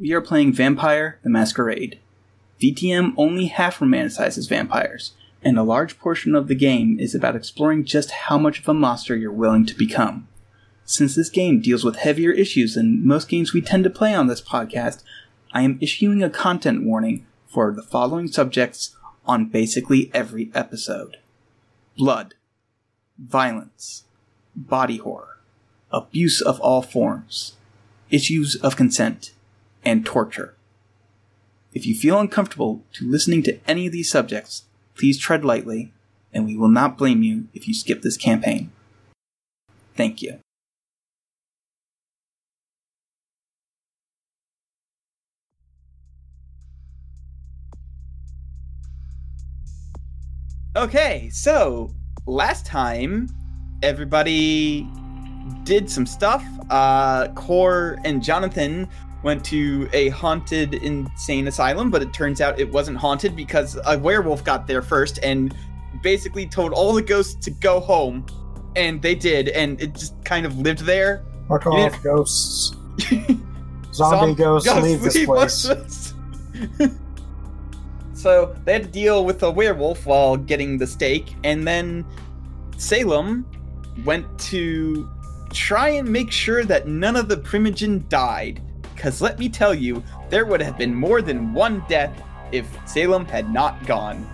We are playing Vampire the Masquerade. VTM only half romanticizes vampires, and a large portion of the game is about exploring just how much of a monster you're willing to become. Since this game deals with heavier issues than most games we tend to play on this podcast, I am issuing a content warning for the following subjects on basically every episode. Blood, violence, body horror, abuse of all forms, issues of consent, and torture. If you feel uncomfortable to listening to any of these subjects, please tread lightly, and we will not blame you if you skip this campaign. Thank you. Okay, so last time everybody did some stuff. Uh, Core and Jonathan went to a haunted insane asylum, but it turns out it wasn't haunted because a werewolf got there first and basically told all the ghosts to go home. And they did, and it just kind of lived there. Fuck off, ghosts. Zombie Zom- ghosts, leave this place. so they had to deal with a werewolf while getting the stake, and then Salem went to try and make sure that none of the Primogen died. Because let me tell you, there would have been more than one death if Salem had not gone.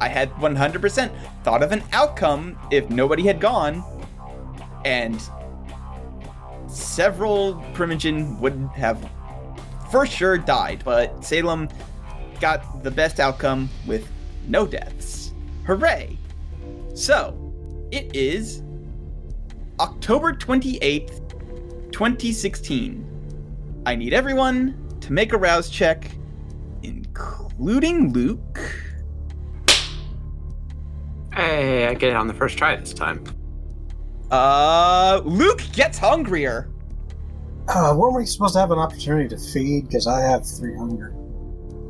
I had 100% thought of an outcome if nobody had gone, and several Primogen would have for sure died, but Salem got the best outcome with no deaths. Hooray! So, it is October 28th, 2016. I need everyone to make a rouse check, including Luke. Hey, I get it on the first try this time. Uh, Luke gets hungrier. Uh, weren't we supposed to have an opportunity to feed? Because I have three hunger.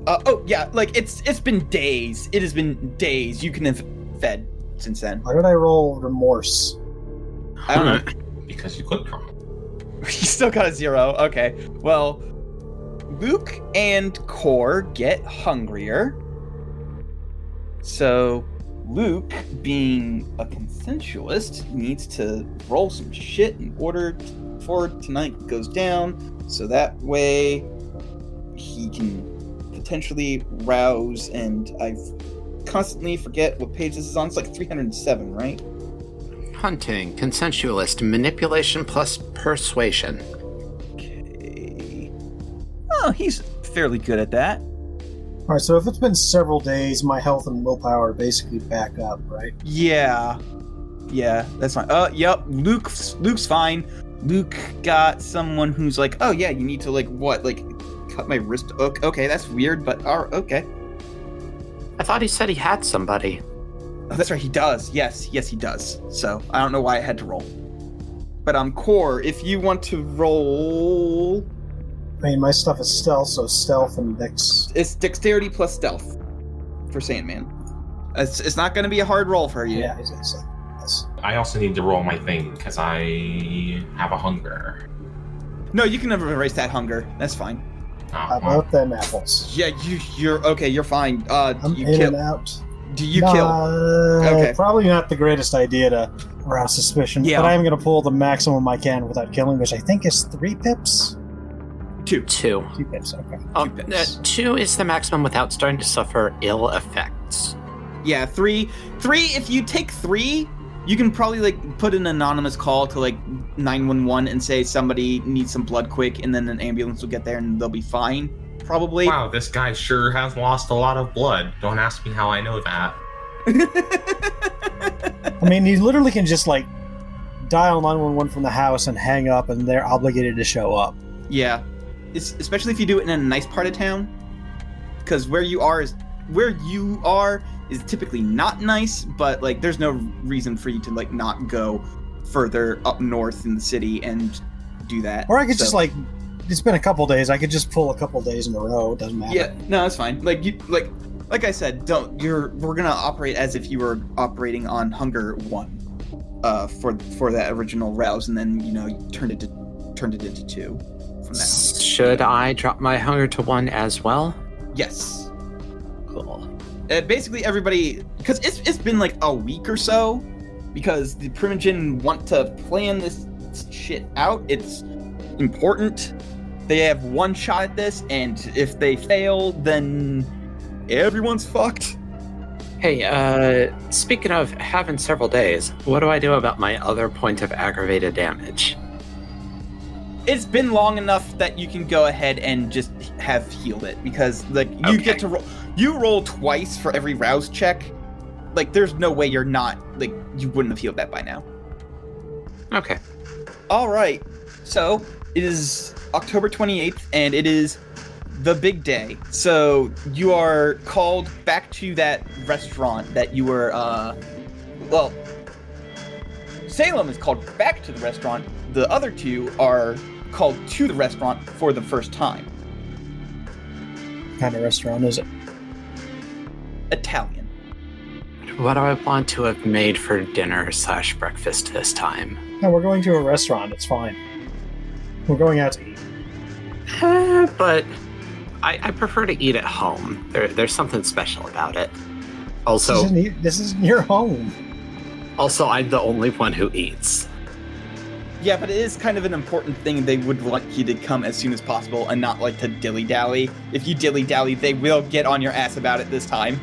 Uh, oh yeah, like it's it's been days. It has been days. You can have fed since then. Why did I roll remorse? I don't know. because you clicked wrong. You still got a zero. Okay. Well, Luke and Core get hungrier. So, Luke, being a consensualist, needs to roll some shit in order for tonight goes down. So that way he can potentially rouse. And I constantly forget what page this is on. It's like 307, right? Hunting, consensualist, manipulation plus persuasion. Okay. Oh, he's fairly good at that. All right, so if it's been several days, my health and willpower are basically back up, right? Yeah. Yeah, that's fine. Uh yep, Luke's Luke's fine. Luke got someone who's like, "Oh yeah, you need to like what? Like cut my wrist. Okay, okay that's weird, but uh, okay. I thought he said he had somebody. Oh, that's right, he does. Yes, yes he does. So, I don't know why I had to roll. But um core, if you want to roll I mean, my stuff is stealth, so stealth and dex. it's dexterity plus stealth for Sandman. It's, it's not going to be a hard roll for you. Yeah, it's, it's like yes. I also need to roll my thing because I have a hunger. No, you can never erase that hunger. That's fine. Oh, How well, them apples? Yeah, you you're okay. You're fine. Uh, I'm you in kill. and out. Do you Nah, kill? Okay. Probably not the greatest idea to arouse suspicion, Yeah. but I'm going to pull the maximum I can without killing, which I think is three pips. Two. Two. Two pips, okay. Oh, Two uh, pips. two is the maximum without starting to suffer ill effects. Yeah, three. Three. If you take three, you can probably like put an anonymous call to like nine one one and say somebody needs some blood quick, and then an ambulance will get there and they'll be fine. Probably. wow, this guy sure has lost a lot of blood. Don't ask me how I know that. I mean, you literally can just like dial 911 from the house and hang up, and they're obligated to show up. yeah, it's, especially if you do it in a nice part of town, because where you are is where you are is typically not nice, but like there's no reason for you to like not go further up north in the city and do that. Or I could So- just like, it's been a couple days. I could just pull a couple days in a row. It doesn't matter. Yeah, no, that's fine. Like you, like, like I said, don't. You're. We're gonna operate as if you were operating on hunger one, uh, for for that original rouse, and then you know you turned it to turned it into two. from that. Should I drop my hunger to one as well? Yes. Cool. Uh, basically, everybody, because it's it's been like a week or so, because the Primogen want to plan this shit out. It's important. They have one shot at this, and if they fail, then everyone's fucked. Hey, uh, speaking of having several days, what do I do about my other point of aggravated damage? It's been long enough that you can go ahead and just have healed it because like you Okay. get to roll. You roll twice for every rouse check. Like, there's no way you're not like you wouldn't have healed that by now. Okay. All right. So it is October 28th, and it is the big day. So you are called back to that restaurant that you were, uh, well, Salem is called back to the restaurant. The other two are called to the restaurant for the first time. What kind of restaurant is it? Italian. What do I want to have made for dinner slash breakfast this time? No, we're going to a restaurant. It's fine. We're going out to eat. Eh, but I, I prefer to eat at home. There, there's something special about it. This, Also, isn't, e- this isn't your home. also, I'm the only one who eats. Yeah, but it is kind of an important thing. They would like you to come as soon as possible and not like to dilly dally. If you dilly dally, they will get on your ass about it this time.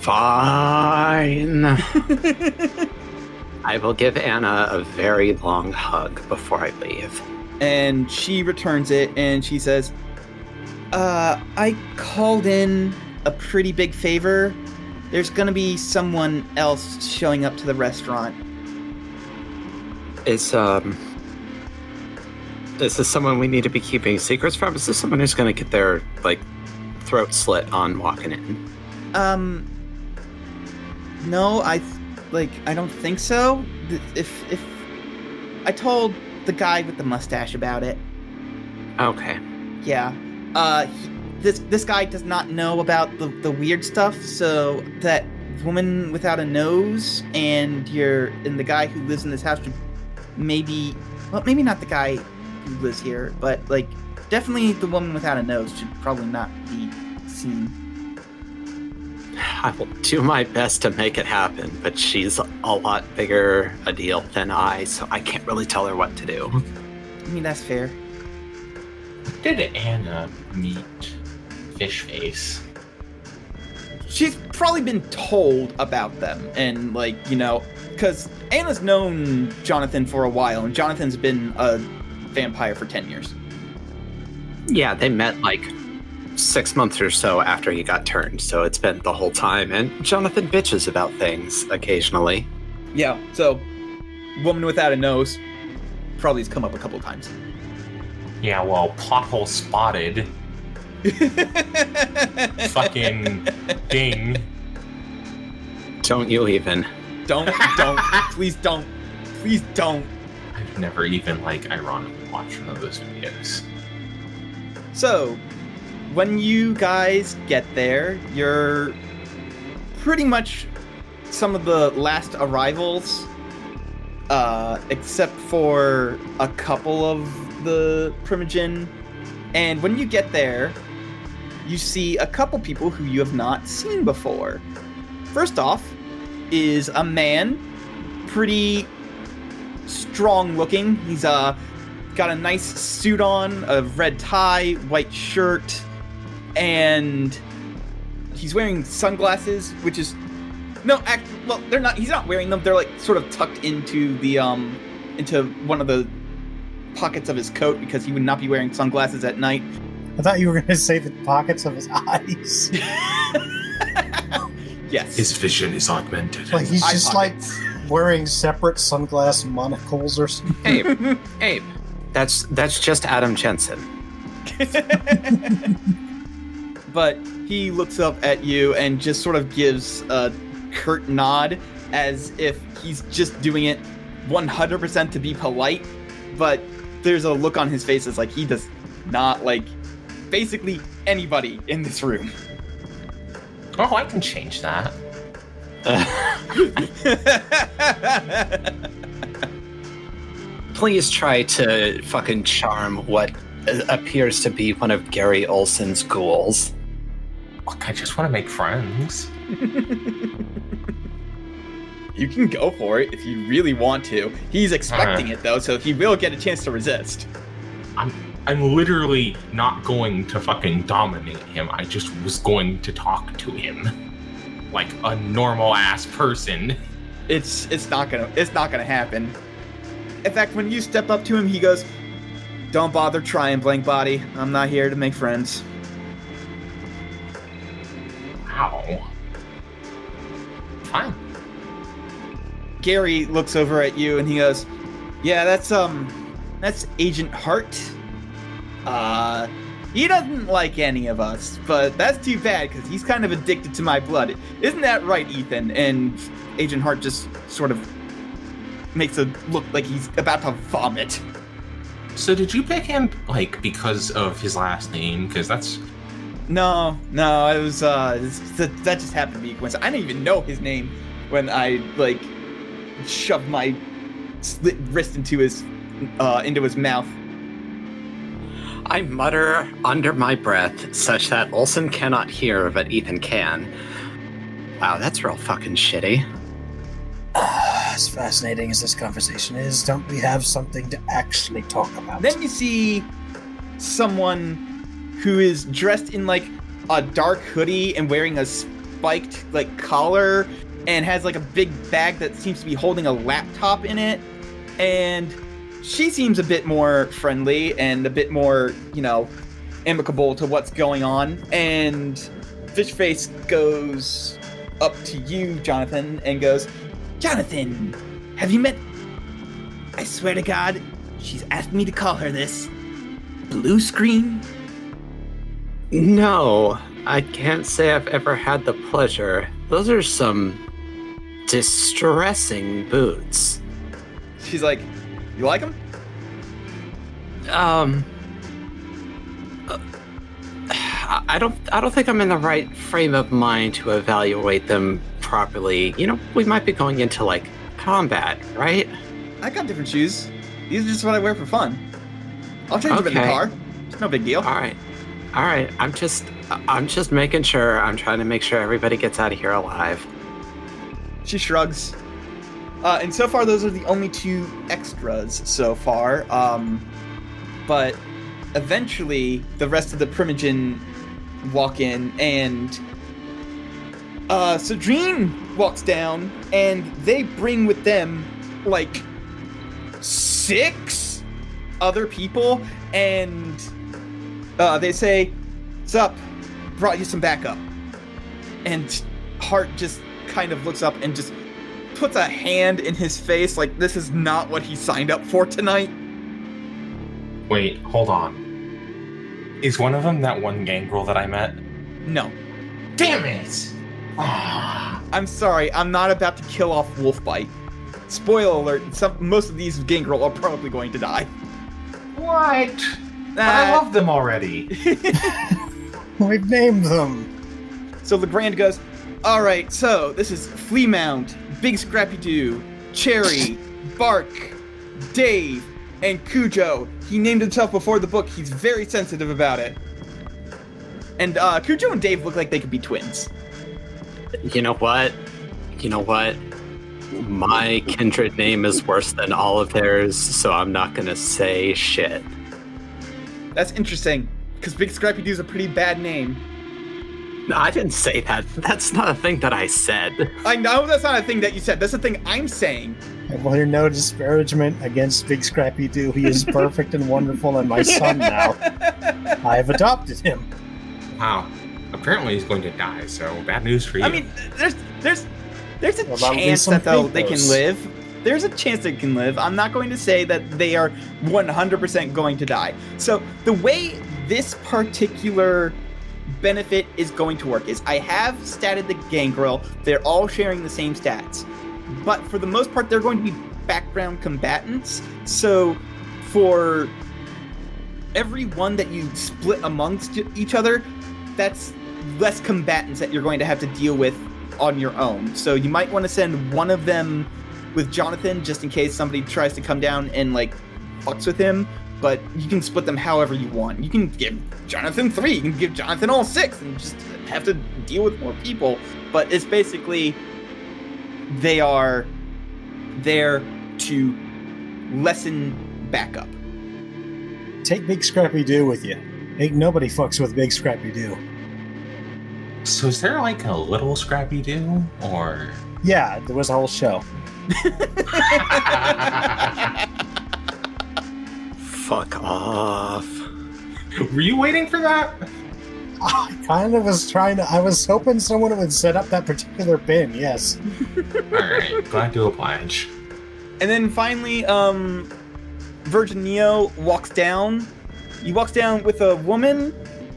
Fine. I will give Anna a very long hug before I leave. And she returns it and she says uh i called in a pretty big favor there's gonna be someone else showing up to the restaurant Is um is this someone we need to be keeping secrets from? Is this someone who's gonna get their like throat slit on walking in? um no i like i don't think so Th- if if i told the guy with the mustache about it Okay. Yeah. Uh, he, this this guy does not know about the the weird stuff. So that woman without a nose and your and the guy who lives in this house should maybe well maybe not the guy who lives here, but like definitely the woman without a nose should probably not be seen. I will do my best to make it happen, but she's a lot bigger a deal than I, so I can't really tell her what to do. I mean that's fair. Did Anna meet Fish Face? she's probably been told about them and like you know because anna's known jonathan for a while and jonathan's been a vampire for 10 years Yeah, they met like six months or so after he got turned, so it's been the whole time. And Jonathan bitches about things occasionally. yeah so woman without a nose probably has come up a couple times Yeah, well, pothole spotted. Fucking ding. Don't you even? don't don't please don't please don't I've never even like ironically watched one of those videos. So, when you guys get there, you're pretty much some of the last arrivals, uh, except for a couple of the Primogen. And when you get there, you see a couple people who you have not seen before. First off, is a man, pretty strong looking. He's uh got a nice suit on, a red tie, white shirt, and he's wearing sunglasses, which is no, act, well, they're not. He's not wearing them. They're like sort of tucked into the um into one of the pockets of his coat because he would not be wearing sunglasses at night. I thought you were going to say the pockets of his eyes. Yes, His vision is augmented. like he's Eye just like wearing separate sunglass monocles or something. Abe, Abe, that's that's just Adam Jensen. but he looks up at you and just sort of gives a curt nod as if he's just doing it 100% to be polite but there's a look on his face that's like he does not like basically anybody in this room oh, I can change that. Please try to fucking charm what uh, appears to be one of Gary Olson's ghouls. Look, I just want to make friends. You can go for it if you really want to. He's expecting uh-huh. it though, so he will get a chance to resist. I'm I'm literally not going to fucking dominate him. I just was going to talk to him like a normal ass person. It's it's not gonna it's not gonna happen. In fact, when you step up to him, he goes, "Don't bother trying, blank body. I'm not here to make friends." Wow. Fine. Gary looks over at you and he goes, "Yeah, that's um, that's Agent Hart. Uh, he doesn't like any of us, but that's too bad because he's kind of addicted to my blood. Isn't that right, Ethan?" And Agent Hart just sort of makes a look like he's about to vomit. So did you pick him like because of his last name? Because that's No, no, it was uh, it's- that, that just happened to be a coincidence. I didn't even know his name when I like shoved my slit wrist into his uh into his mouth. I mutter under my breath, such that Olson cannot hear, but Ethan can. Wow, that's real fucking shitty. As fascinating as this conversation is, don't we have something to actually talk about? Then you see someone who is dressed in like a dark hoodie and wearing a spiked like collar and has like a big bag that seems to be holding a laptop in it and she seems a bit more friendly and a bit more, you know, amicable to what's going on and Fishface goes up to you, Jonathan, and goes, Jonathan, have you met I swear to God, she's asked me to call her this. Blue screen? No, I can't say I've ever had the pleasure. Those are some distressing boots. She's like, You like them? Um, uh, I I don't. I don't think I'm in the right frame of mind to evaluate them properly. You know, we might be going into like combat, right? I got different shoes. These are just what I wear for fun. I'll change them in the car. It's no big deal. All right, all right. I'm just. I'm just making sure. I'm trying to make sure everybody gets out of here alive. She shrugs. Uh, and so far, those are the only two extras so far. Um, but eventually, the rest of the Primogen walk in, and uh, Sadrine walks down, and they bring with them like six other people, and uh, they say, "What's up? Brought you some backup." And Hart just kind of looks up and just puts a hand in his face like this is not what he signed up for tonight. wait, hold on. Is one of them that one gangrel that I met? No. Damn it! I'm sorry, I'm not about to kill off Wolfbite. Spoiler alert, some most of these Gangrel are probably going to die. what? But I Uh, love them already. We've named them. So Legrand goes, Alright, so this is Fleamount, Big Scrappy Doo, Cherry, Bark, Dave, and Cujo. He named himself before the book, he's very sensitive about it. And uh, Cujo and Dave look like they could be twins. You know what? You know what? My kindred name is worse than all of theirs, so I'm not gonna say shit. That's interesting, because Big Scrappy Doo's a pretty bad name. No, I didn't say that. That's not a thing that I said. I know that's not a thing that you said, that's the thing I'm saying. I want to no disparagement against Big Scrappy Doo. He is perfect and wonderful and my son now. I have adopted him. Wow. Apparently he's going to die, so bad news for you. I mean, there's there's there's a What about chance that they'll, they can live. There's a chance they can live. I'm not going to say that they are 100% going to die. So the way this particular benefit is going to work is I have statted the gangrel. They're all sharing the same stats, but for the most part, they're going to be background combatants. So for every one that you split amongst each other, that's less combatants that you're going to have to deal with on your own. So you might want to send one of them with Jonathan just in case somebody tries to come down and like fucks with him. but you can split them however you want. You can give Jonathan three, you can give Jonathan all six, and just have to deal with more people. But it's basically they are there to lessen backup. Take Big Scrappy Doo with you. Ain't nobody fucks with Big Scrappy Doo. So is there like a little Scrappy Doo or? Yeah, there was a whole show. Fuck off. Were you waiting for that? I kind of was trying to. I was hoping someone would set up that particular bin. Yes. All right, glad to oblige. And then finally, um, Virgin Neo walks down. He walks down with a woman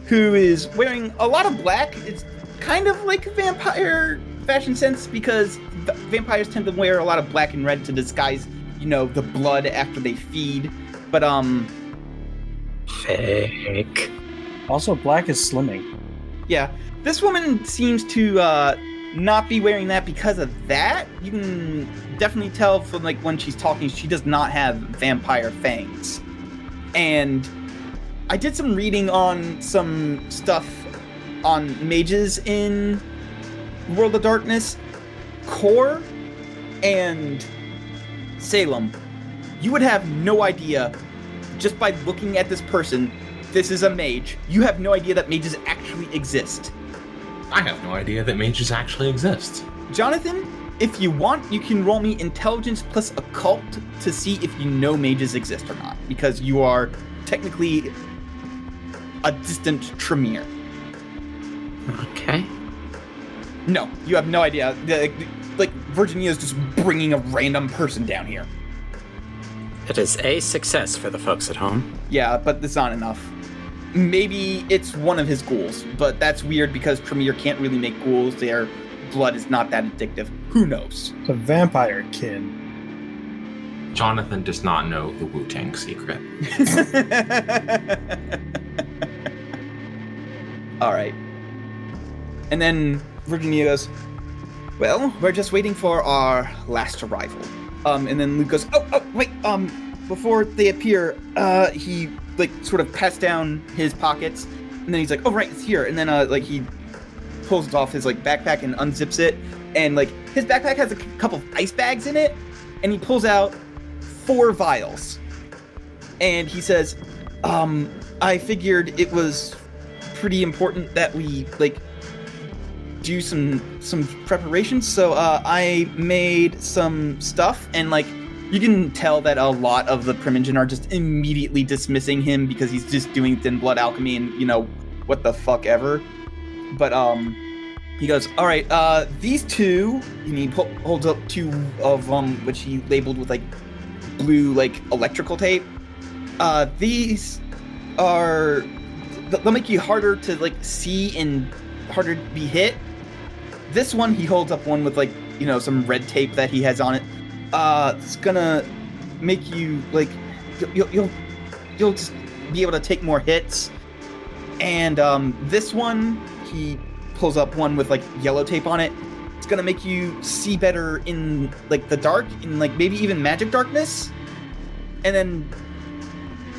who is wearing a lot of black. It's kind of like vampire fashion sense because v- vampires tend to wear a lot of black and red to disguise, you know, the blood after they feed. But um, Fake. Also, black is slimming. yeah, this woman seems to uh, not be wearing that because of that. You can definitely tell from like when she's talking, she does not have vampire fangs. And I did some reading on some stuff on mages in World of Darkness, Core, and Salem. You would have no idea just by looking at this person. This is a mage. You have no idea that mages actually exist. I have no idea that mages actually exist. Jonathan, if you want, you can roll me intelligence plus occult to see if you know mages exist or not, because you are technically a distant Tremere. Okay. No, you have no idea. The, like Virginia is just bringing a random person down here. It is a success for the folks at home. Yeah, but that's not enough. Maybe it's one of his ghouls, but that's weird because Tremere can't really make ghouls. Their blood is not that addictive. Who knows? The vampire kin. Jonathan does not know the Wu Tang secret. All right. And then Virginia goes, "Well, we're just waiting for our last arrival." Um, and then Luke goes, "Oh, oh, wait. Um, before they appear, uh, he like sort of pats down his pockets, and then he's like, "Oh, right, it's here." And then uh, like he pulls it off his like backpack and unzips it, and like his backpack has a c- couple of ice bags in it, and he pulls out four vials, and he says, "Um, I figured it was pretty important that we like do some some preparations. So uh, I made some stuff, and like you can tell that a lot of the Primogen are just immediately dismissing him because he's just doing thin blood alchemy and you know what the fuck ever. But um, he goes, all right, uh, these two, and he pu- holds up two of them, which he labeled with like blue like electrical tape. Uh, these are they'll make you harder to like see and harder to be hit. This one he holds up one with like you know some red tape that he has on it. Uh, it's gonna make you like you'll you'll you'll, just be able to take more hits. And um, this one he pulls up one with like yellow tape on it. It's gonna make you see better in like the dark, in like maybe even magic darkness. And then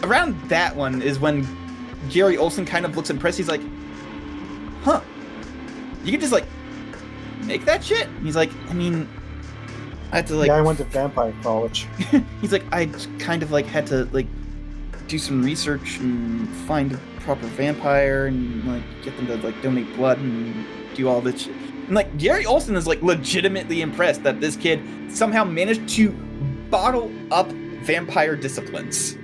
around that one is when Gary Olson kind of looks impressed. He's like, "Huh? You can just like make that shit?" And he's like, "I mean, I had to like." yeah, I went to vampire college. he's like, "I kind of like had to like do some research and find a proper vampire and like get them to like donate blood and do all this shit." And like Gary Olson is like legitimately impressed that this kid somehow managed to bottle up vampire disciplines.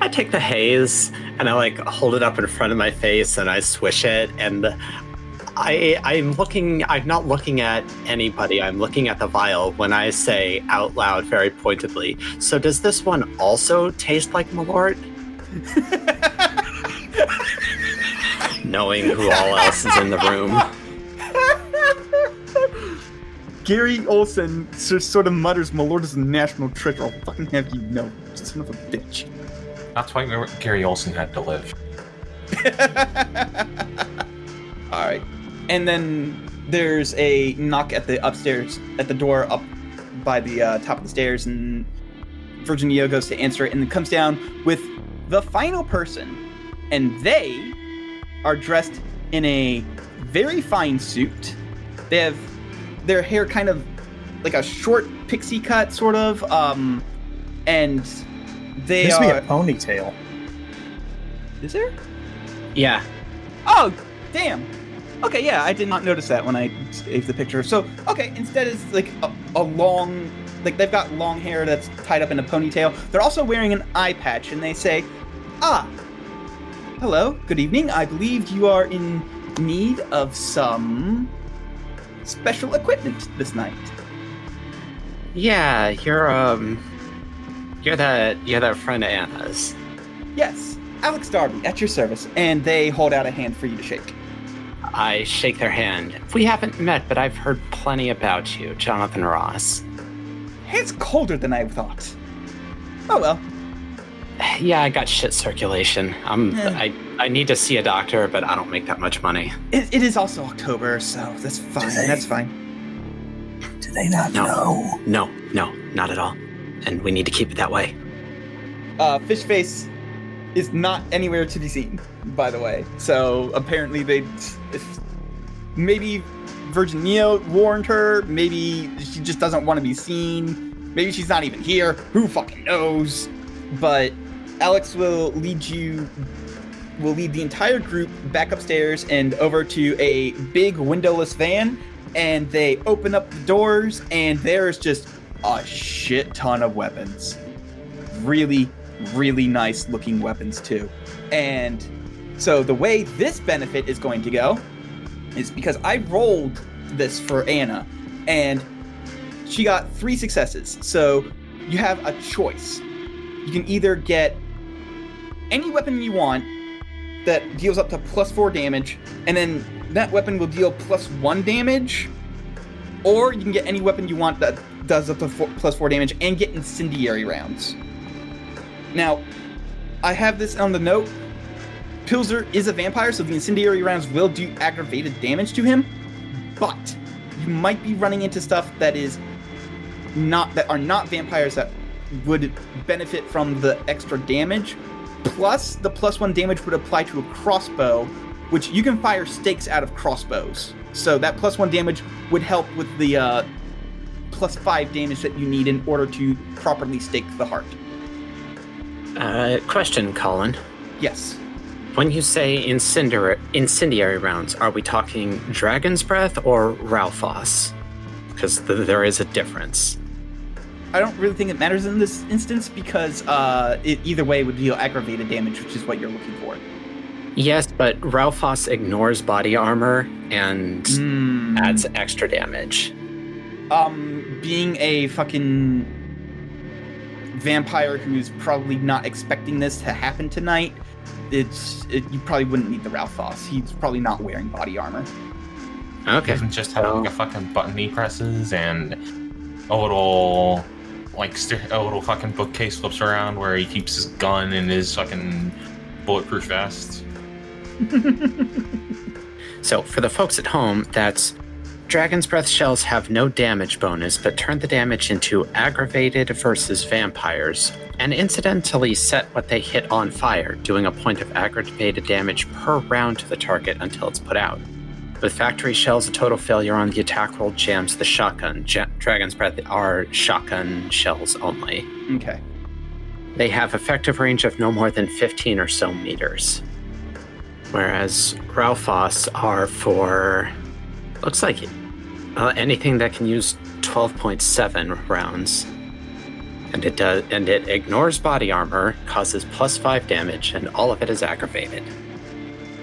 I take the haze and I like hold it up in front of my face and I swish it and I I'm looking I'm not looking at anybody. I'm looking at the vial when I say out loud very pointedly. So does this one also taste like Malort? Knowing who all else is in the room. Gary Olson just sort of mutters, "Malort is a national treasure. I'll fucking have you know, son of a bitch." That's why Gary Olson had to live. All right, and then there's a knock at the upstairs at the door up by the uh, top of the stairs, and Virgin Neo goes to answer it and then comes down with the final person. And they are dressed in a very fine suit. They have their hair kind of like a short pixie cut, sort of. Um, and they There used be are. a ponytail. Is there? Yeah. Oh, damn. Okay, yeah, I did not notice that when I saved the picture. So, okay, instead it's like a, a long, like they've got long hair that's tied up in a ponytail. They're also wearing an eye patch, and they say, "Ah, hello, good evening. I believe you are in need of some special equipment this night." Yeah, you're um you're that you're that friend of Anna's. Yes, Alex Darby, at your service, and they hold out a hand for you to shake. I shake their hand. We haven't met, but I've heard plenty about you, Jonathan Ross. It's colder than I thought. Oh well. Yeah, I got shit circulation. I'm Yeah. I I need to see a doctor, but I don't make that much money. It, it is also October, so that's fine. they- That's fine. Do they not No. know? No, no, not at all. And we need to keep it that way. Uh, Fishface is not anywhere to be seen, by the way. So apparently they, maybe Virgin Neo warned her. Maybe she just doesn't want to be seen. Maybe she's not even here. Who fucking knows? But Alex will lead you. Will lead the entire group back upstairs and over to a big windowless van, and they open up the doors, and there's just a shit ton of weapons. Really, really nice looking weapons too. And so the way this benefit is going to go is because I rolled this for Anna and she got three successes. So you have a choice. You can either get any weapon you want that deals up to plus four damage, and then that weapon will deal plus one damage, or you can get any weapon you want that does up to four, plus four damage and get incendiary rounds. Now, I have this on the note. Pilzer is a vampire, so the incendiary rounds will do aggravated damage to him, but you might be running into stuff that is not that are not vampires that would benefit from the extra damage. Plus, the plus one damage would apply to a crossbow, which you can fire stakes out of crossbows. So that plus one damage would help with the uh, plus five damage that you need in order to properly stake the heart. Uh, question, Colin. Yes. When you say incendiary, incendiary rounds, are we talking Dragon's Breath or Raufoss? Because th- there is a difference. I don't really think it matters in this instance because uh, it either way would deal aggravated damage, which is what you're looking for. Yes, but Raufoss ignores body armor and Hmm. adds extra damage. um, being a fucking vampire who's probably not expecting this to happen tonight, it's it, you probably wouldn't need the Raufoss. He's probably not wearing body armor. Okay. Doesn't just have like a fucking button he presses and a little like st- a little fucking bookcase flips around where he keeps his gun and his fucking bulletproof vest. So, for the folks at home, that's Dragon's Breath shells have no damage bonus, but turn the damage into aggravated versus vampires, and incidentally set what they hit on fire, doing a point of aggravated damage per round to the target until it's put out. With factory shells, a total failure on the attack roll jams the shotgun. Ja- Dragon's Breath are shotgun shells only. Okay. They have effective range of no more than 15 or so meters. Whereas Raufoss are for. Looks like uh, anything that can use 12.7 rounds. And it does, and it ignores body armor, causes plus five damage, and all of it is aggravated.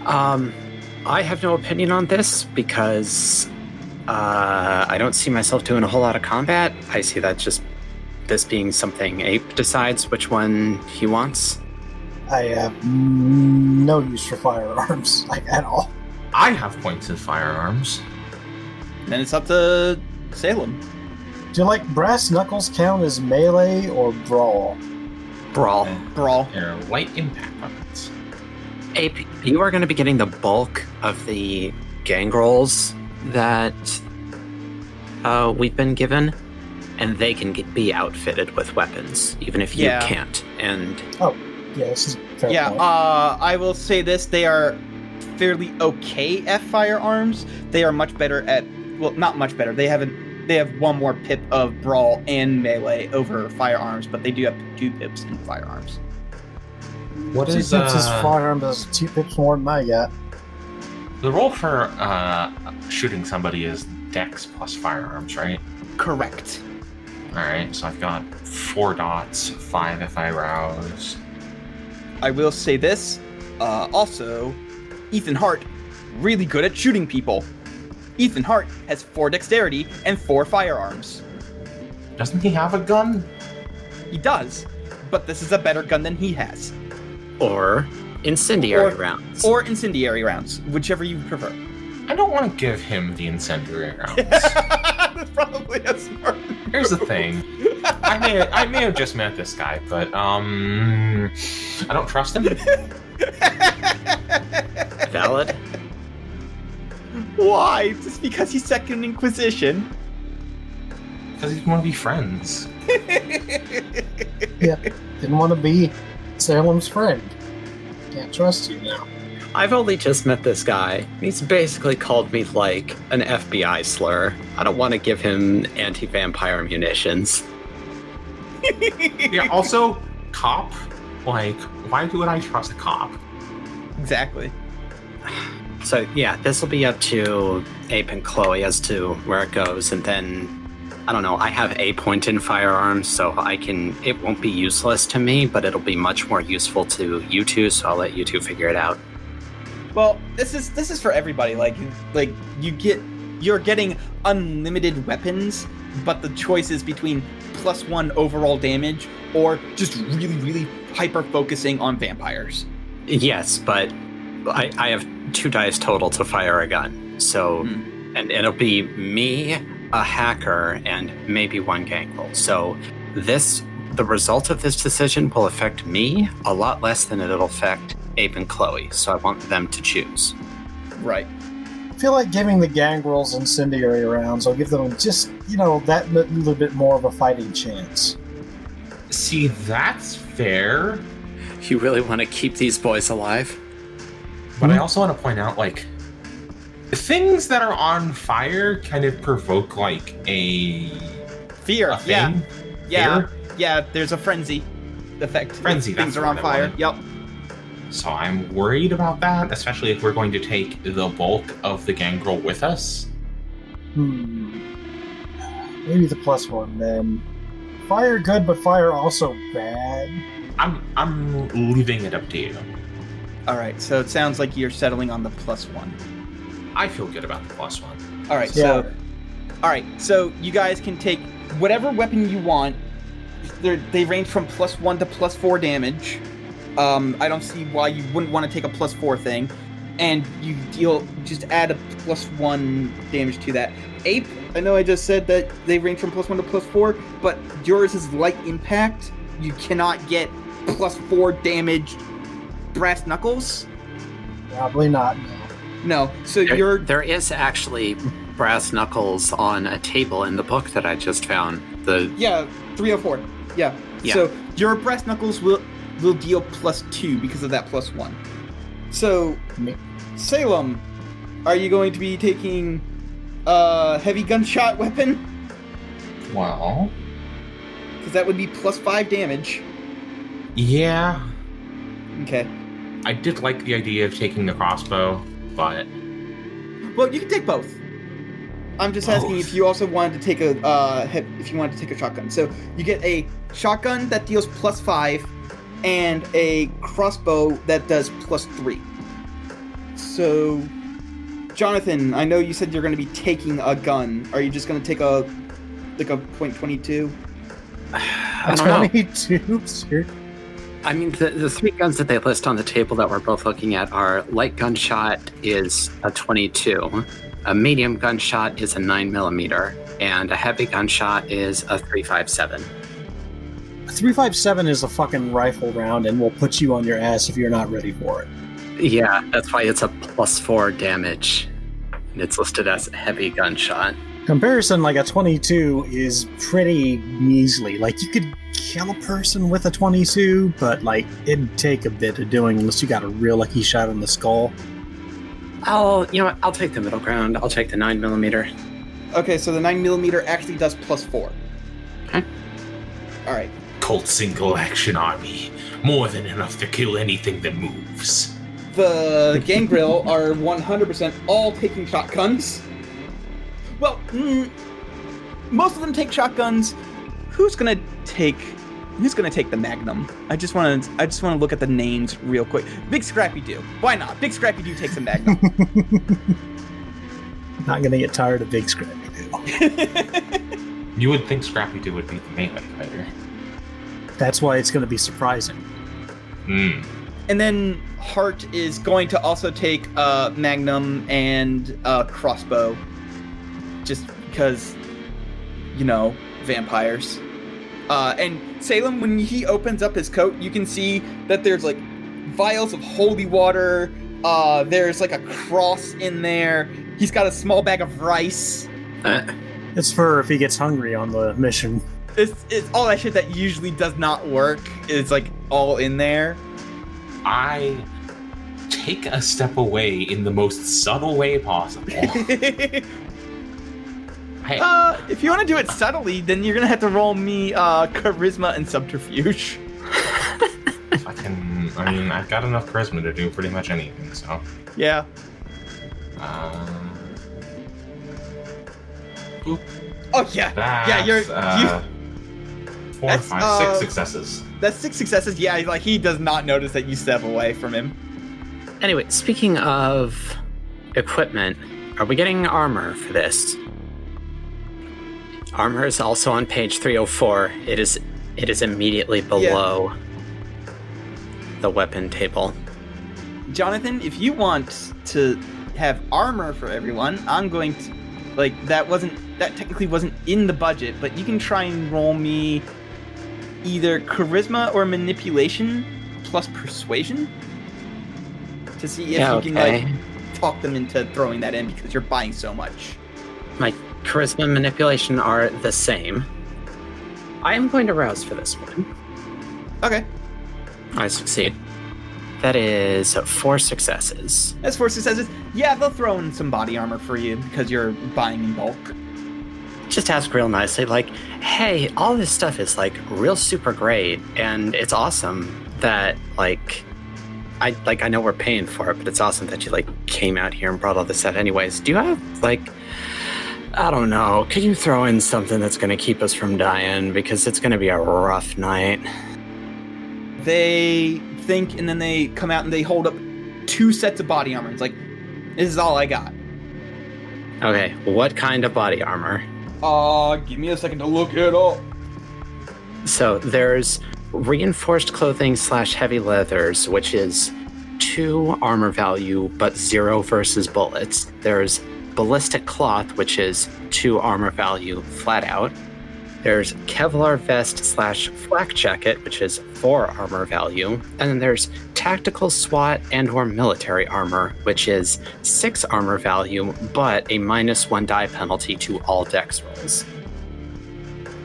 Um, I have no opinion on this because uh, I don't see myself doing a whole lot of combat. I see that just this being something Ape decides which one he wants. I have no use for firearms, like at all. I have points in firearms. Then it's up to Salem. Do you like brass knuckles count as melee or brawl? Brawl. Brawl. They're light impact weapons. Ape, you are going to be getting the bulk of the gangrels that uh, we've been given. and they can get, be outfitted with weapons, even if you Yeah. can't. And Yeah, this is fair yeah, point. uh, I will say this: they are fairly okay at firearms. They are much better at well, not much better. They haven't. They have one more pip of brawl and melee over firearms, but they do have two pips in firearms. What two is pips is uh, firearm does two pips more than I got. the role for uh, shooting somebody is dex plus firearms, right? Correct. All right, so I've got four dots, five if I rouse. I will say this. Uh, also, Ethan Hart, really good at shooting people. Ethan Hart has four dexterity and four firearms. Doesn't he have a gun? He does, but this is a better gun than he has. or incendiary Or- rounds. Or incendiary rounds, whichever you prefer. I don't want to give him the incendiary rounds. That's probably a smart. Here's the thing. I may I may have just met this guy, but um I don't trust him. Valid. Why? Just because he's Second Inquisition? Because he want to be friends. Yeah, didn't want to be Salem's friend. Can't trust you now. I've only just met this guy. He's basically called me like an FBI slur. I don't want to give him anti vampire munitions. Yeah, also cop. Like, why would I trust a cop? exactly. So, yeah, this will be up to Ape and Chloe as to where it goes. And then, I don't know, I have a point in firearms, so I can, it won't be useless to me, but it'll be much more useful to you two, so I'll let you two figure it out. Well, this is this is for everybody. Like like you get you're getting unlimited weapons, but the choice is between plus one overall damage or just really really hyper focusing on vampires. Yes, but I, I have two dice total to fire a gun. So, hmm. and it'll be me, a hacker, and maybe one gangrel. So, this, the result of this decision will affect me a lot less than it'll affect Ape and Chloe. So, I want them to choose. Right. I feel like giving the gangrels incendiary rounds I'll give them just, you know, that little bit more of a fighting chance. See, that's fair, You really want to keep these boys alive? But I also want to point out like things that are on fire kind of provoke like a, Fear. a Yeah. thing. Yeah. Fear. Yeah. There's a frenzy effect. Frenzy, Things are on fire. wanted. Yep. So I'm worried about that, especially if we're going to take the bulk of the gangrel with us. Hmm. Maybe the plus one then. Fire good, but fire also bad. I'm I'm leaving it up to you. All right. So it sounds like you're settling on the plus one. I feel good about the plus one. All right. Yeah. So all right. So you guys can take whatever weapon you want. They're, they range from plus one to plus four damage. Um, I don't see why you wouldn't want to take a plus four thing, and you deal just add a plus one damage to that. Ape, I know I just said that they range from plus one to plus four, but yours is light impact. You cannot get plus four damage brass knuckles. Probably not. No. No, so There, you're there is actually brass knuckles on a table in the book that I just found. The Yeah, 304. Yeah. Yeah. So your brass knuckles will will deal plus two because of that plus one. So Salem, are you going to be taking a heavy gunshot weapon? Well, Because that would be plus five damage. yeah, Okay. I did like the idea of taking the crossbow, but Well, you can take both. I'm just asking if you also wanted to take a uh, he- if you wanted to take a shotgun. So you get a shotgun that deals plus five, and a crossbow that does plus three. So, Jonathan, I know you said you're going to be taking a gun. Are you just going to take a like a point twenty two? I don't know. Twenty-two. Sure. I mean, the, the three guns that they list on the table that we're both looking at are light gunshot is a 22, a medium gunshot is a 9 millimeter, and a heavy gunshot is a 357. Three five seven is a fucking rifle round, and will put you on your ass if you're not ready for it. Yeah, that's why it's a plus four damage. And it's listed as heavy gunshot. Comparison, like a 22 is pretty measly. Like you could kill a person with a 22, but like it'd take a bit of doing unless you got a real lucky shot in the skull. I'll, you know what? I'll take the middle ground. I'll take the nine millimeter. Okay, so the 9mm actually does plus 4. Okay. Alright. Colt single action army. More than enough to kill anything that moves. The Gangrel are 100% all taking shotguns. Well, mm, most of them take shotguns. Who's gonna take? Who's gonna take the Magnum? I just want to. I just want to look at the names real quick. Big Scrappy Doo. Why not? Big Scrappy Doo takes the Magnum. Not gonna get tired of Big Scrappy Doo. You would think Scrappy Doo would be the melee fighter. That's why it's gonna be surprising. Hmm. and then Hart is going to also take uh, Magnum and uh, crossbow, just because, you know, vampires. Uh, and Salem, when he opens up his coat, you can see that there's like vials of holy water. Uh, there's like a cross in there. He's got a small bag of rice. Uh, It's for if he gets hungry on the mission. It's, it's all that shit that usually does not work. It's like all in there. I take a step away in the most subtle way possible. I, Uh, if you want to do it subtly, then you're gonna have to roll me uh, charisma and subterfuge. fucking, I mean, I've got enough charisma to do pretty much anything, so. Yeah. Um, Oh yeah. that's, yeah, you're uh, four, That's, five, uh, six successes. That's six successes. Yeah, like he does not notice that you step away from him. anyway, speaking of equipment, are we getting armor for this? Armor is also on page 304. It is it is immediately below the weapon table. Jonathan, if you want to have armor for everyone, I'm going to like that wasn't that technically wasn't in the budget, but you can try and roll me either charisma or manipulation plus persuasion to see if Yeah, you can okay. like talk them into throwing that in because you're buying so much. Charisma and manipulation are the same. I am going to rouse for this one. Okay, I succeed. That is four successes. as four successes, yeah, they'll throw in some body armor for you because you're buying in bulk. Just ask real nicely, like, hey, all this stuff is like real super great, and it's awesome that like I like I know we're paying for it, but it's awesome that you like came out here and brought all this out anyways. Do you have like I don't know, could you throw in something that's gonna keep us from dying? Because it's gonna be a rough night. they think and then they come out and they hold up two sets of body armor. It's like, this is all I got. Okay, what kind of body armor? Uh, give me a second to look it up. So there's reinforced clothing slash heavy leathers, which is two armor value but zero versus bullets. There's ballistic cloth, which is two armor value flat out. There's Kevlar vest slash flak jacket, which is four armor value, and then there's tactical SWAT and or military armor, which is six armor value but a minus one die penalty to all dex rolls.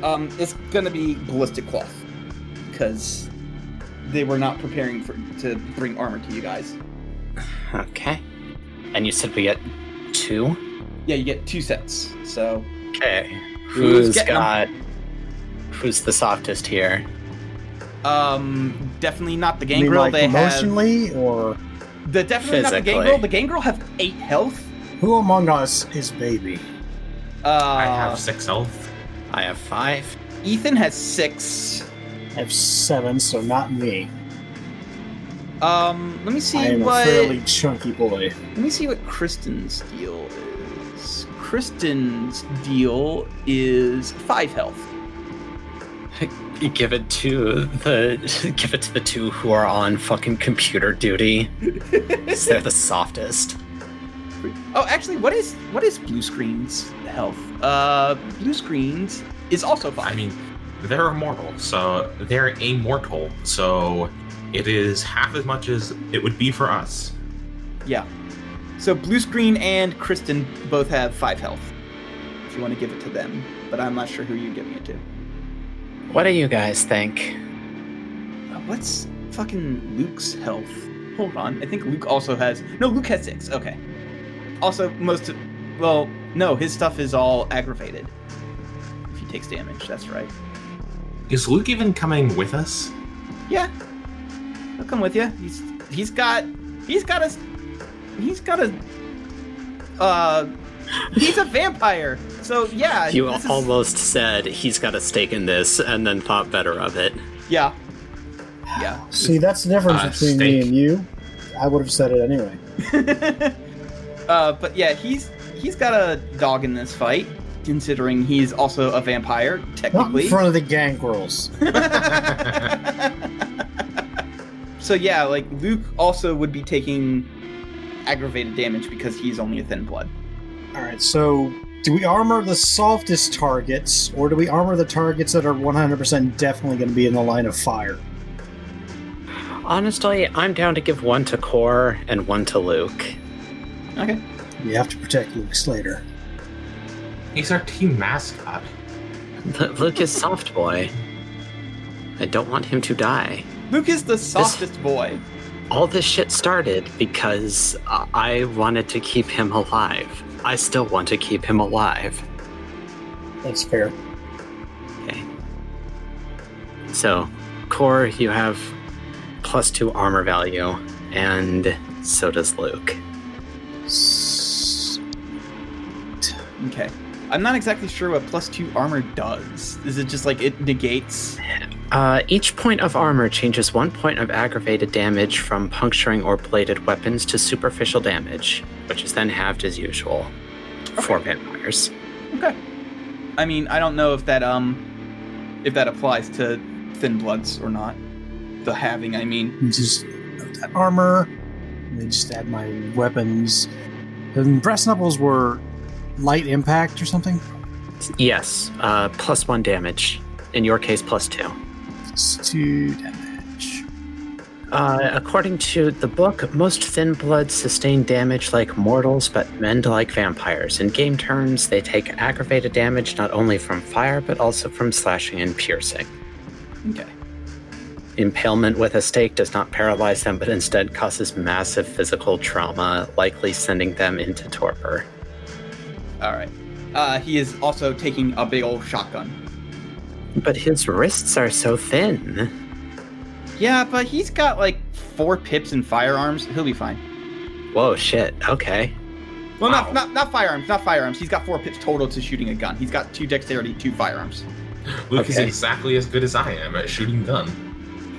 Um, it's gonna be ballistic cloth because they were not preparing for to bring armor to you guys. Okay. And you said we get two? Yeah, you get two sets. So Okay. Who's Who's getting 'em? got. Who's the softest here? Um, definitely not the You mean, gangrel. like they have emotionally, or the definitely not the Physically. gangrel. The gangrel have eight health. who among us is baby? Uh, I have six health. I have five. Ethan has six. I have seven, so not me. Um, let me see I am what. a fairly chunky boy. Let me see what Kristen's deal is. Kristen's deal is five health. Give it to the give it to the two who are on fucking computer duty. 'Cause they're the softest. Oh, actually, what is what is blue screen's health? Uh, blue screens is also five. I mean, they're immortal, so they're immortal, so it is half as much as it would be for us. yeah. So blue screen and Kristen both have five health. If you want to give it to them, but I'm not sure who you're giving it to. What do you guys think? Uh, what's fucking Luke's health? Hold on. I think Luke also has. No, Luke has six. Okay. Also, most. Of, well, no, his stuff is all aggravated. If he takes damage, that's right. Is Luke even coming with us? Yeah. I'll come with you. He's he's got he's got a he's got a uh he's a vampire. So yeah, You this is- almost said he's got a stake in this and then thought better of it. yeah yeah. See, that's the difference Uh, between me and you. I would have said it anyway. uh, but yeah, he's he's got a dog in this fight, considering he's also a vampire Not in front of the gangrels. so yeah, like Luke also would be taking aggravated damage because he's only a thin blood. All right, so do we armor the softest targets, or do we armor the targets that are 100% definitely going to be in the line of fire? Honestly, I'm down to give one to Core and one to Luke. Okay. We have to protect Luke Slater. He's our team mascot. L- Luke is soft boy. I don't want him to die. Luke is the softest boy. All this shit started because uh, I wanted to keep him alive. I still want to keep him alive. That's fair. Okay. So, Core, you have plus two armor value, and so does Luke. S- Okay. I'm not exactly sure what plus two armor does. Is it just like it negates? Uh, each point of armor changes one point of aggravated damage from puncturing or bladed weapons to superficial damage, which is then halved as usual for vampires. Okay. I mean, I don't know if that um if that applies to thin bloods or not. The having, I mean. just that armor. Let me just add my weapons. And breast knuckles were light impact or something. Yes, uh, plus one damage. In your case, plus two. Two damage. Uh, according to the book, most thin bloods sustain damage like mortals, but mend like vampires. In game terms, they take aggravated damage not only from fire, but also from slashing and piercing. Okay. Impalement with a stake does not paralyze them, but instead causes massive physical trauma, likely sending them into torpor. All right. Uh, he is also taking a big old shotgun. But his wrists are so thin. Yeah, but he's got like four pips and firearms. He'll be fine. Whoa, shit. Okay. Well, Wow. not, not not firearms, not firearms. He's got four pips total to shooting a gun. He's got two dexterity, two firearms. Luke is exactly as good as I am at shooting gun.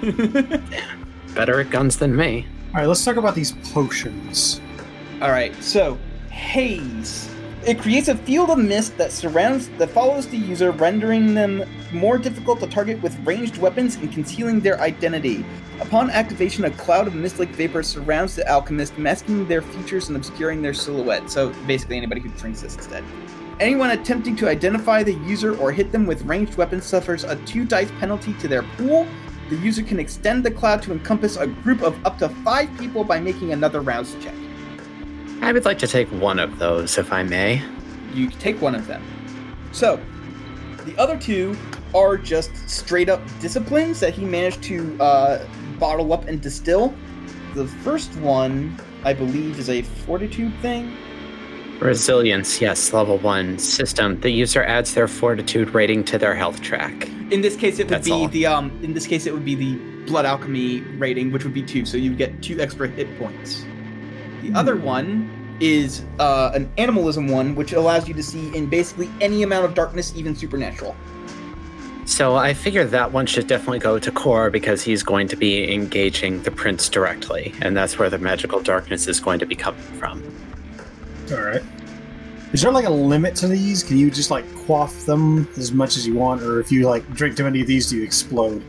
Better at guns than me. All right, let's talk about these potions. All right, so haze. It creates a field of mist that surrounds that follows the user, rendering them more difficult to target with ranged weapons and concealing their identity. Upon activation, a cloud of mist-like vapor surrounds the alchemist, masking their features and obscuring their silhouette. So basically, anybody who drinks this instead. Anyone attempting to identify the user or hit them with ranged weapons suffers a two dice penalty to their pool. The user can extend the cloud to encompass a group of up to five people by making another rouse check. I would like to take one of those, if I may. you take one of them. So, the other two are just straight up disciplines that he managed to uh, bottle up and distill. The first one, I believe, is a fortitude thing. Resilience, yes, level one. System. The user adds their fortitude rating to their health track. In this case, it would That's be all. the um. In this case, it would be the blood alchemy rating, which would be two. So you would get two extra hit points. The other one is uh, an animalism one, which allows you to see in basically any amount of darkness, even supernatural. So I figure that one should definitely go to Core because he's going to be engaging the prince directly, and that's where the magical darkness is going to be coming from. All right. Is there like a limit to these? Can you just like quaff them as much as you want, or if you like drink too many of these, do you explode?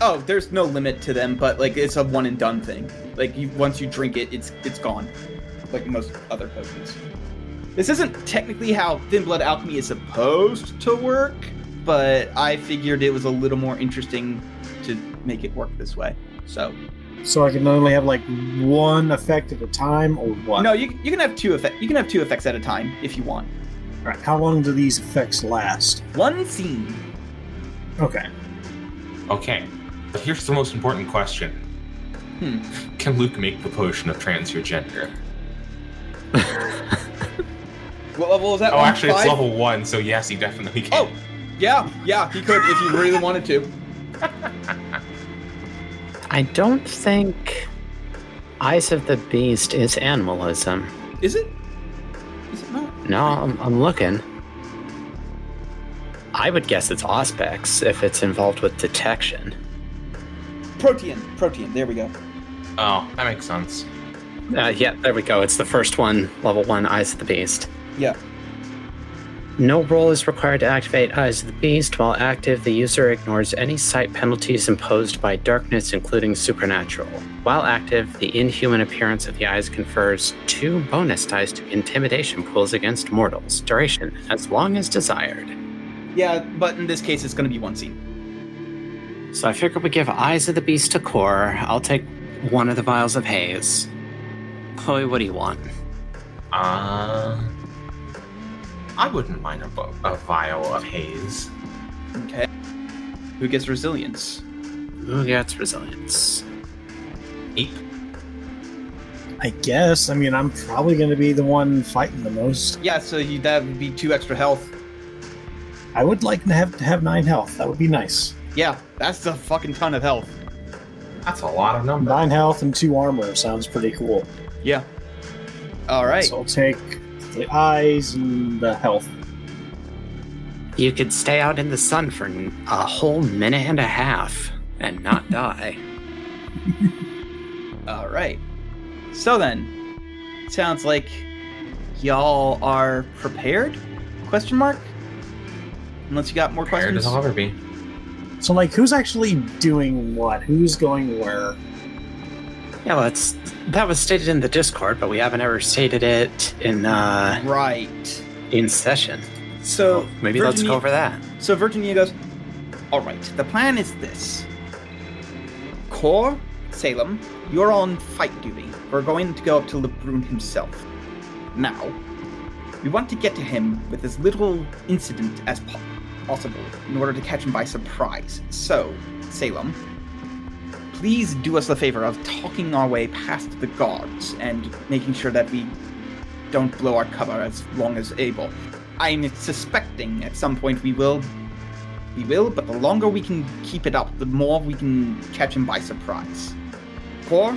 Oh, there's no limit to them, but like it's a one and done thing. Like you, once you drink it, it's it's gone. Like most other potions. This isn't technically how thin blood alchemy is supposed to work, but I figured it was a little more interesting to make it work this way. So So I can only have like one effect at a time, or what? no, you you can have two effect. You can have two effects at a time if you want. Alright, how long do these effects last? One scene. Okay. Okay, but here's the most important question. Hmm. Can Luke make the potion of transfer gender? What level is that? Oh, one? actually, it's level one, so yes, he definitely can. Oh, yeah, yeah, he could if he really wanted to. I don't think Eyes of the Beast is animalism. Is it? Is it not? No, I'm, I'm looking. I would guess it's Auspex if it's involved with detection. Protean. Protean. There we go. Oh, that makes sense. Uh, yeah, there we go. It's the first one, level one, Eyes of the Beast. Yeah. No roll is required to activate Eyes of the Beast. While active, the user ignores any sight penalties imposed by darkness, including supernatural. While active, the inhuman appearance of the eyes confers two bonus dice to intimidation pools against mortals. Duration as long as desired. Yeah, but in this case, it's going to be one scene. So I figure we give Eyes of the Beast to Core. I'll take one of the vials of haze. Chloe, what do you want? Uh, I wouldn't mind a, bo- a vial of haze. Okay. Who gets resilience? Who gets resilience? Eight. I guess. I mean, I'm probably going to be the one fighting the most. Yeah, so you, that would be two extra health. I would like to have to have nine health. That would be nice. Yeah, that's a fucking ton of health. That's a lot of numbers. Nine health and two armor sounds pretty cool. Yeah. All right. So I'll take the eyes and the health. You could stay out in the sun for a whole minute and a half and not die. All right. So then, sounds like y'all are prepared? Question mark. Unless you got more Where questions. does Oliver be? So, like, who's actually doing what? Who's going where? Yeah, well, it's, that was stated in the Discord, but we haven't ever stated it in uh, Right. in session. So Maybe let's go over that. So Virginia goes, All right, the plan is this. Core, Salem, you're on fight duty. We're going to go up to LeBrun himself. Now, we want to get to him with as little incident as po- possible in order to catch him by surprise. So, Salem, please do us the favor of talking our way past the guards and making sure that we don't blow our cover as long as able. I'm suspecting at some point we will. We will, but the longer we can keep it up, the more we can catch him by surprise. Core,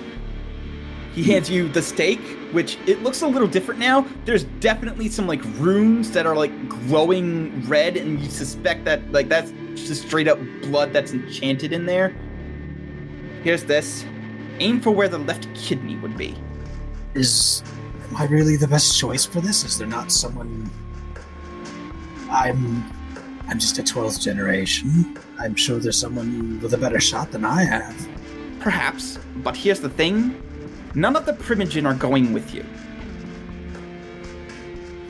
he hands you the stake, which it looks a little different now. There's definitely some like runes that are like glowing red, and you suspect that like that's just straight up blood that's enchanted in there. Here's this. Aim for where the left kidney would be. Is am I really the best choice for this? Is there not someone? I'm I'm just a twelfth generation. I'm sure there's someone with a better shot than I have. Perhaps, but here's the thing none of the Primogen are going with you.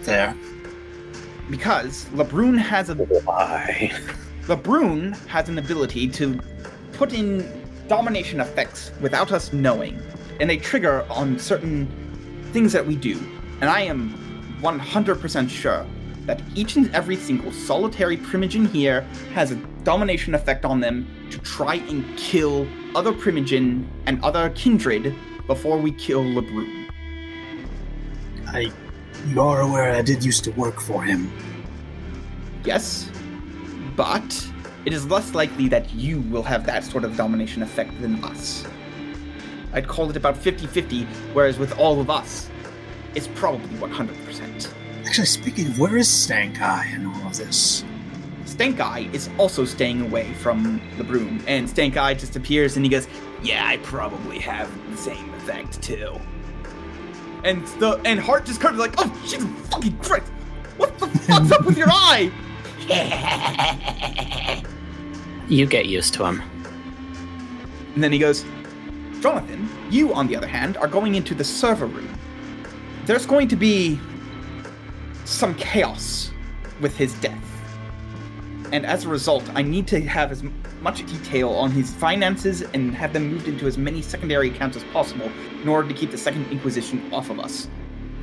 There. Because LeBrun has a Why? LeBrun has an ability to put in domination effects without us knowing, and they trigger on certain things that we do. And I am 100% sure that each and every single solitary Primogen here has a domination effect on them to try and kill other Primogen and other kindred before we kill LeBrun. I you are aware I did used to work for him. Yes, but it is less likely that you will have that sort of domination effect than us. I'd call it about 50 50, whereas with all of us, it's probably 100%. Actually, speaking of, where is Stank Eye in all of this? Stank Eye is also staying away from LeBrun, and Stank Eye just appears and he goes, Yeah, I probably have the same effect too. And the and Hart just kind of like, Oh, Jesus fucking Christ! What the fuck's up with your eye? You get used to him. And then he goes, Jonathan, you, on the other hand, are going into the server room. There's going to be some chaos with his death. And as a result, I need to have as much detail on his finances and have them moved into as many secondary accounts as possible in order to keep the Second Inquisition off of us.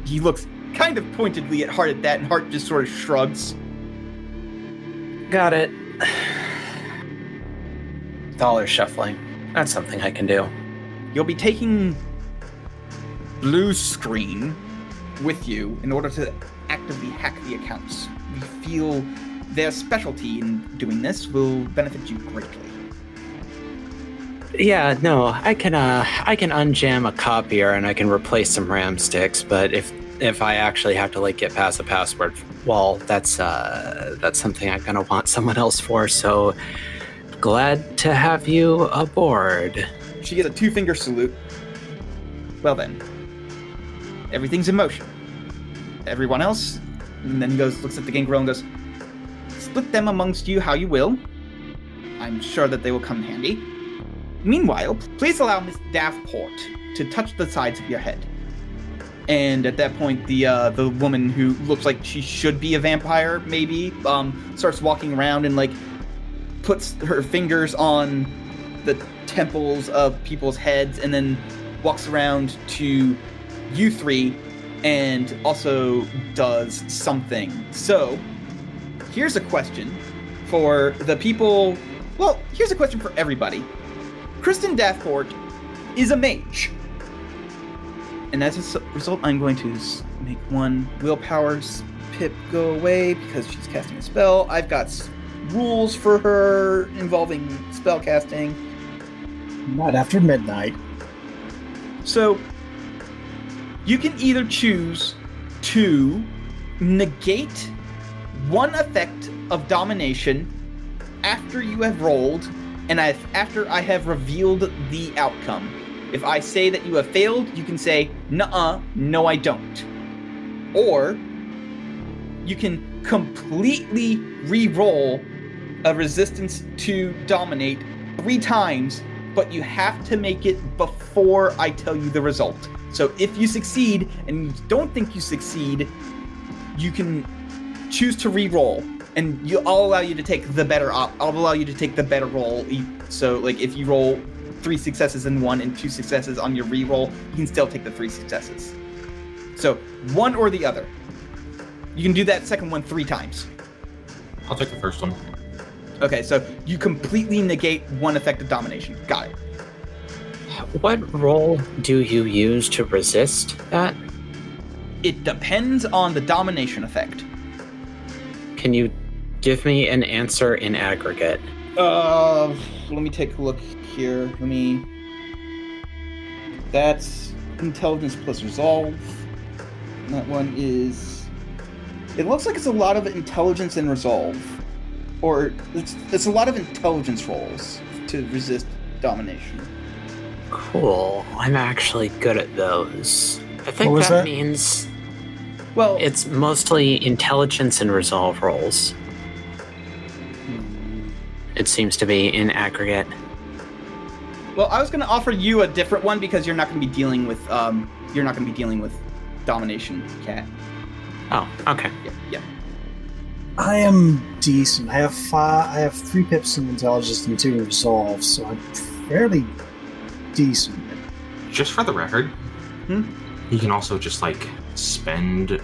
He looks kind of pointedly at Hart at that, and Hart just sort of shrugs. Got it. Dollar shuffling. That's something I can do. You'll be taking blue screen with you in order to actively hack the accounts. We feel their specialty in doing this will benefit you greatly. Yeah, no, I can uh I can unjam a copier and I can replace some RAM sticks, but if if I actually have to like get past the password, wall, that's uh that's something I'm gonna want someone else for. So glad to have you aboard. She gives a two finger salute. Well then, everything's in motion. Everyone else, and then goes looks at the gangrel and goes, split them amongst you how you will. I'm sure that they will come in handy. Meanwhile, please allow Miss Davenport to touch the sides of your head. And at that point, the uh, the woman who looks like she should be a vampire, maybe, um, starts walking around and like puts her fingers on the temples of people's heads, and then walks around to you three, and also does something. So, here's a question for the people. Well, here's a question for everybody. Kristen Davenport is a mage. And as a result, I'm going to make one willpower s- pip go away because she's casting a spell. I've got rules for her involving spell casting. Not after midnight. So you can either choose to negate one effect of domination after you have rolled and I, after I have revealed the outcome. If I say that you have failed, you can say, nuh uh, no, I don't. Or you can completely re roll a resistance to dominate three times, but you have to make it before I tell you the result. So if you succeed and you don't think you succeed, you can choose to re-roll, and you, I'll allow you to take the better. Op- I'll allow you to take the better roll. E- So like if you roll three successes in one and two successes on your re-roll, you can still take the three successes. So one or the other. You can do that second one three times. I'll take the first one. Okay, so you completely negate one effect of domination. Got it. What roll do you use to resist that? It depends on the domination effect. Can you give me an answer in aggregate? Uh, let me take a look here. Let me. That's intelligence plus resolve. That one is. It looks like it's a lot of intelligence and resolve, or it's it's a lot of intelligence rolls to resist domination. Cool. I'm actually good at those. I think What was that, that? means Well, it's mostly intelligence and resolve rolls. It seems to be in aggregate. well, I was going to offer you a different one because you're not going to be dealing with um, you're not going to be dealing with domination, cat. Oh, okay. Yeah, yeah. I am decent. I have five. I have three pips in intelligence and two in resolve, so I'm fairly decent. Just for the record, Hmm? you can also just like spend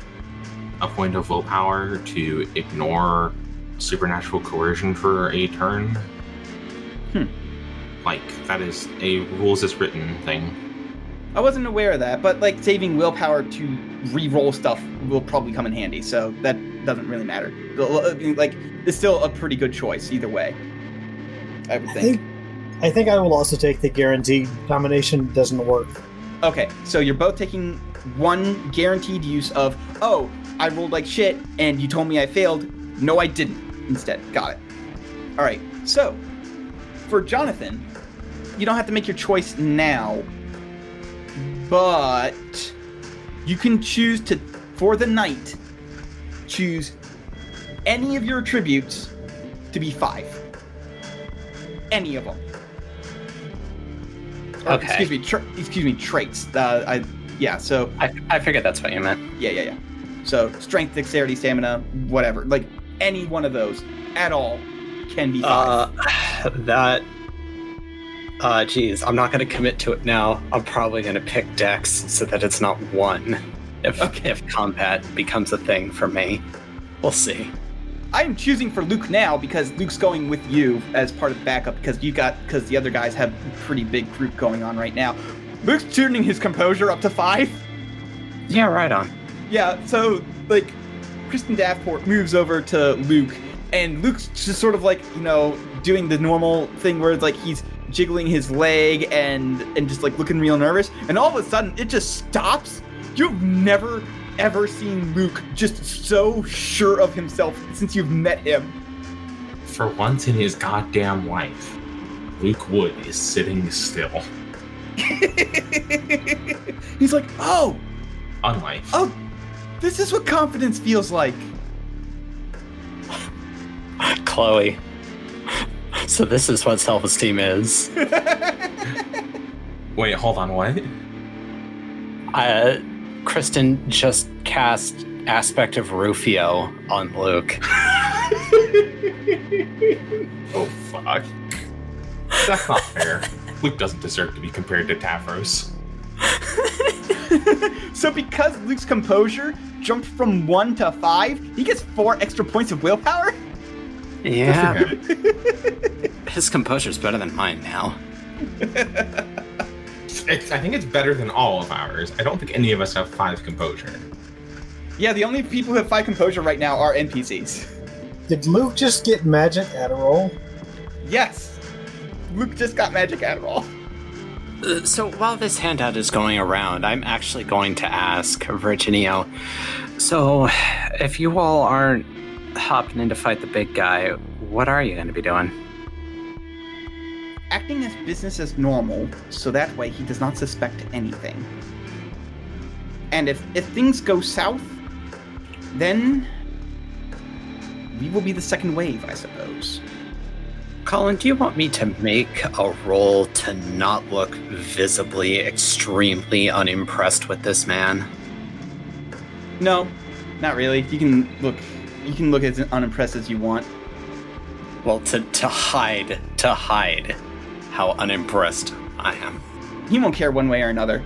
a point of willpower to ignore supernatural coercion for a turn. Hmm. Like that is a rules as written thing. I wasn't aware of that, but like saving willpower to re-roll stuff will probably come in handy, so that doesn't really matter. Like, it's still a pretty good choice either way. I would I think. think. I think I will also take the guaranteed domination Doesn't work. Okay, so you're both taking one guaranteed use of, oh, I rolled like shit, and you told me I failed. No, I didn't. Instead, got it. All right, so for Jonathan, you don't have to make your choice now, but you can choose to, for the night, choose any of your attributes to be five. Any of them. Or, Okay. Excuse me. Tra- excuse me. Traits. Uh, I. Yeah. So. I, I figured that's what you meant. Yeah. Yeah. Yeah. So strength, dexterity, stamina, whatever. Like any one of those at all can be five. Uh, that. Uh, geez, I'm not gonna commit to it now. I'm probably gonna pick Dex so that it's not one. If Okay. if combat becomes a thing for me, we'll see. I'm choosing for Luke now because Luke's going with you as part of the backup because you got because the other guys have a pretty big group going on right now. Luke's tuning his composure up to five. Yeah, right on. Yeah, so like Kristen Davenport moves over to Luke, and Luke's just sort of like you know doing the normal thing where it's like he's jiggling his leg and and just like looking real nervous, and all of a sudden it just stops. You've never ever seen Luke just so sure of himself since you've met him. For once in his goddamn life, Luke Wood is sitting still. He's like, oh, Unlike. oh, this is what confidence feels like. Chloe. So this is what self-esteem is. Wait, hold on, what? Uh, Kristen just cast aspect of Rufio on Luke. Oh, fuck. That's not fair. Luke doesn't deserve to be compared to Tavros. so because Luke's composure jumped from one to five, he gets four extra points of willpower. Yeah, Good for him. his composure's better than mine now. It's, I think it's better than all of ours. I don't think any of us have five composure. Yeah, the only people who have five composure right now are NPCs. Did Luke just get magic Adderall? Yes, Luke just got magic Adderall. Uh, So while this handout is going around, I'm actually going to ask Virginio. So, if you all aren't hopping in to fight the big guy, what are you going to be doing? Acting as business as normal, so that way he does not suspect anything. And if if things go south, then we will be the second wave, I suppose. Colin, do you want me to make a roll to not look visibly extremely unimpressed with this man? No, not really. You can look. You can look as unimpressed as you want. Well, to, to hide, to hide how unimpressed I am. He won't care one way or another.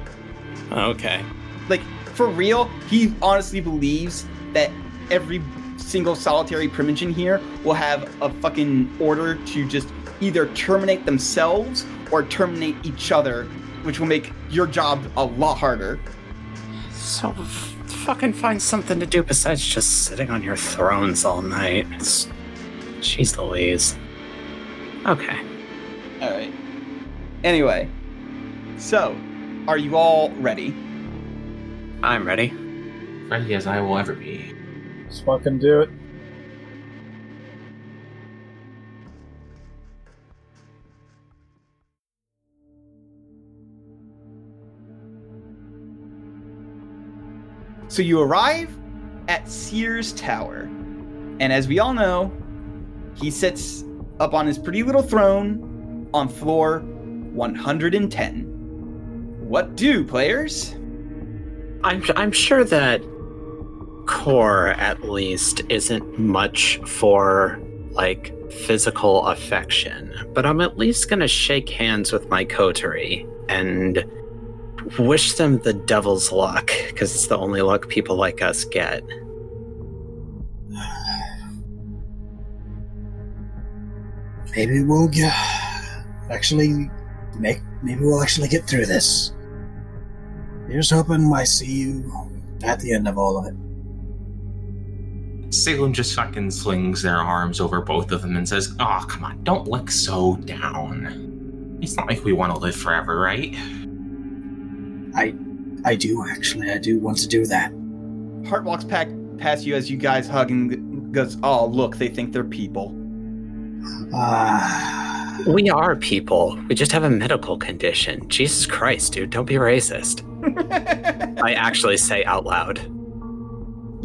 Okay. Like for real, he honestly believes that every single solitary primogen here will have a fucking order to just either terminate themselves or terminate each other, which will make your job a lot harder. So f- fucking find something to do besides just sitting on your thrones all night. It's, jeez Louise. Okay. All right. Anyway, so are you all ready? I'm ready. Ready as I will ever be. Let's fucking do it. So you arrive at Sears Tower, and as we all know, he sits up on his pretty little throne on floor 110. What do, players? I'm I'm sure that core at least isn't much for like physical affection, but I'm at least gonna shake hands with my coterie and wish them the devil's luck because it's the only luck people like us get. Maybe we'll get actually make. Maybe we'll actually get through this. Here's hoping I see you at the end of all of it. Salem just fucking slings their arms over both of them and says, Oh, come on, don't look so down. It's not like we want to live forever, right? I, I do actually. I do want to do that. Hart walks back past you as you guys hug and goes, "Oh, look, they think they're people." Ah, We are people. We just have a medical condition. Jesus Christ, dude, don't be racist. I actually say out loud.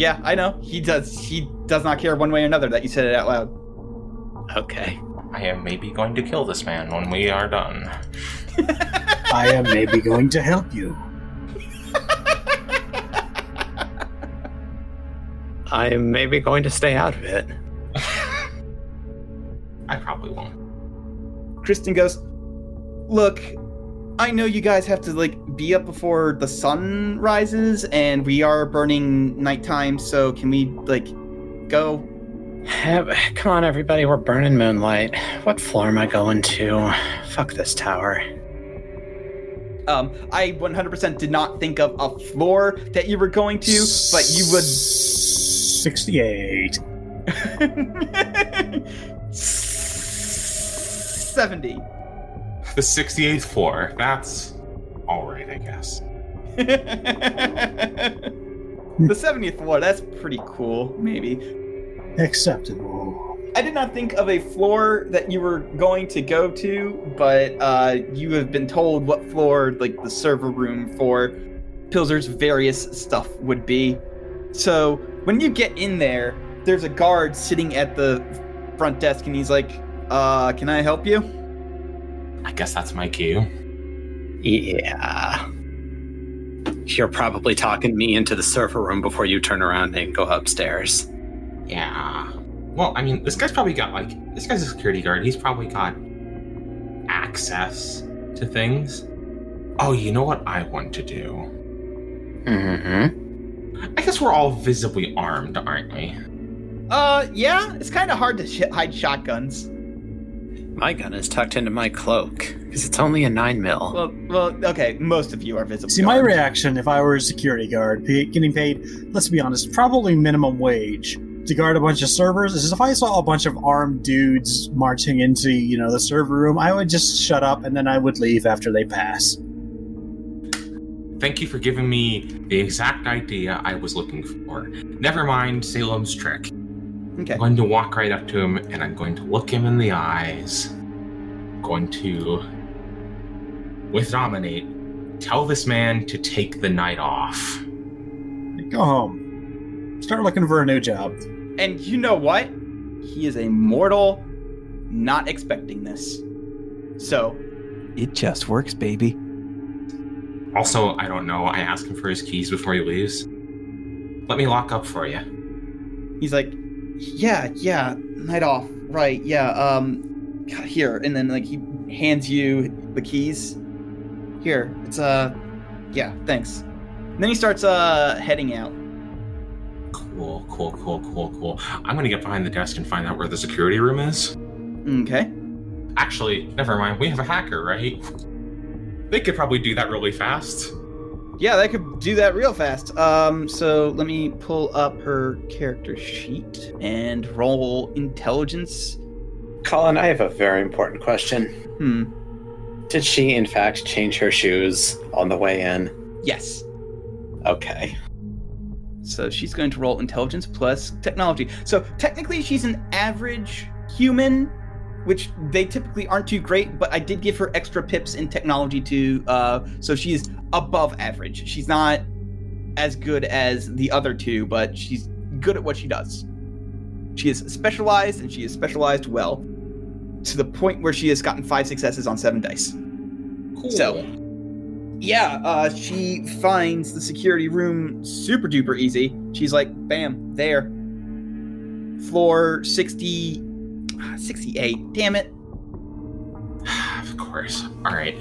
Yeah, I know. He does. He does not care one way or another that you said it out loud. Okay. I am maybe going to kill this man when we are done. I am maybe going to help you. I'm maybe going to stay out of it. I probably won't. Kristen goes, Look, I know you guys have to like be up before the sun rises, and we are burning nighttime. So can we like go? Come on, everybody, we're burning moonlight. What floor am I going to? Fuck this tower. Um, I 100% did not think of a floor that you were going to, but you would. 68. 70. The 68th floor. That's all right, I guess. the 70th floor, that's pretty cool, maybe. Acceptable. I did not think of a floor that you were going to go to, but uh, you have been told what floor, like the server room for Pilzer's various stuff would be. So when you get in there, there's a guard sitting at the front desk, and he's like, uh, "Can I help you?" I guess that's my cue. Yeah. You're probably talking me into the server room before you turn around and go upstairs. Yeah. Well, I mean, this guy's probably got like this guy's a security guard. He's probably got access to things. Oh, you know what I want to do? Mm-hmm. I guess we're all visibly armed, aren't we? Uh, yeah, it's kind of hard to sh- hide shotguns. My gun is tucked into my cloak because it's only a nine mil. Well, well, okay, most of you are visible. See, my reaction if I were a security guard, getting paid, let's be honest, probably minimum wage to guard a bunch of servers, is if I saw a bunch of armed dudes marching into, you know, the server room, I would just shut up and then I would leave after they pass. Thank you for giving me the exact idea I was looking for. Never mind Salem's trick. Okay. I'm going to walk right up to him and I'm going to look him in the eyes. I'm going to, with Dominate, tell this man to take the night off. Go home. Start looking for a new job. And you know what? He is a mortal, not expecting this. So, it just works, baby. Also, I don't know, I ask him for his keys before he leaves. Let me lock up for you. He's like, yeah, yeah, night off, right? Yeah, um, here, and then like he hands you the keys. Here, it's uh, yeah, thanks. And then he starts uh heading out. Cool, cool, cool, cool, cool. I'm gonna get behind the desk and find out where the security room is. Okay. Actually, never mind. We have a hacker, right? They could probably do that really fast. Yeah, they could do that real fast. Um, so let me pull up her character sheet and roll intelligence. Colin, I have a very important question. Hmm. Did she, in fact, change her shoes on the way in? Yes. Okay. So she's going to roll intelligence plus technology. So technically, she's an average human, which they typically aren't too great. But I did give her extra pips in technology to, uh, so she's above average. She's not as good as the other two, but she's good at what she does. She is specialized, and she is specialized well, to the point where she has gotten five successes on seven dice. Cool. So, yeah, uh, she finds the security room super duper easy. She's like, bam, there. Floor 60. 68. Damn it. of course. All right.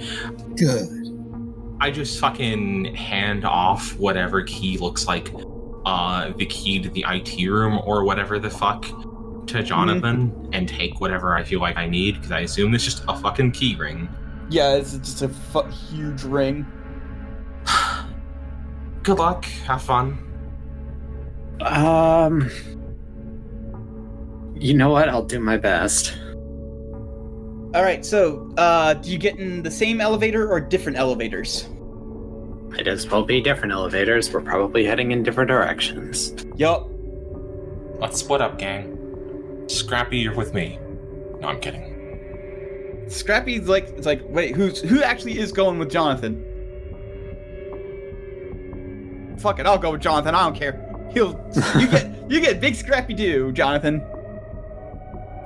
Good. I just fucking hand off whatever key looks like uh the key to the IT room or whatever the fuck to Jonathan and take whatever I feel like I need because I assume it's just a fucking key ring. Yeah, it's just a fu- huge ring. Good luck. Have fun. Um. You know what? I'll do my best. All right, so uh, do you get in the same elevator or different elevators? Might as well be different elevators. We're probably heading in different directions. Yup. Let's split up, gang. Scrappy, you're with me. No, I'm kidding. Scrappy's like, it's like, wait, who's who actually is going with Jonathan? Fuck it, I'll go with Jonathan. I don't care. He'll you get you get big Scrappy Doo, Jonathan.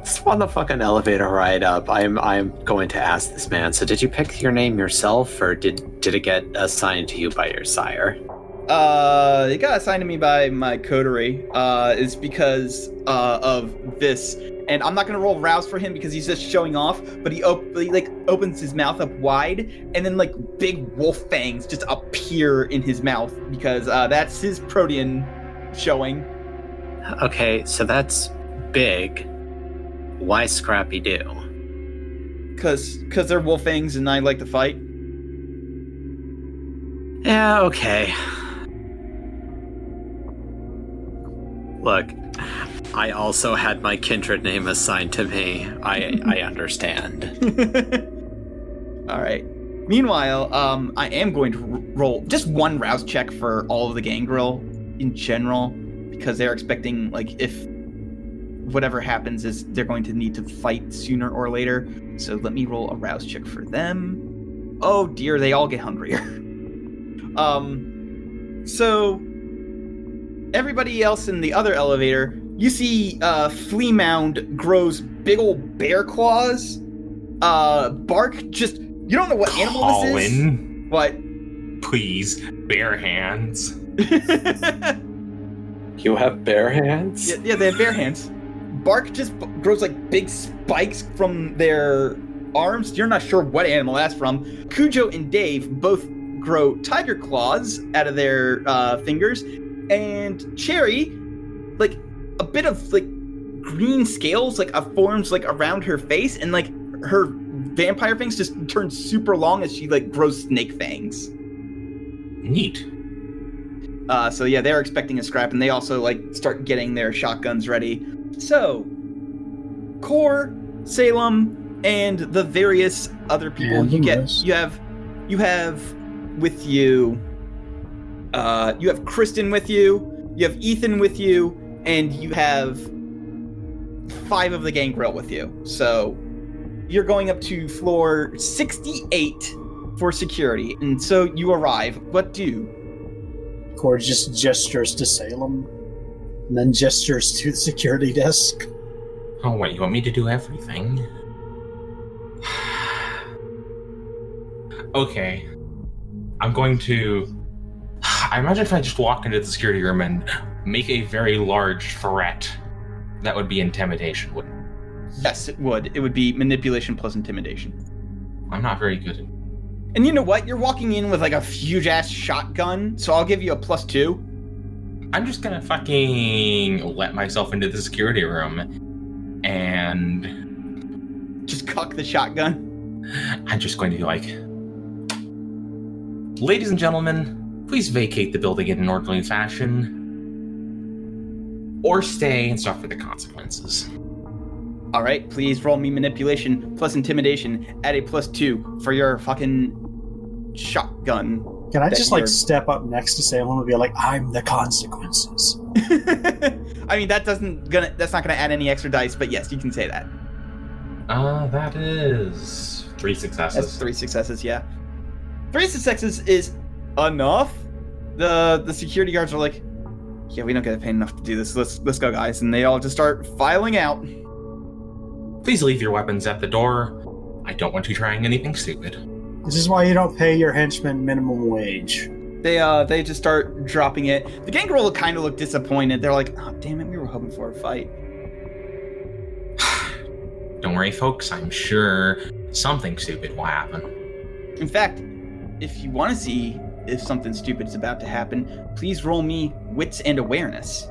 Just on the fucking elevator ride up, I'm I'm going to ask this man. So, did you pick your name yourself, or did did it get assigned to you by your sire? Uh, it got assigned to me by my coterie. Uh, is because uh of this and I'm not gonna roll rouse for him because he's just showing off. But he, op- he like opens his mouth up wide, and then like big wolf fangs just appear in his mouth because uh, that's his protean showing. Okay, so that's big. Why Scrappy Doo? Cause, cause they're wolf fangs, and I like to fight. Yeah, okay. Look, I also had my kindred name assigned to me. I I understand. all right. Meanwhile, um, I am going to r- roll just one rouse check for all of the gangrel in general because they're expecting like if whatever happens is they're going to need to fight sooner or later. So let me roll a rouse check for them. Oh dear, they all get hungrier. um, so everybody else in the other elevator, you see, uh, Flea Mound grows big old bear claws. Uh, Bark just you don't know what animal this is. Colin, What? please, bare hands. You have bare hands? Yeah, yeah, they have bare hands. Bark just grows like big spikes from their arms. You're not sure what animal that's from. Cujo and Dave both grow tiger claws out of their uh, fingers, and Cherry, like a bit of like green scales, like uh, forms like around her face, and like her vampire fangs just turn super long as she like grows snake fangs. Neat. Uh, so yeah, they're expecting a scrap, and they also like start getting their shotguns ready. So, Core, Salem, and the various other people And you get, Lewis. you have, you have with you. Uh, you have Kristen with you. You have Ethan with you, and you have five of the gangrel with you. So, you're going up to floor sixty-eight for security, and so you arrive. What do? Cord just gestures to Salem, and then gestures to the security desk. Oh, wait, you want me to do everything? okay. I'm going to. I imagine if I just walked into the security room and make a very large threat, that would be intimidation, wouldn't it? Yes, it would. It would be manipulation plus intimidation. I'm not very good at And you know what? You're walking in with like a huge ass shotgun, so I'll give you a plus two. I'm just gonna fucking let myself into the security room and Just cock the shotgun. I'm just going to be like, Ladies and gentlemen, please vacate the building in an orderly fashion. Or stay and suffer the consequences. All right, please roll me manipulation plus intimidation at a plus two for your fucking shotgun. Can I just like you're- step up next to Salem and be like, "I'm the consequences"? I mean, that doesn't gonna that's not gonna add any extra dice, but yes, you can say that. Uh, that is three That's successes. three successes, yeah. Three successes is enough. The the security guards are like, yeah, we don't get paid enough to do this. Let's let's go, guys, and they all just start filing out. Please leave your weapons at the door. I don't want you trying anything stupid. This is why you don't pay your henchmen minimum wage. They uh they just start dropping it. The gang gangrel kind of look disappointed. They're like, oh damn it, we were hoping for a fight. Don't worry, folks. I'm sure something stupid will happen. In fact, if you want to see if something stupid is about to happen, please roll me wits and awareness.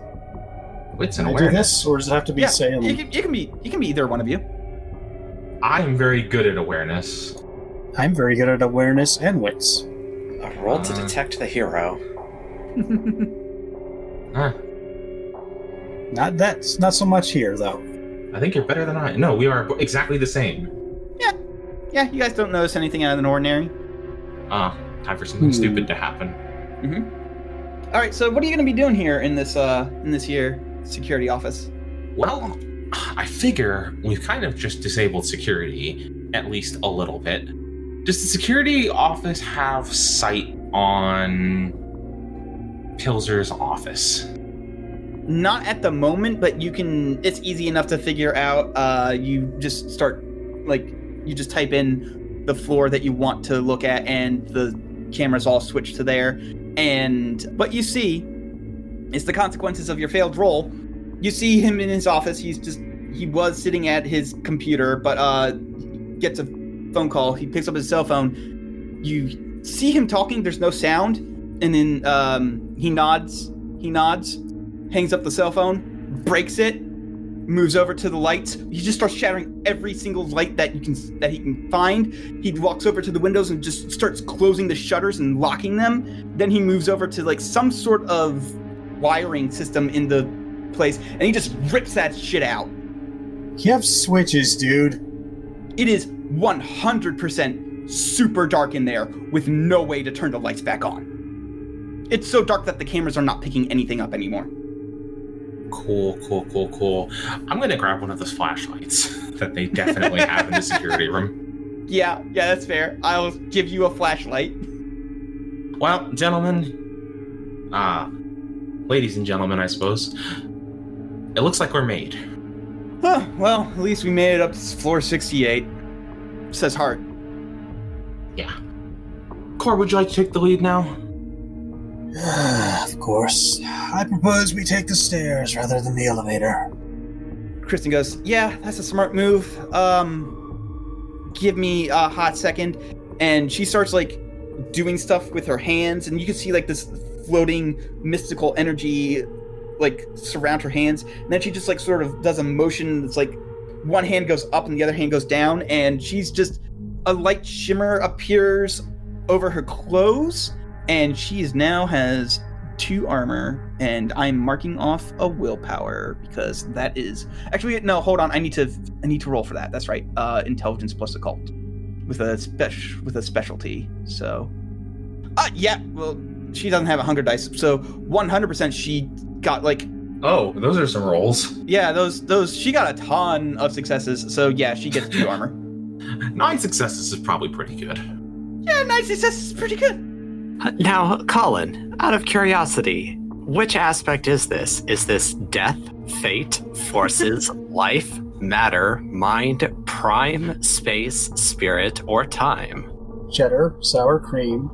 Wits Can and I do awareness. this, or does it have to be yeah, Salem? you can, you can be you can be either one of you. I'm very good at awareness. I'm very good at awareness and wits. A roll to Uh. detect the hero. Huh. Not that's not so much here though. I think you're better than I. No, we are exactly the same. yeah, Yeah, you guys don't notice anything out of the ordinary. Ah, time for something Hmm. stupid to happen. All right, so what are you going to be doing here in this uh in this here security office? Well, I figure we've kind of just disabled security, at least a little bit. Does the security office have sight on Pilzer's office? Not at the moment, but you can. It's easy enough to figure out. Uh, you just start like you just type in the floor that you want to look at, and the cameras all switch to there. And what you see is the consequences of your failed roll. You see him in his office. He's just he was sitting at his computer, but uh, gets a phone call. He picks up his cell phone. You see him talking. There's no sound, and then um, he nods. He nods, hangs up the cell phone, breaks it, moves over to the lights. He just starts shattering every single light that you can that he can find. He walks over to the windows and just starts closing the shutters and locking them. Then he moves over to like some sort of wiring system in the place, and he just rips that shit out. You have switches, dude. It is 100% super dark in there with no way to turn the lights back on. It's so dark that the cameras are not picking anything up anymore. Cool, cool, cool, cool. I'm gonna grab one of those flashlights that they definitely have in the security room. Yeah, yeah, that's fair. I'll give you a flashlight. Well, gentlemen, ah, ladies and gentlemen, I suppose. It looks like we're made. Huh, well, at least we made it up to floor 68. Says Hart. Yeah. Core, would you like to take the lead now? of course. I propose we take the stairs rather than the elevator. Kristen goes, Yeah, that's a smart move. Um, give me a hot second. And she starts like doing stuff with her hands, and you can see like this floating mystical energy like surround her hands. And then she just like sort of does a motion that's like one hand goes up and the other hand goes down, and she's just a light shimmer appears over her clothes, and she now has two armor, and I'm marking off a willpower because that is actually no. Hold on, I need to I need to roll for that. That's right, uh, intelligence plus occult with a special with a specialty. So, uh, yeah. Well, she doesn't have a hunger dice, so 100% she got like Oh, those are some rolls. yeah those those she got a ton of successes. So yeah, she gets two armor. Nine successes is probably pretty good. Yeah, nine successes is pretty good. Uh, now, Colin, out of curiosity, which aspect is this? Is this death, fate, forces, life, matter, mind, prime, space, spirit, or time? Cheddar, sour cream,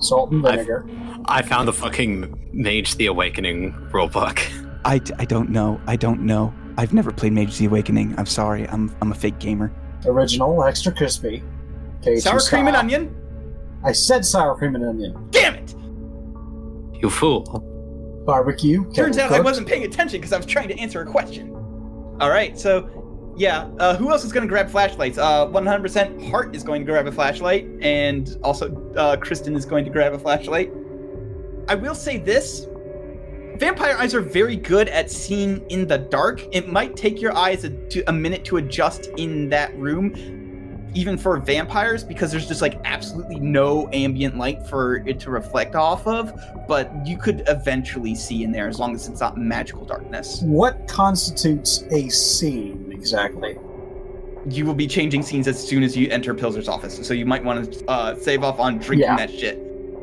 salt and I've- vinegar. I found the fucking Mage the Awakening rulebook. I, I don't know. I don't know. I've never played Mage the Awakening. I'm sorry. I'm I'm a fake gamer. Original, extra crispy. Cajun Sour cream and onion. I said sour cream and onion. Damn it! You fool. Barbecue. Turns kettle out I wasn't paying attention because I was trying to answer a question. All right, so yeah, uh, who else is going to grab flashlights? Uh, 100% Hart is going to grab a flashlight, and also uh, Kristen is going to grab a flashlight. I will say this: vampire eyes are very good at seeing in the dark. It might take your eyes a, to, a minute to adjust in that room, even for vampires, because there's just like absolutely no ambient light for it to reflect off of. But you could eventually see in there as long as it's not magical darkness. What constitutes a scene exactly? You will be changing scenes as soon as you enter Pilsner's office, so you might want to uh, save off on drinking Yeah. that shit.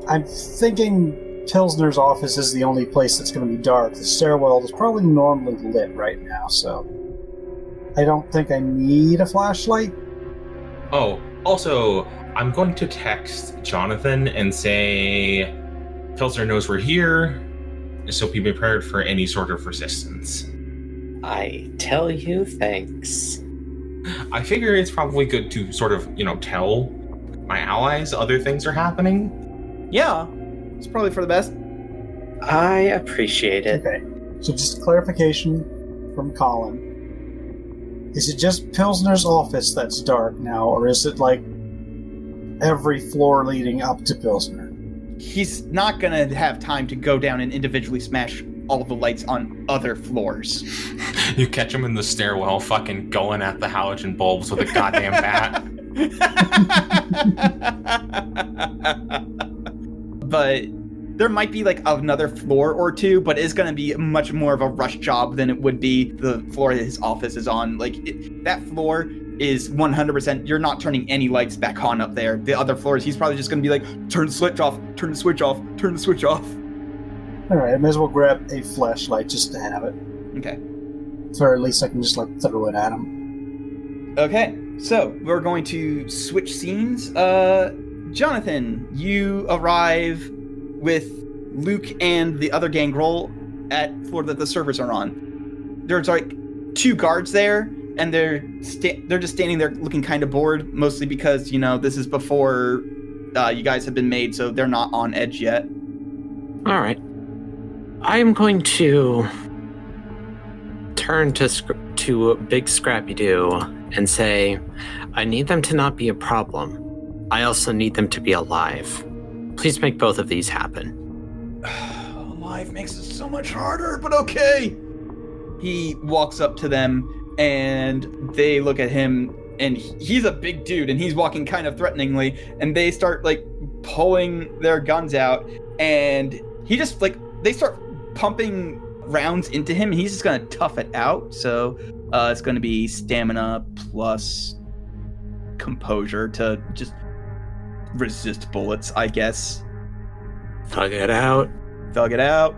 I'm thinking Pilsner's office is the only place that's going to be dark. The stairwell is probably normally lit right now, so I don't think I need a flashlight. Oh, also, I'm going to text Jonathan and say Pilsner knows we're here, so be prepared for any sort of resistance. I tell you thanks. I figure it's probably good to sort of, you know, tell my allies other things are happening. Yeah, it's probably for the best. I appreciate it. Okay, so just clarification from Colin. Is it just Pilsner's office that's dark now, or is it like every floor leading up to Pilsner? He's not gonna have time to go down and individually smash all of the lights on other floors. You catch him in the stairwell, fucking going at the halogen bulbs with a goddamn bat. but there might be like another floor or two, but it's going to be much more of a rush job than it would be the floor that his office is on. Like it, that floor is 100%. You're not turning any lights back on up there. The other floors, he's probably just going to be like, turn the switch off, turn the switch off, turn the switch off. All right, I may as well grab a flashlight just to have it, Okay. So at least I can just like throw it at him. Okay. So we're going to switch scenes. Uh, Jonathan, you arrive with Luke and the other gangrel at floor that the servers are on. There's like two guards there, and they're sta- they're just standing there looking kind of bored, mostly because you know this is before uh, you guys have been made, so they're not on edge yet. All right. I am going to turn to Sc- to Big Scrappy Doo and say, I need them to not be a problem. I also need them to be alive. Please make both of these happen. Alive makes it so much harder, but okay. He walks up to them and they look at him and he's a big dude and he's walking kind of threateningly and they start like pulling their guns out and he just like they start pumping rounds into him he's just gonna tough it out so uh, it's gonna be stamina plus composure to just resist bullets i guess Thug it out. thug it out.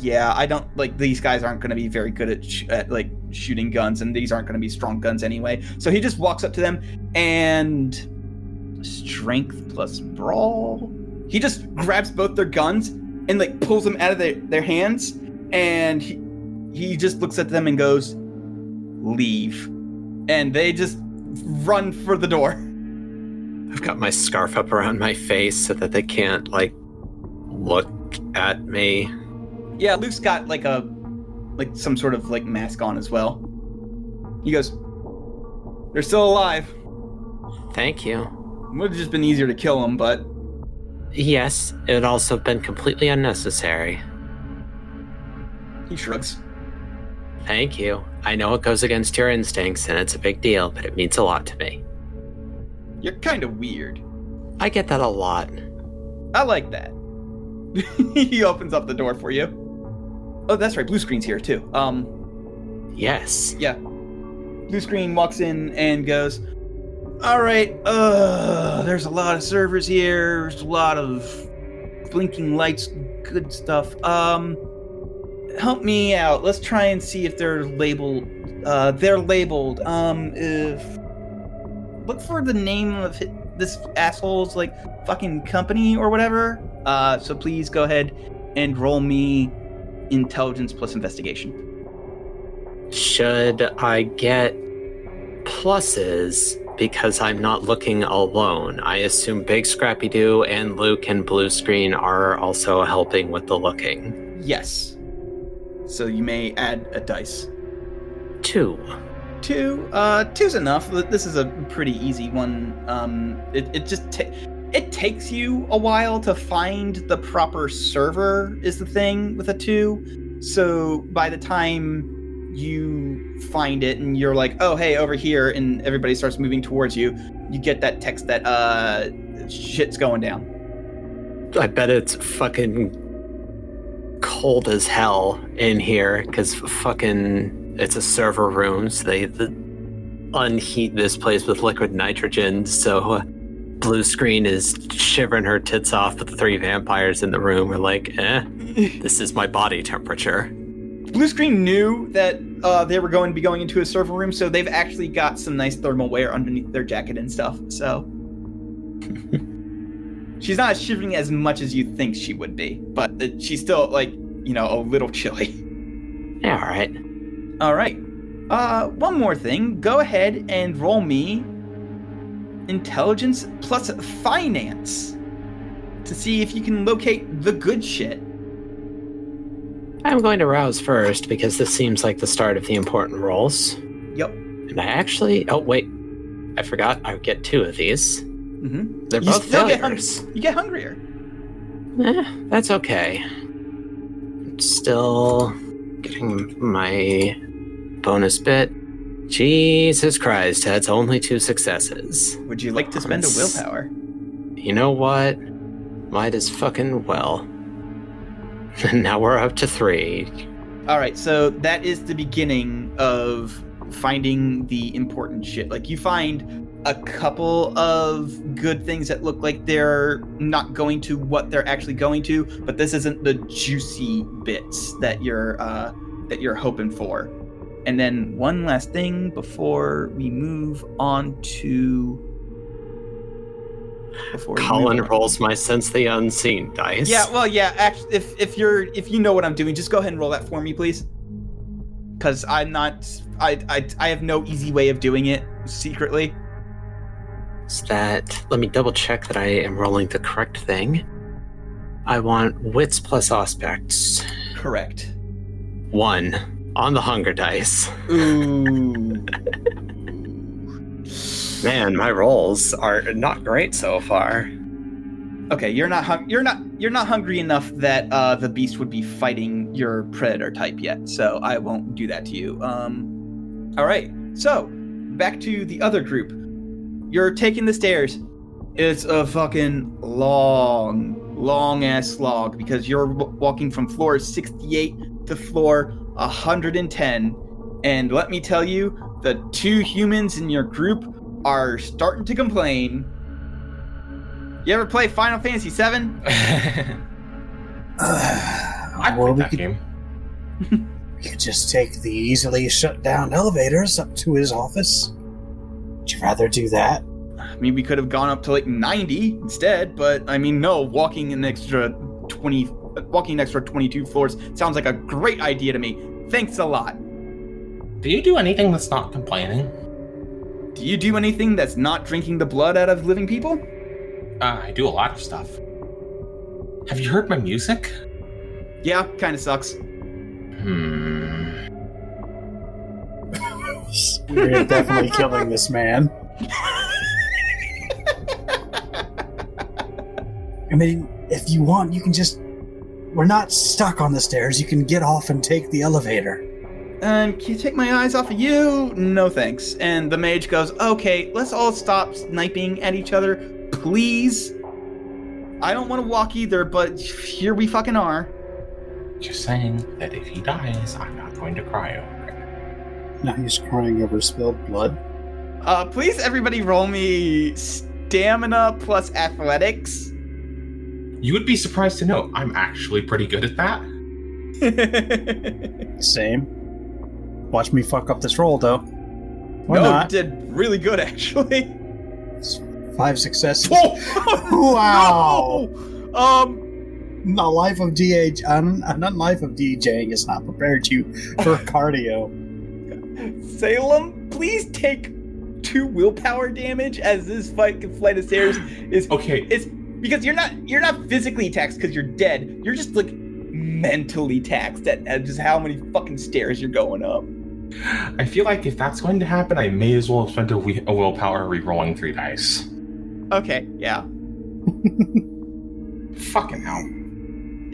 Yeah, I don't like these guys aren't going to be very good at, sh- at like shooting guns, and these aren't going to be strong guns anyway. So he just walks up to them and strength plus brawl. He just grabs both their guns and like pulls them out of their, their hands, and he, he just looks at them and goes, "Leave," and they just run for the door. I've got my scarf up around my face so that they can't, like, look at me. Yeah, Luke's got like a like some sort of like mask on as well. He goes, "They're still alive. Thank you. Would have just been easier to kill them, but Yes, it would also have been completely unnecessary. he shrugs. Thank you. I know it goes against your instincts and it's a big deal, but it means a lot to me. You're kind of weird. I get that a lot. I like that." he opens up the door for you. Oh, that's right. Blue screen's here too. Um, Yes. yeah. Blue screen walks in and goes, "All right. Uh, there's a lot of servers here. There's a lot of blinking lights. Good stuff. Um, help me out. Let's try and see if they're labeled. Uh, they're labeled. Um, if look for the name of this asshole's like fucking company or whatever. Uh, so please go ahead and roll me intelligence plus investigation. Should I get pluses because I'm not looking alone? I assume Big Scrappy Doo and Luke and Blue Screen are also helping with the looking. Yes. So you may add a dice. Two. Two. Uh, two's enough. This is a pretty easy one. Um, it, it just it takes you a while to find the proper server. Is the thing with a two. So by the time you find it and you're like, oh hey, over here, and everybody starts moving towards you, you get that text that uh, shit's going down. I bet it's fucking cold as hell in here because fucking it's a server room, so they the, unheat this place with liquid nitrogen. So uh, blue screen is shivering her tits off, but the three vampires in the room are like, "Eh, this is my body temperature." Blue Screen knew that uh, they were going to be going into a server room, so they've actually got some nice thermal wear underneath their jacket and stuff. So she's not shivering as much as you think she would be, but uh, she's still like you know a little chilly. Yeah, all right. All right. Uh, one more thing. Go ahead and roll me intelligence plus finance to see if you can locate the good shit. I'm going to rouse first because this seems like the start of the important rolls. Yep. And I actually, oh wait, I forgot. I would get two of these. Mm-hmm. They're You both still get failures. You get hungrier. Eh, that's okay. I'm still getting my bonus bit. Jesus Christ, that's only two successes. Would you like to spend a willpower? You know what? Might as fucking well. now we're up to three. All right, so that is the beginning of finding the important shit. Like you find a couple of good things that look like they're not going to what they're actually going to, but this isn't the juicy bits that you're uh, that you're hoping for. And then one last thing before we move on to before Colin rolls my sense the unseen dice. Yeah, well, yeah. Actually, if if you're if you know what I'm doing, just go ahead and roll that for me, please. because I'm not. I, I I have no easy way of doing it secretly. Is that let me double check that I am rolling the correct thing. I want wits plus aspects. Correct. One on the hunger dice. Ooh. Man, my rolls are not great so far. okay, you're not hung- you're not you're not hungry enough that uh, the beast would be fighting your predator type yet. So I won't do that to you. Um, all right. So back to the other group. You're taking the stairs. It's a fucking long, long ass slog because you're w- walking from floor 68 to floor 110. And let me tell you, the two humans in your group are starting to complain. You ever play Final Fantasy VII? I well, played we that could, game. we could just take the easily shut down elevators up to his office. Would you rather do that? I mean, we could have gone up to like 90 instead, but I mean, no, walking an extra 20, walking an extra 22 floors sounds like a great idea to me. Thanks a lot. Do you do anything that's not complaining? Do you do anything that's not drinking the blood out of living people? Uh, I do a lot of stuff. Have you heard my music? Yeah, kind of sucks. Hmm. We're definitely killing this man. I mean, if you want, you can just. We're not stuck on the stairs. You can get off and take the elevator. And can you take my eyes off of you? No thanks. And the mage goes, okay, let's all stop sniping at each other, please. I don't want to walk either, but here we fucking are. Just saying that if he dies, I'm not going to cry over it. Now he's crying over spilled blood. Uh, please, everybody, roll me stamina plus athletics. You would be surprised to know I'm actually pretty good at that. Same. Watch me fuck up this roll, though. Why no, not? did really good actually. Five successes. Whoa! wow! No! Um, The life of DH, un, not life of DJing has not prepared you for cardio. Salem, please take two willpower damage as this fight flight of stairs is Okay, it's because you're not you're not physically taxed because you're dead. You're just like mentally taxed at, at just how many fucking stairs you're going up. I feel like if that's going to happen, I may as well have spent a, we- a willpower re-rolling three dice. Okay, yeah. Fucking hell.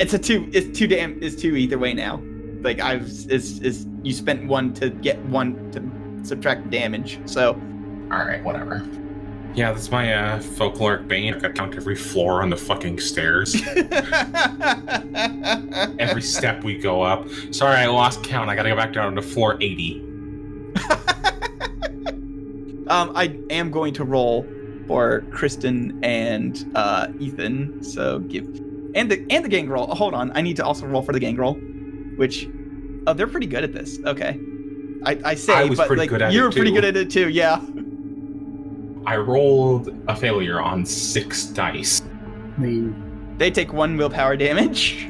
It's a two. It's two damn. It's two either way now. Like I've. It's. It's. You spent one to get one to subtract damage. So. Alright, whatever. Yeah, that's my uh, folkloric bane. I gotta count every floor on the fucking stairs. every step we go up. Sorry, I lost count. I gotta go back down to floor 80. um, I am going to roll for Kristen and uh, Ethan. So give and the and the gangrel. Hold on, I need to also roll for the gangrel, which oh they're pretty good at this. Okay, I, I say, I was but pretty like good at you it, were pretty good at it too. Yeah. I rolled a failure on six dice. I mean, They take one willpower damage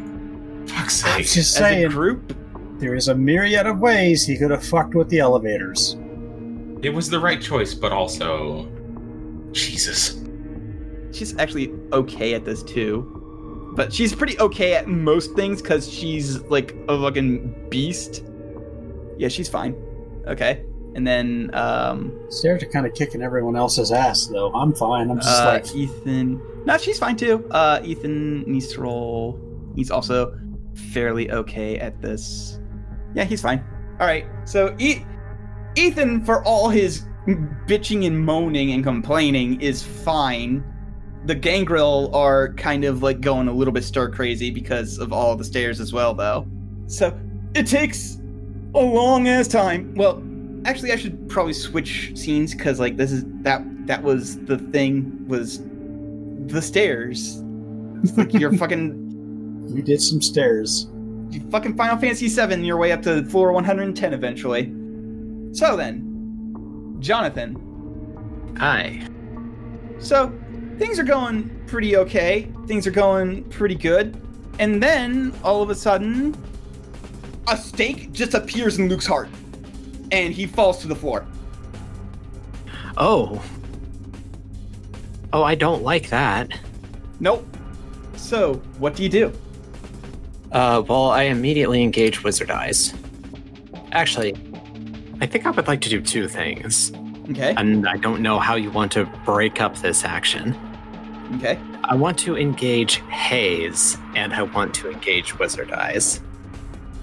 Fuck's I'm sake. just as a saying, group. there is a myriad of ways he could have fucked with the elevators. It was the right choice, but also. Jesus. She's actually okay at this too, but she's pretty okay at most things because she's like a fucking beast. Yeah, she's fine. Okay, and then um, Sarah kind of kicking everyone else's ass, though. I'm fine. I'm just uh, like, Ethan. No, she's fine too. Uh, Ethan needs to roll. He's also fairly okay at this. Yeah, he's fine. All right. So e- Ethan, for all his bitching and moaning and complaining, is fine. The gangrel are kind of like going a little bit stir crazy because of all the stairs as well, though. So it takes a long ass time. Well, actually, I should probably switch scenes because like this is that that was the thing was the stairs. It's like you're fucking we did some stairs. you fucking Final Fantasy VII your way up to floor 110 eventually. So then, Jonathan. Aye. So things are going pretty okay. Things are going pretty good. And then all of a sudden, a stake just appears in Luke's heart, and he falls to the floor. Oh. Oh, I don't like that. Nope. So, what do you do? Uh, well, I immediately engage Wizard Eyes. Actually, I think I would like to do two things. Okay. And I don't know how you want to break up this action. Okay. I want to engage Haze, and I want to engage Wizard Eyes.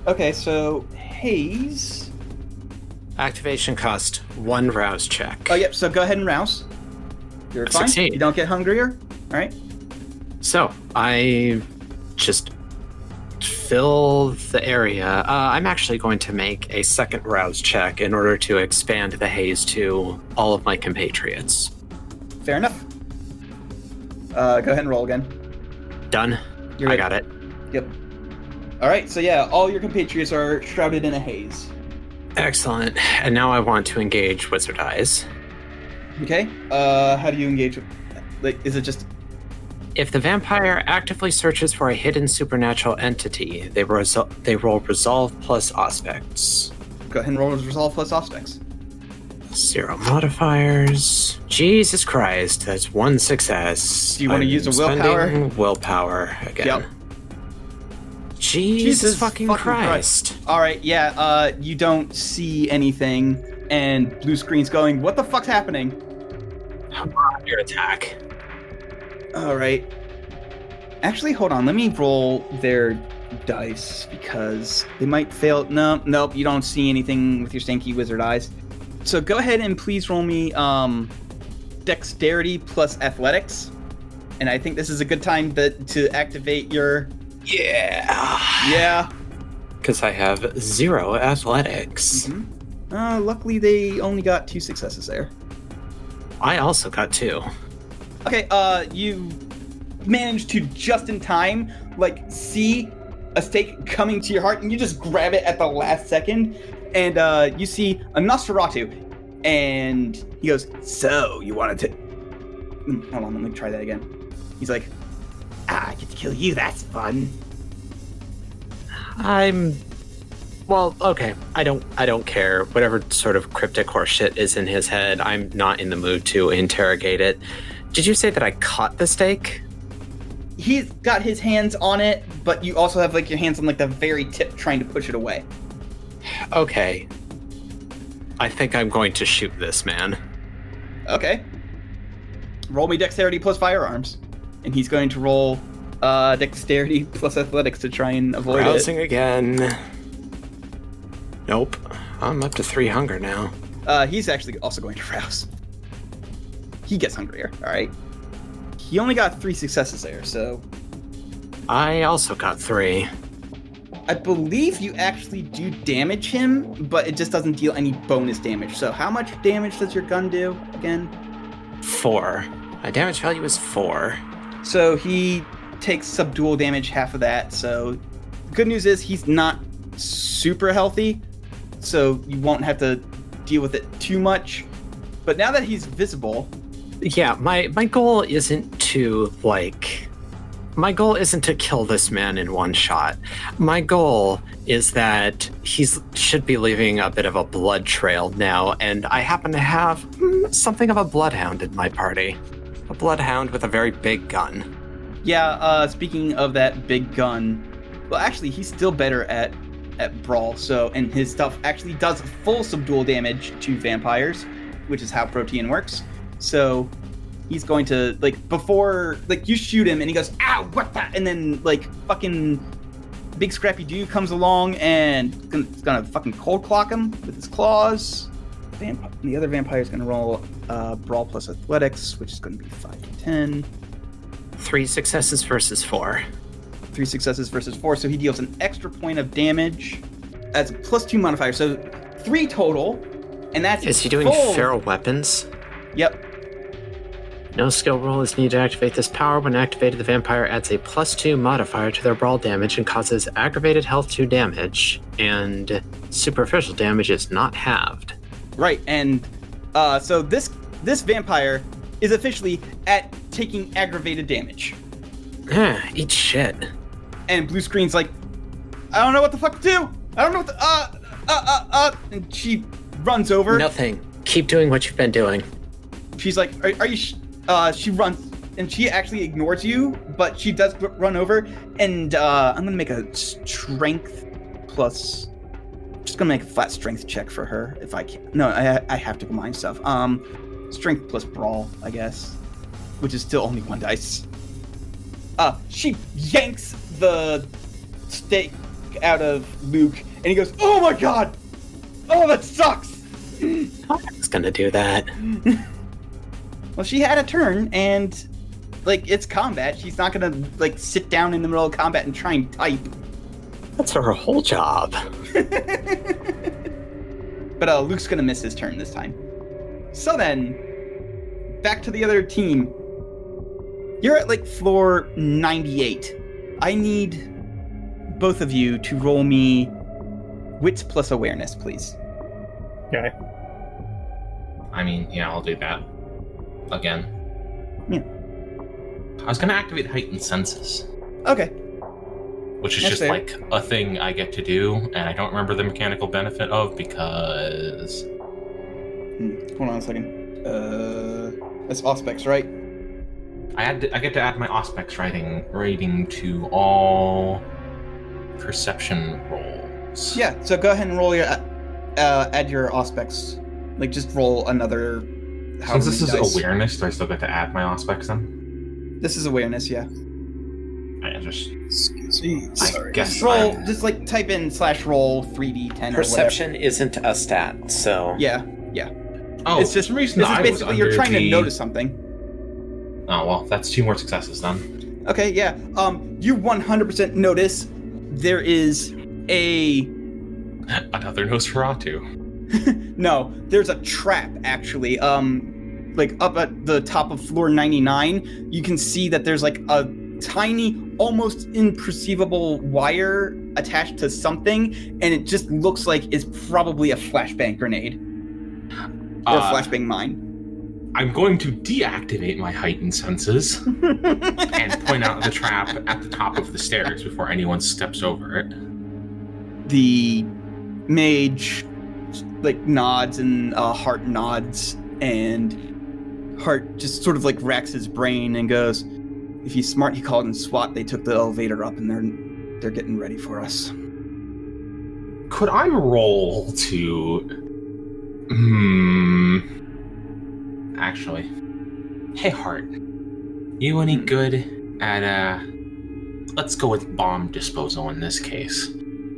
Okay, so Haze. Activation cost one rouse check. Oh, yep. So go ahead and rouse. You're fine. Succeed. You don't get hungrier. All right. So I just fill the area. Uh, I'm actually going to make a second rouse check in order to expand the haze to all of my compatriots. Fair enough. Uh, go ahead and roll again. Done. You're I ready. got it. Yep. All right. So yeah, all your compatriots are shrouded in a haze. Excellent. And now I want to engage Wizard Eyes. Okay. Uh, how do you engage? With, like, is it just If the vampire actively searches for a hidden supernatural entity, they, resol- they roll Resolve plus aspects. go ahead and roll resolve plus aspects? Zero modifiers. Jesus Christ, that's one success. Do you wanna use a willpower? Willpower again. Yep. Jesus, Jesus fucking, fucking Christ. All right. Yeah. Uh, you don't see anything, and blue screen's going. What the fuck's happening? Your attack. All right. Actually, hold on. Let me roll their dice because they might fail. No, nope. You don't see anything with your stanky wizard eyes. So go ahead and please roll me um, dexterity plus athletics. And I think this is a good time to, to activate your. Yeah. Yeah. Because I have zero athletics. Mhm. Uh, luckily, they only got two successes there. I also got two. Okay, uh, you manage to just in time, like, see a stake coming to your heart, and you just grab it at the last second, and uh, you see a Nosferatu, and he goes, "So you wanted to?" Mm, Hold on, let me try that again. He's like, "Ah, I get to kill you. That's fun." I'm well, okay. I don't I don't care. Whatever sort of cryptic horse shit is in his head, I'm not in the mood to interrogate it. Did you say that I caught the stake? He's got his hands on it, but you also have like your hands on like the very tip, trying to push it away. Okay. I think I'm going to shoot this man. Okay. Roll me dexterity plus firearms. And he's going to roll uh, dexterity plus athletics to try and avoid Rousing again. Nope. I'm up to three hunger now. Uh, he's actually also going to rouse. He gets hungrier, alright? He only got three successes there, so I also got three. I believe you actually do damage him, but it just doesn't deal any bonus damage. So how much damage does your gun do again? Four. My damage value is four. So he takes subdual damage, half of that. So good news is he's not super healthy, so you won't have to deal with it too much. But now that he's visible, Yeah, my my goal isn't to like my goal isn't to kill this man in one shot. My goal is that he should be leaving a bit of a blood trail now, and I happen to have mm, something of a bloodhound in my party. A bloodhound with a very big gun. yeah. Uh, speaking of that big gun, well, actually, he's still better at at brawl. So, and his stuff actually does full subdual damage to vampires, which is how Protean works. So. He's going to like before like you shoot him and he goes ow what the and then like fucking big Scrappy Doo comes along and gonna, is gonna fucking cold clock him with his claws. Vamp- the other vampire is gonna roll uh, brawl plus athletics, which is gonna be five to ten. Three successes versus four. Three successes versus four, so he deals an extra point of damage as a plus two modifier. So three total, and that's Is he doing full- feral weapons? Yep. No skill roll is needed to activate this power. When activated, the vampire adds a plus two modifier to their brawl damage and causes aggravated health 2 damage, and superficial damage is not halved. Right, and uh, so this this vampire is officially at taking aggravated damage. Eh, eat shit. And blue screen's like, I don't know what the fuck to do. I don't know what the, uh, uh, uh, uh, and she runs over. Nothing. Keep doing what you've been doing. She's like, are, are you, sh-? uh, she runs, and she actually ignores you, but she does run over, and, uh, I'm gonna make a strength plus, just gonna make a flat strength check for her, if I can. No, I, I have to combine stuff. Um, strength plus brawl, I guess, which is still only one dice. Uh, she yanks the stake out of Luke, and he goes, "Oh my god! Oh, that sucks." It's gonna do that. Well, she had a turn, and like it's combat. She's not gonna like sit down in the middle of combat and try and type. That's her whole job. But uh, Luke's gonna miss his turn this time. So then, back to the other team. You're at like floor 98. I need both of you to roll me wits plus awareness, please. Okay. I mean, yeah, I'll do that. Again. Yeah. I was gonna activate heightened senses, Okay. Which is That's just fair. like a thing I get to do, and I don't remember the mechanical benefit of because Hmm, hold on a second. Uh, that's Auspex, right? I had to, I get to add my Auspex rating rating to all perception rolls. Yeah. So go ahead and roll your uh, add your Auspex. Like just roll another. however Since this is many dice. awareness, do I still get to add my Auspex then? This is awareness, yeah. I just Excuse me. I guess Just roll, I'm- just like type in slash roll 3d10 Perception isn't a stat, so yeah. Yeah. Oh, it's just for reason This is basically you're under trying to notice something. Oh well, that's two more successes then. Okay, yeah. Um, you 100% notice there is a Another Nosferatu. no, there's a trap actually. Um, like up at the top of floor 99, you can see that there's like a tiny, almost imperceivable wire attached to something, and it just looks like it's probably a flashbang grenade or a Uh, flashbang mine. I'm going to deactivate my heightened senses and point out the trap at the top of the stairs before anyone steps over it. the mage like nods and uh, Hart nods and Hart just sort of like racks his brain and goes, "If he's smart, he called in SWAT. They took the elevator up and they're they're getting ready for us." Could I roll to? Hmm. Actually, hey Hart, you any good at uh? Let's go with bomb disposal in this case.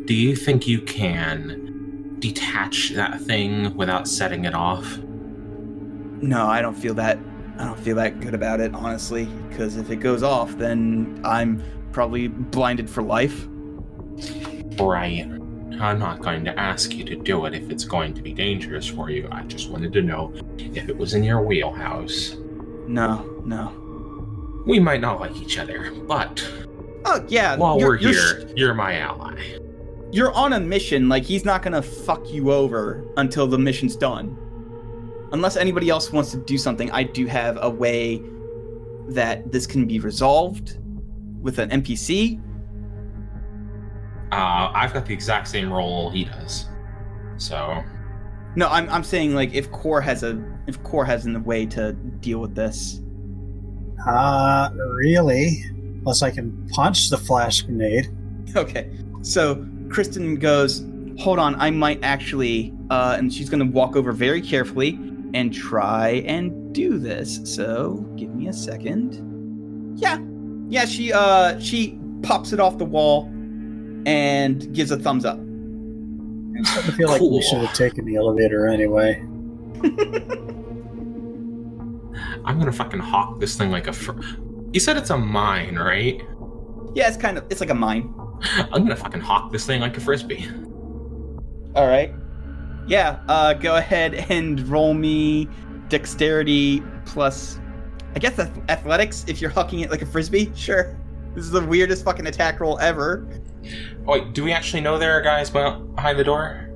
Do you think you can detach that thing without setting it off? No, I don't feel that. I don't feel that good about it, honestly. Because if it goes off, then I'm probably blinded for life. Brian, I'm not going to ask you to do it if it's going to be dangerous for you. I just wanted to know if it was in your wheelhouse. No, no. We might not like each other, but Oh yeah. while you're- we're you're here, you're my ally. you're on a mission. Like he's not gonna fuck you over until the mission's done. Unless anybody else wants to do something, I do have a way that this can be resolved with an NPC. Uh, I've got the exact same role he does. So, No, I'm I'm saying like if Core has a if Core has a way to deal with this. Uh, really? Unless I can punch the flash grenade. Okay. So Kristen goes, "Hold on, I might actually," uh, and she's gonna walk over very carefully and try and do this. So give me a second. Yeah, yeah. She uh she pops it off the wall and gives a thumbs up. I'm starting to feel like Cool. we should have taken the elevator anyway. I'm gonna fucking hawk this thing like a. Fr- you said it's a mine, right? Yeah, it's kind of it's like a mine. I'm gonna fucking hawk this thing like a frisbee. All right. Yeah. Uh, go ahead and roll me dexterity plus, I guess athletics if you're hucking it like a frisbee. Sure. This is the weirdest fucking attack roll ever. Wait, do we actually know there are guys behind the door?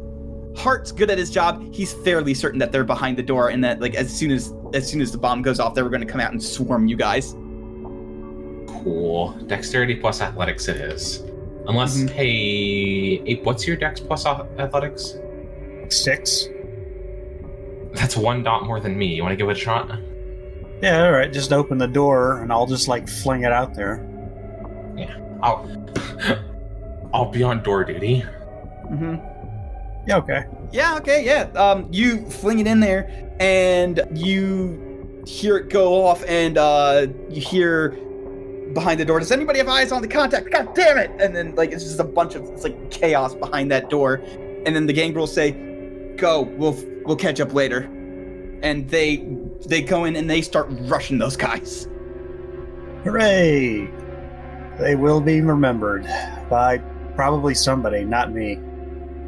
Hart's good at his job. He's fairly certain that they're behind the door, and that like as soon as as soon as the bomb goes off, they were going to come out and swarm you guys. Cool. Dexterity plus athletics it is. Unless, Mhm. hey, Ape, what's your dex plus athletics? Six. That's one dot more than me. You want to give it a shot? Yeah, all right. Just open the door, and I'll just like fling it out there. Yeah, I'll, I'll be on door duty. Mm-hmm. Yeah, okay. Yeah, okay, yeah. Um, you fling it in there, and you hear it go off, and uh, you hear behind the door, does anybody have eyes on the contact? God damn it! And then, like, it's just a bunch of, it's like chaos behind that door. And then the gangrels say, go, we'll, we'll catch up later. And they, they go in and they start rushing those guys. Hooray! They will be remembered by probably somebody, not me.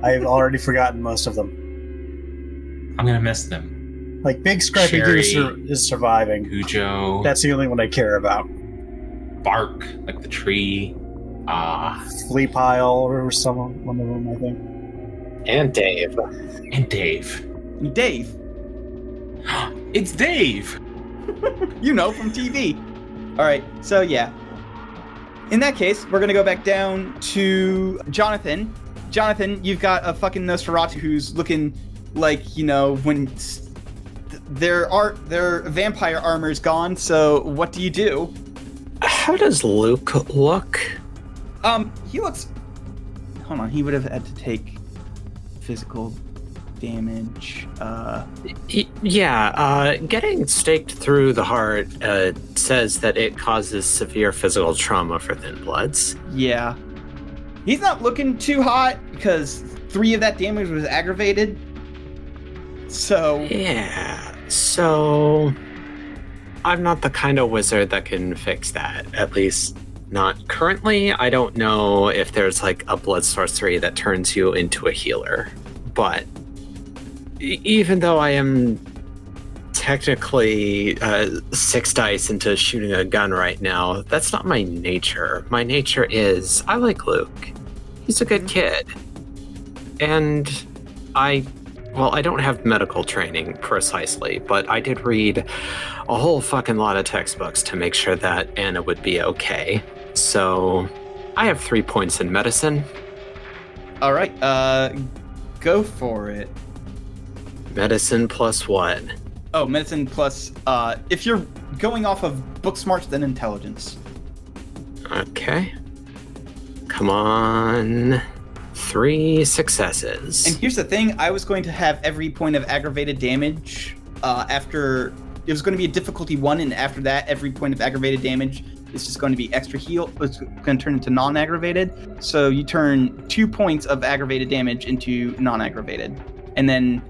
I've already forgotten most of them. I'm gonna miss them. Like Big Scrappy Doo Sherry. sur- is surviving. Cujo, That's the only one I care about. Bark, like the tree. Ah, Flea Pile or some one of them, I think. And Dave. and Dave. Dave, It's Dave! you know from TV. All right, so yeah. In that case, we're gonna go back down to Jonathan. Jonathan, you've got a fucking Nosferatu who's looking like you know when s- th- their art, their vampire armor's gone. So what do you do? How does Luke look? Um, he looks. Hold on, he would have had to take physical damage. Uh, yeah, uh, getting staked through the heart uh, says that it causes severe physical trauma for Thin Bloods. yeah, he's not looking too hot because three of that damage was aggravated. So Yeah, so I'm not the kind of wizard that can fix that. At least not currently. I don't know if there's like a blood sorcery that turns you into a healer, but even though I am technically uh, six dice into shooting a gun right now, that's not my nature. My nature is I like Luke. He's a good kid. And I well, I don't have medical training precisely, but I did read a whole fucking lot of textbooks to make sure that Anna would be okay. So I have three points in medicine. all right, uh, go for it. Medicine plus what? Oh, medicine plus. Uh, if you're going off of book smarts, then intelligence. Okay. Come on. Three successes. And here's the thing: I was going to have every point of aggravated damage uh, after. It was going to be a difficulty one, and after that, every point of aggravated damage is just going to be extra heal. It's going to turn into non-aggravated. So you turn two points of aggravated damage into non-aggravated, and then.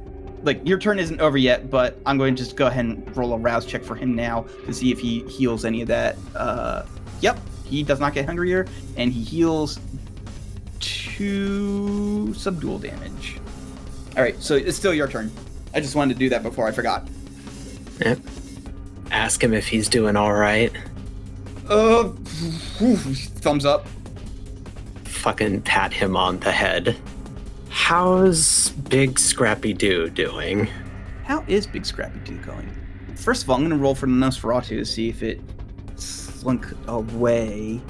Like your turn isn't over yet, but I'm going to just go ahead and roll a rouse check for him now to see if he heals any of that. Uh, yep, he does not get hungrier, and he heals two subdual damage. All right, so it's still your turn. I just wanted to do that before I forgot. Yep. Ask him if he's doing all right. Uh, whew, thumbs up. Fucking pat him on the head. How's Big Scrappy Doo doing? How is Big Scrappy Doo going? First of all, I'm going to roll for the Nosferatu to see if it slunk away.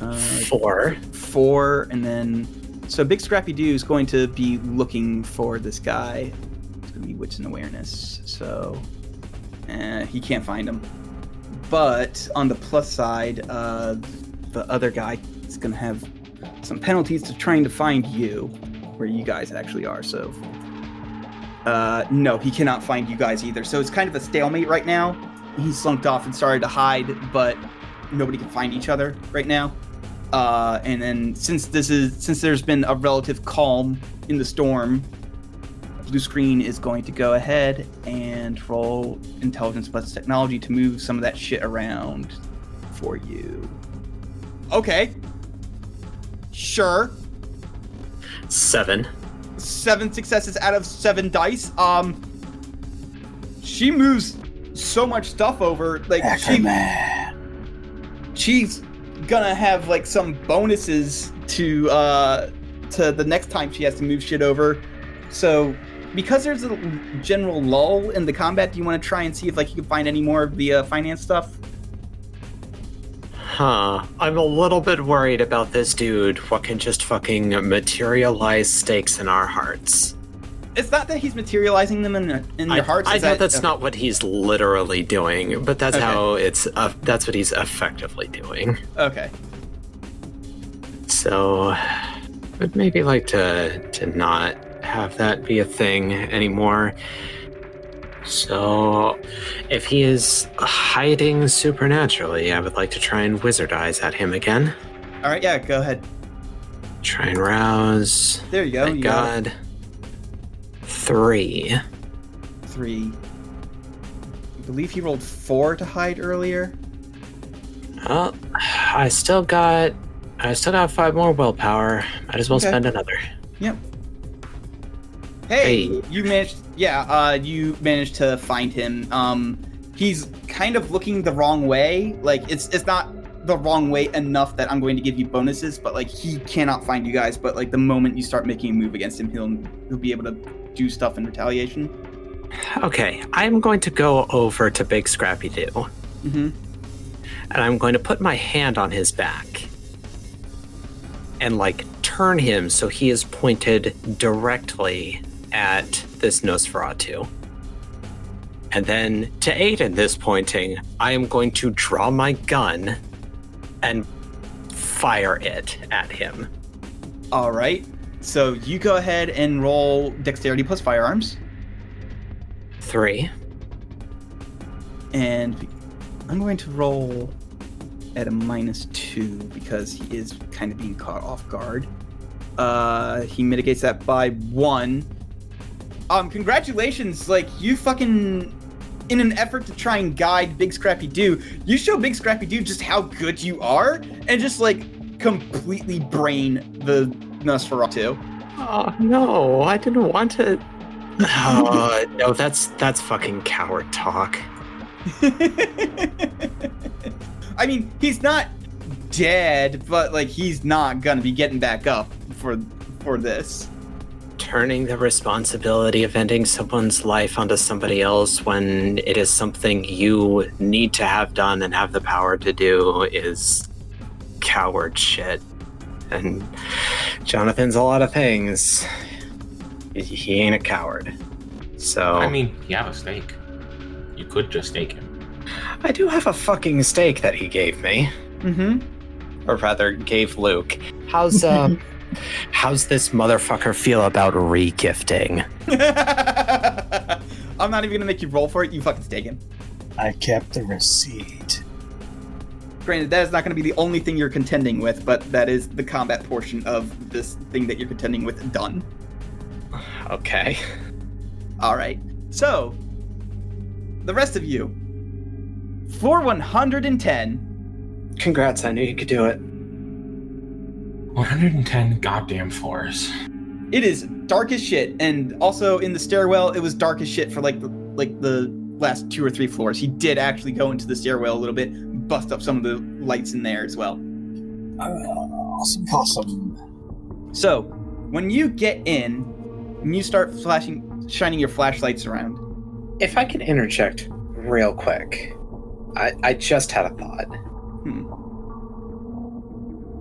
Uh, Four. four, and then so Big Scrappy Doo is going to be looking for this guy. It's going to be wits and awareness, so eh, he can't find him. But on the plus side, uh, the other guy is going to have some penalties to trying to find you, where you guys actually are. So, uh, no, he cannot find you guys either. So it's kind of a stalemate right now. He slunked off and started to hide, but nobody can find each other right now. Uh, and then since this is since there's been a relative calm in the storm, blue screen is going to go ahead and roll intelligence plus technology to move some of that shit around for you. Okay. Sure. Seven. Seven successes out of seven dice. Um she moves so much stuff over. Like she she's gonna have like some bonuses to uh to the next time she has to move shit over. So because there's a general lull in the combat, do you want to try and see if like you can find any more of the uh, finance stuff? Huh. I'm a little bit worried about this dude. What can just fucking materialize stakes in our hearts? It's not that he's materializing them in, their- in I, your hearts. I know that- that's okay. not what he's literally doing, but that's Okay. how it's. Uh, that's what he's effectively doing. Okay. So, I'd maybe like to to not have that be a thing anymore. So, if he is hiding supernaturally, I would like to try and wizard eyes at him again. All right. Yeah. Go ahead. Try and rouse. There you go. Thank you. God. Three. Three. I believe he rolled four to hide earlier. Well, I still got. I still got five more willpower. Might as well Okay. spend another. Hey, Hey. you managed. Yeah, uh, you managed to find him. Um, he's kind of looking the wrong way. Like it's it's not the wrong way enough that I'm going to give you bonuses, but like he cannot find you guys. But like the moment you start making a move against him, he'll he'll be able to do stuff in retaliation. Okay, I'm going to go over to Big Scrappy Doo, Mm-hmm. and I'm going to put my hand on his back and like turn him so he is pointed directly at this Nosferatu. And then to aid in this pointing, I am going to draw my gun and fire it at him. All right. So you go ahead and roll dexterity plus firearms, Three. and I'm going to roll at a minus two because he is kind of being caught off guard. Uh, he mitigates that by one. Um, congratulations! Like you fucking, in an effort to try and guide Big Scrappy Doo, you show Big Scrappy Doo just how good you are, and just like completely brain the Nosferatu. Oh no, I didn't want to. Oh, no, that's that's fucking coward talk. I mean, he's not dead, but like he's not gonna be getting back up for for this. Turning the responsibility of ending someone's life onto somebody else when it is something you need to have done and have the power to do is coward shit. And Jonathan's a lot of things. He- He ain't a coward. So I mean, you have a stake. You could just stake him. I do have a fucking stake that he gave me. Mm-hmm. or rather gave Luke. How's uh how's this motherfucker feel about regifting? I'm not even gonna make you roll for it. You fucking stake him. I kept the receipt. Granted, that is not going to be the only thing you're contending with, but that is the combat portion of this thing that you're contending with done. Okay. All right. So, the rest of you, for 110, Congrats, I knew you could do it. 110 goddamn floors. it is dark as shit, and also in the stairwell, it was dark as shit for like the, like the last two or three floors. He did actually go into the stairwell a little bit, bust up some of the lights in there as well. Uh, awesome, awesome. So, when you get in, and you start flashing, shining your flashlights around. If I can interject real quick. I, I just had a thought. Hmm.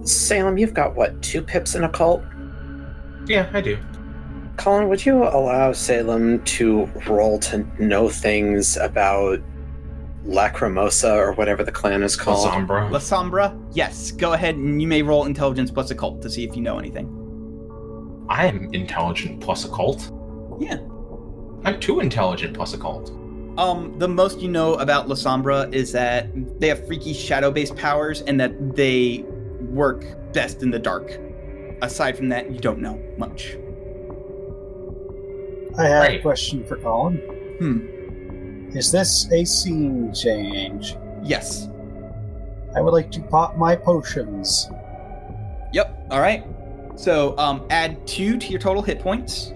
Salem, you've got what, two pips in occult? Yeah, I do. Colin, would you allow Salem to roll to know things about Lacrimosa or whatever the clan is called? Zombra. La Sombra, yes. Go ahead and you may roll intelligence plus occult to see if you know anything. I am intelligent plus occult. Yeah. I'm too intelligent plus occult. Um, the most you know about Lasombra is that they have freaky shadow-based powers and that they work best in the dark. Aside from that, you don't know much. I have a question for Colin. Hmm. Is this a scene change? Yes. I would like to pop my potions. Yep. All right. So, um, add two to your total hit points,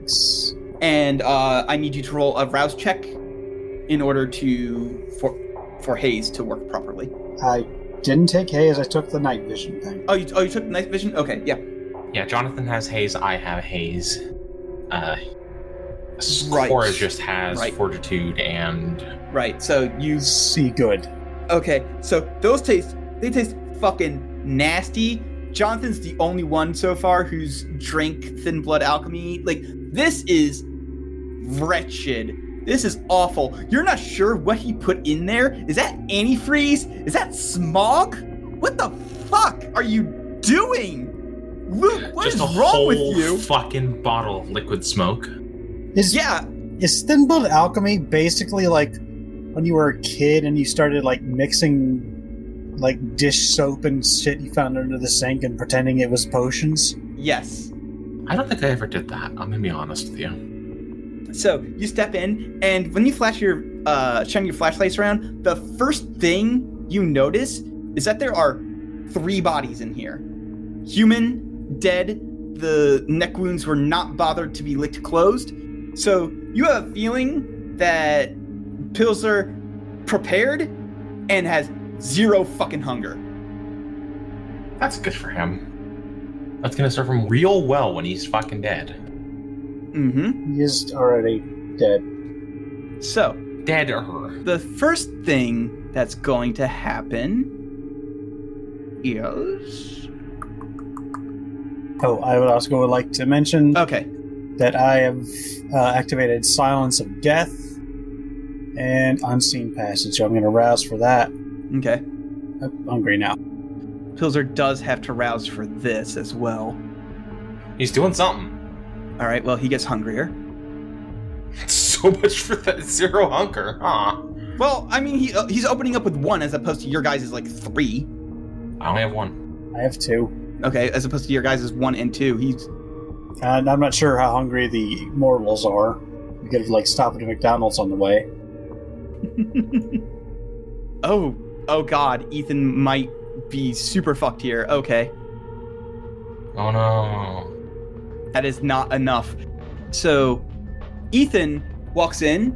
Yes. and uh, I need you to roll a rouse check in order to for for haze to work properly. I didn't take haze, I took the night vision thing. Oh, you, oh, you took night vision. Okay. Yeah. Yeah, Jonathan has haze. I have haze. Uh, Right. Cora just has Right. fortitude and Right. So you See good. Okay, so those taste they taste fucking nasty. Jonathan's the only one so far who's drank Thin Blood Alchemy. Like this is wretched. This is awful. You're not sure what he put in there? Is that antifreeze? Is that smog? What the fuck are you doing? Luke, what is Just a wrong whole with you? fucking bottle of liquid smoke. Is Yeah, is Thin Blood Alchemy basically like when you were a kid and you started like mixing like dish soap and shit you found under the sink and pretending it was potions? yes. I don't think I ever did that. I'm gonna be honest with you. So you step in, and when you flash your uh, shine your flashlights around, the first thing you notice is that there are three bodies in here: human, dead. The neck wounds were not bothered to be licked closed. So you have a feeling that Pilsner prepared and has zero fucking hunger. That's good for him. That's gonna serve him real well when he's fucking dead. Mm-hmm. He is already dead. So Dead or her. the first thing that's going to happen is Oh, I would also would like to mention okay. that I have uh, activated Silence of Death and Unseen Passage. So I'm going to rouse for that. Okay. I'm hungry now. Pilzer does have to rouse for this as well. He's doing something. All right, well, he gets hungrier. So much for that zero hunger, huh? Well, I mean, he uh, he's opening up with one as opposed to your guys' is like three. I only have one. I have two. Okay, as opposed to your guys' is one and two. He's And I'm not sure how hungry the mortals are. We could have like stopped at McDonald's on the way. oh, oh God, Ethan might be super fucked here. Okay, Oh no. That is not enough. So, Ethan walks in,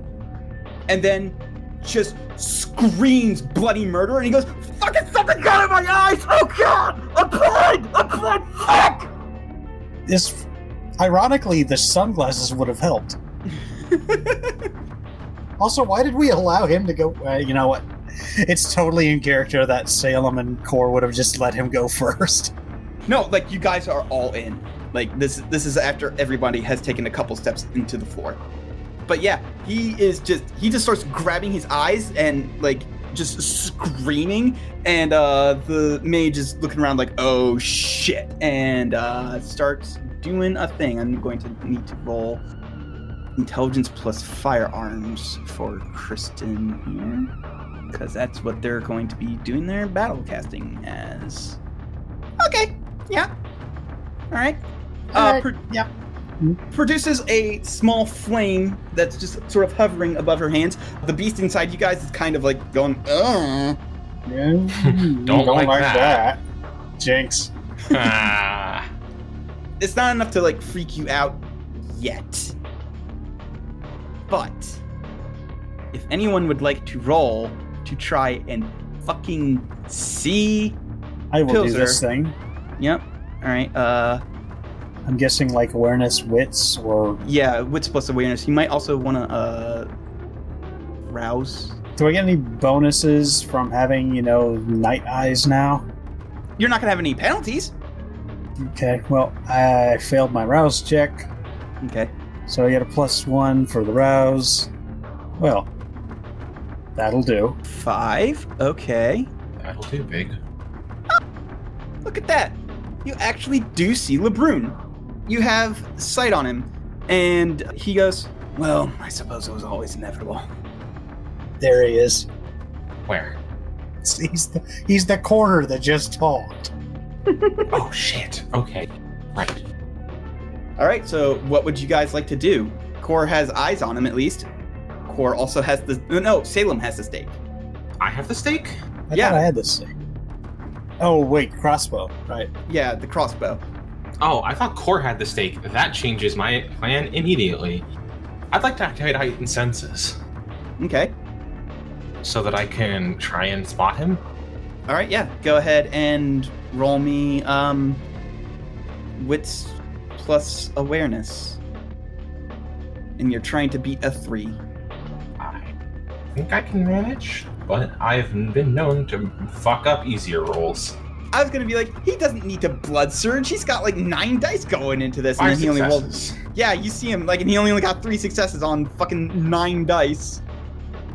and then just screams bloody murder, and he goes, "Fucking something got in my eyes! Oh God, I'm blind! I'm! Fuck!" This, ironically, the sunglasses would have helped. Also, why did we allow him to go? Uh, you know what? It's totally in character that Salem and Core would have just let him go first. No, like you guys are all in. Like this this is after everybody has taken a couple steps into the floor. But yeah, he is just he just starts grabbing his eyes and like just screaming and uh the mage is looking around like oh shit and uh starts doing a thing. I'm going to need to roll intelligence plus firearms for Kristen here because that's what they're going to be doing their battle casting as. Okay. Yeah. All right. Uh, pro- yeah. Produces a small flame that's just sort of hovering above her hands. The beast inside you guys is kind of like going, uh. Yeah, Don't like that. Jinx. Ah. It's not enough to like freak you out yet. But if anyone would like to roll to try and fucking see, I will Pilsner. do this thing. yep. All right. Uh, I'm guessing like awareness, wits, or yeah, wits plus awareness. You might also want to uh rouse. do I get any bonuses from having you know night eyes now? You're not gonna have any penalties. Okay, well I failed my rouse check, Okay. so I get a plus one for the rouse. Well, that'll do. Five. Okay. That'll do, big. Look at that. You actually do see LeBrun. You have sight on him, and he goes, "Well, I suppose it was always inevitable." There he is. Where? He's the, he's the corner that just talked. Oh shit. Okay. Right. All right. So, what would you guys like to do? Core has eyes on him at least. Core also has the no, no. Salem has the stake. I have the stake? I Yeah. thought I had this thing. Oh wait, crossbow. Right. Yeah, the crossbow. Oh, I thought Core had the stake. That changes my plan immediately. I'd like to activate heightened senses Okay. so that I can try and spot him. All right. Yeah. Go ahead and roll me um wits plus awareness, and you're trying to beat a three. I think I can manage. but I've been known to fuck up easier rolls. I was gonna be like, he doesn't need to blood surge. He's got like nine dice going into this, Five and he only rolled. Yeah, you see him like, and he only got three successes on fucking nine dice.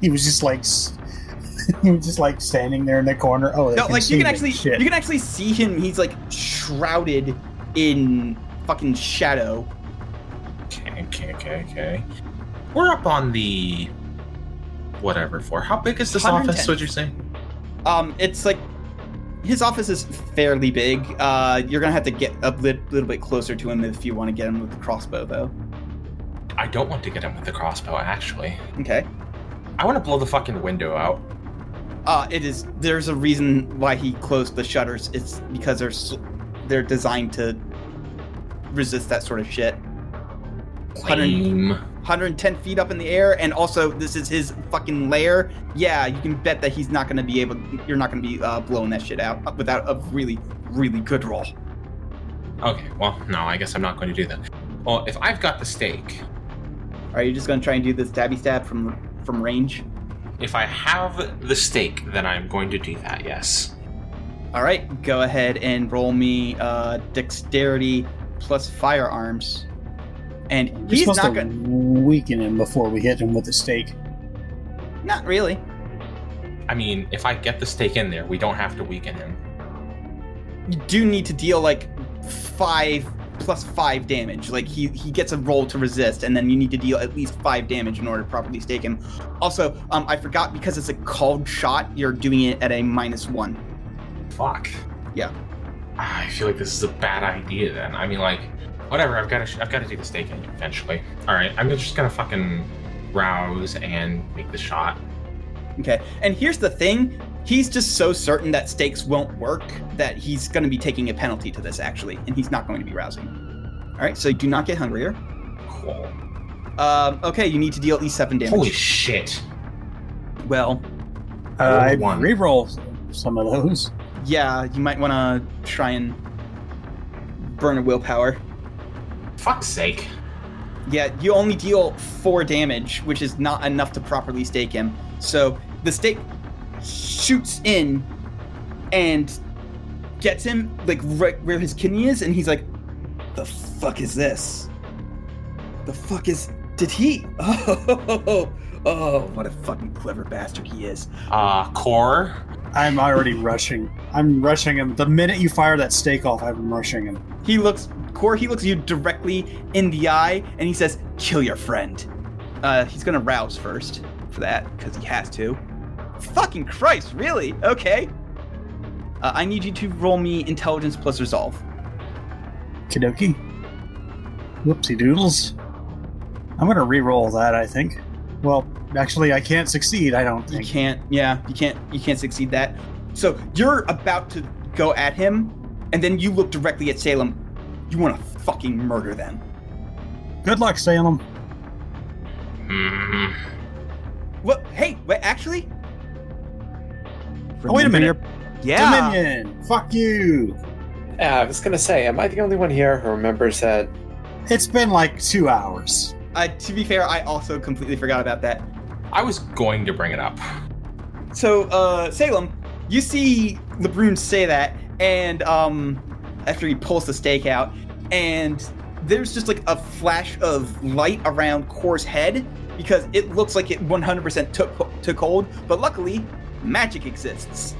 He was just like, he was just like standing there in the corner. Oh, No, like you can actually, Shit. you can actually see him. He's like shrouded in fucking shadow. Okay, okay, okay, okay. We're up on the whatever for. How big is this office? Would you say? Um, it's like his office is fairly big. Uh, you're gonna have to get a lit- little bit closer to him if you want to get him with the crossbow, though. I don't want to get him with the crossbow. Actually, Okay. I want to blow the fucking window out. Uh, it is. There's a reason why he closed the shutters. It's because they're they're designed to resist that sort of shit. Lame. 110 feet up in the air, and also this is his fucking lair. Yeah, you can bet that he's not gonna be able. You're not gonna be uh, blowing that shit out without a really, really good roll. Okay, well, no, I guess I'm not going to do that. Well, if I've got the stake, Are you just gonna try and do this stabby stab from from range? if I have the stake, then I'm going to do that. Yes. All right, go ahead and roll me uh, dexterity plus firearms, and We're he's supposed not to gonna. weaken him before we hit him with the stake. Not really. I mean, if I get the stake in there, we don't have to weaken him. You do need to deal like five plus five damage. Like he he gets a roll to resist, and then you need to deal at least five damage in order to properly stake him. Also, um, I forgot because it's a called shot. You're doing it at a minus one. Fuck. Yeah. I feel like this is a bad idea. Then I mean, like, whatever. I've got to. I've got to do the stake in eventually. All right. I'm just gonna fucking rouse and make the shot. Okay. And here's the thing. He's just so certain that stakes won't work that he's going to be taking a penalty to this, actually, and he's not going to be rousing. All right, so do not get hungrier. Cool. Um, okay, you need to deal at least seven damage. Holy shit. well, Uh, Roll I one. reroll some of those. yeah, you might want to try and burn a willpower. Fuck's sake. Yeah, you only deal four damage, which is not enough to properly stake him. So the stake shoots in and gets him like right where his kidney is, and he's like, "The fuck is this? The fuck is? Did he? Oh, oh, what a fucking clever bastard he is." Uh, core. I'm already rushing. I'm rushing him. The minute you fire that stake off, I'm rushing him. He looks, Core. He looks you directly in the eye, and he says, "Kill your friend." Uh, he's gonna rouse first for that because he has to. Fucking Christ! Really? Okay. Uh, I need you to roll me intelligence plus resolve. Kidoki. Whoopsie doodles. I'm gonna re-roll that. I think. Well, actually, I can't succeed. I don't think. You can't. Yeah, you can't. You can't succeed that. So you're about to go at him, and then you look directly at Salem. You want to fucking murder them. Good luck, Salem. Hmm. What? Hey, wait. Actually. Oh, wait a minute. your- Yeah. Dominion. Fuck you. Yeah, I was gonna say, am I the only one here who remembers that? It's been like two hours. Uh, to be fair, I also completely forgot about that. I was going to bring it up. So, uh, Salem, you see LeBrun say that, and um, after he pulls the stake out, and there's just like a flash of light around Core's head because it looks like it 100% took took hold. But luckily, magic exists.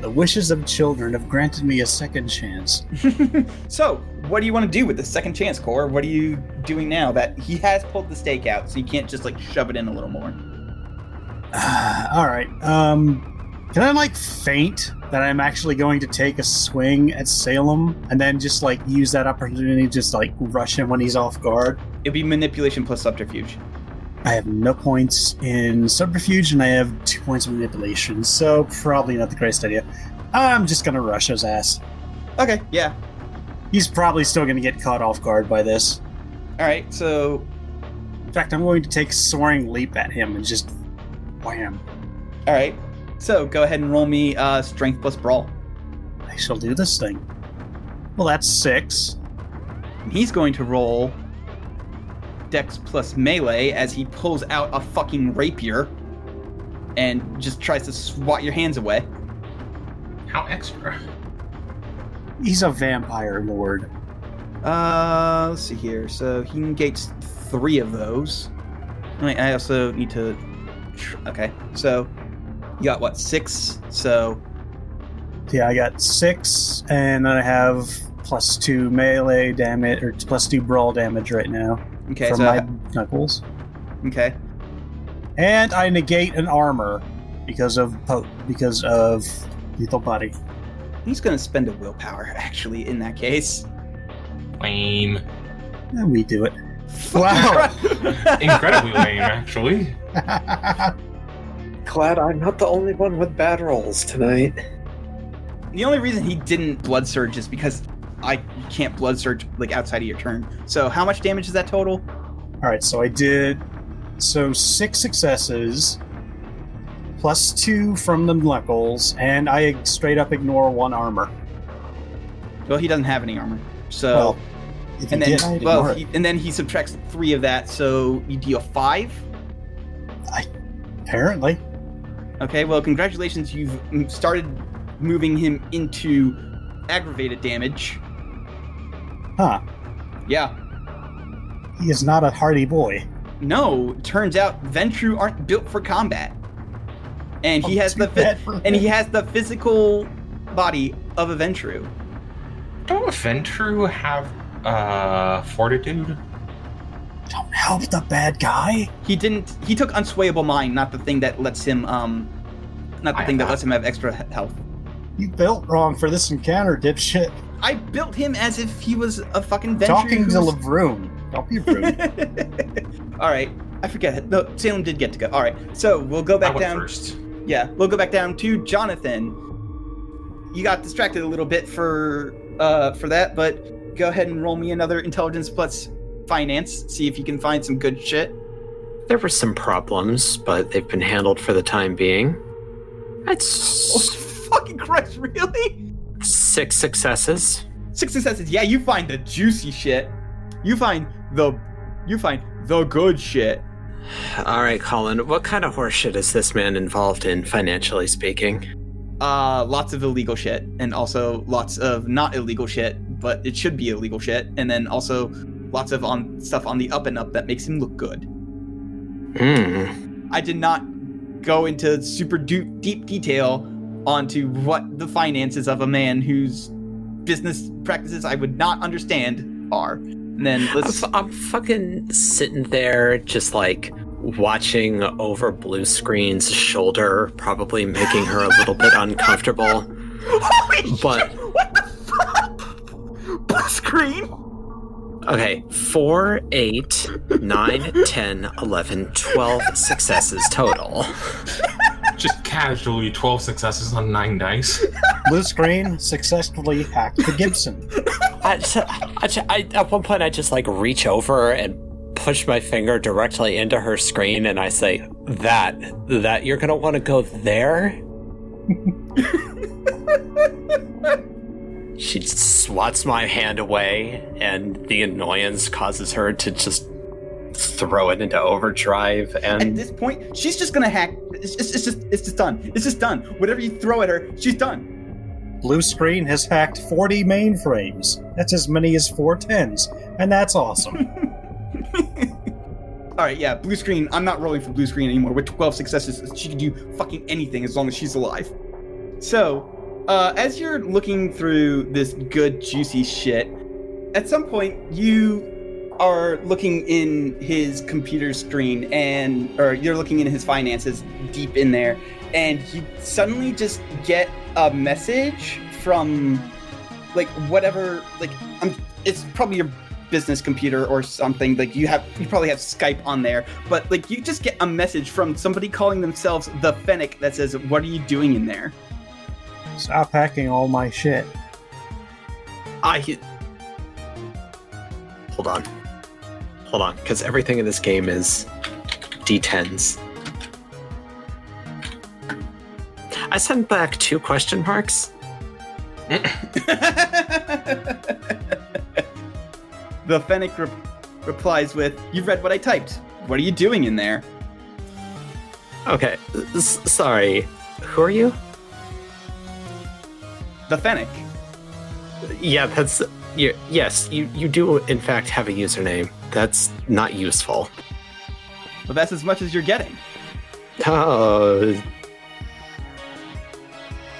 The wishes of children have granted me a second chance. so, what do you want to do with the second chance, Core? What are you doing now that he has pulled the stake out, so you can't just like shove it in a little more? All right. Um, can I like feint that I'm actually going to take a swing at Salem and then just like use that opportunity to just like rush him when he's off guard? It'd be manipulation plus subterfuge. I have no points in subterfuge and I have two points of manipulation, so probably not the greatest idea. I'm just gonna rush his ass. Okay, yeah. He's probably still gonna get caught off guard by this. All right, so In fact, I'm going to take soaring leap at him and just wham. All right. So go ahead and roll me uh, strength plus brawl. I shall do this thing. Well, that's six. And he's going to roll dex plus melee as he pulls out a fucking rapier. and just tries to swat your hands away. How extra? He's a vampire lord. Uh, let's see here. So he negates three of those. Wait, I also need to. Okay, so you got what six? So Yeah, I got six, and then I have plus two melee damage or plus two brawl damage right now okay, from so my knuckles, okay, and I negate an armor because of po- because of lethal body. he's gonna spend a willpower actually in that case. Lame. And we do it. Wow. Incredibly lame, actually. Glad I'm not the only one with bad rolls tonight. The only reason he didn't blood surge is because I can't blood surge like outside of your turn. So how much damage is that total? All right, so I did so six successes, plus two from the knuckles, and I straight up ignore one armor. Well, he doesn't have any armor. So Well, if and he then did, well, he, and then he subtracts three of that, so you deal five. I, apparently. Okay, well, congratulations, you've started moving him into aggravated damage. Huh? Yeah. He is not a hardy boy. No, turns out Ventrue aren't built for combat, and he Oh, has the phy- bad for and he has the physical body of a Ventrue. Don't Ventrue have uh fortitude? Don't help the bad guy. He didn't. He took unswayable mind, not the thing that lets him um, not the I thing that thought- lets him have extra health. You built wrong for this encounter, dipshit. I built him as if he was a fucking Ventrue. Talking to who's- Lavroon. Don't be rude. All right, I forget it. No, Salem did get to go. All right, so we'll go back went down. first. Yeah, we'll go back down to Jonathan. You got distracted a little bit for uh for that, but go ahead and roll me another intelligence plus finance. See if you can find some good shit. There were some problems, but they've been handled for the time being. Oh, That's fucking Christ, really? six successes. Six successes. Yeah, you find the juicy shit. You find the you find the good shit. All right, Colin, what kind of horseshit is this man involved in, financially speaking? Uh, lots of illegal shit, and also lots of not illegal shit, but it should be illegal shit, and then also lots of on stuff on the up and up that makes him look good. Hmm. I did not go into super du- deep detail onto what the finances of a man whose business practices I would not understand are. And then I'm, let's. f- I'm fucking sitting there, just like watching over Blue Screen's shoulder, probably making her a little bit uncomfortable. Holy but- shit, what the fuck? Blue screen. Okay, 4, 8, 9, 10, 11, 12 successes total. Just casually 12 successes on 9 dice. Blue screen successfully hacked the Gibson. I, I, I, at one point, I just like reach over and push my finger directly into her screen, and I say, "That, that you're gonna want to go there." she swats my hand away, and the annoyance causes her to just throw it into overdrive. And at this point, she's just gonna hack. It's just, it's just, it's just done. It's just done. Whatever you throw at her, she's done. Blue screen has hacked 40 mainframes. That's as many as four tens, and that's awesome. All right, yeah, blue screen. I'm not rolling for blue screen anymore. With 12 successes, she can do fucking anything as long as she's alive. So, uh, as you're looking through this good, juicy shit, at some point you are looking in his computer screen and, or you're looking in his finances deep in there, and you suddenly just get a message from, like, whatever, like, I'm, it's probably your business computer or something like you have you probably have skype on there but like you just get a message from somebody calling themselves the fennec that says what are you doing in there Stop hacking all my shit. I hold on, hold on, because everything in this game is D10s. I sent back two question marks. the fennec re- replies with you've read what i typed what are you doing in there Okay, s- sorry. Who are you? The Fennec. Yeah, that's. You, yes, you, you do, in fact, have a username. That's not useful. But that's as much as you're getting. Oh.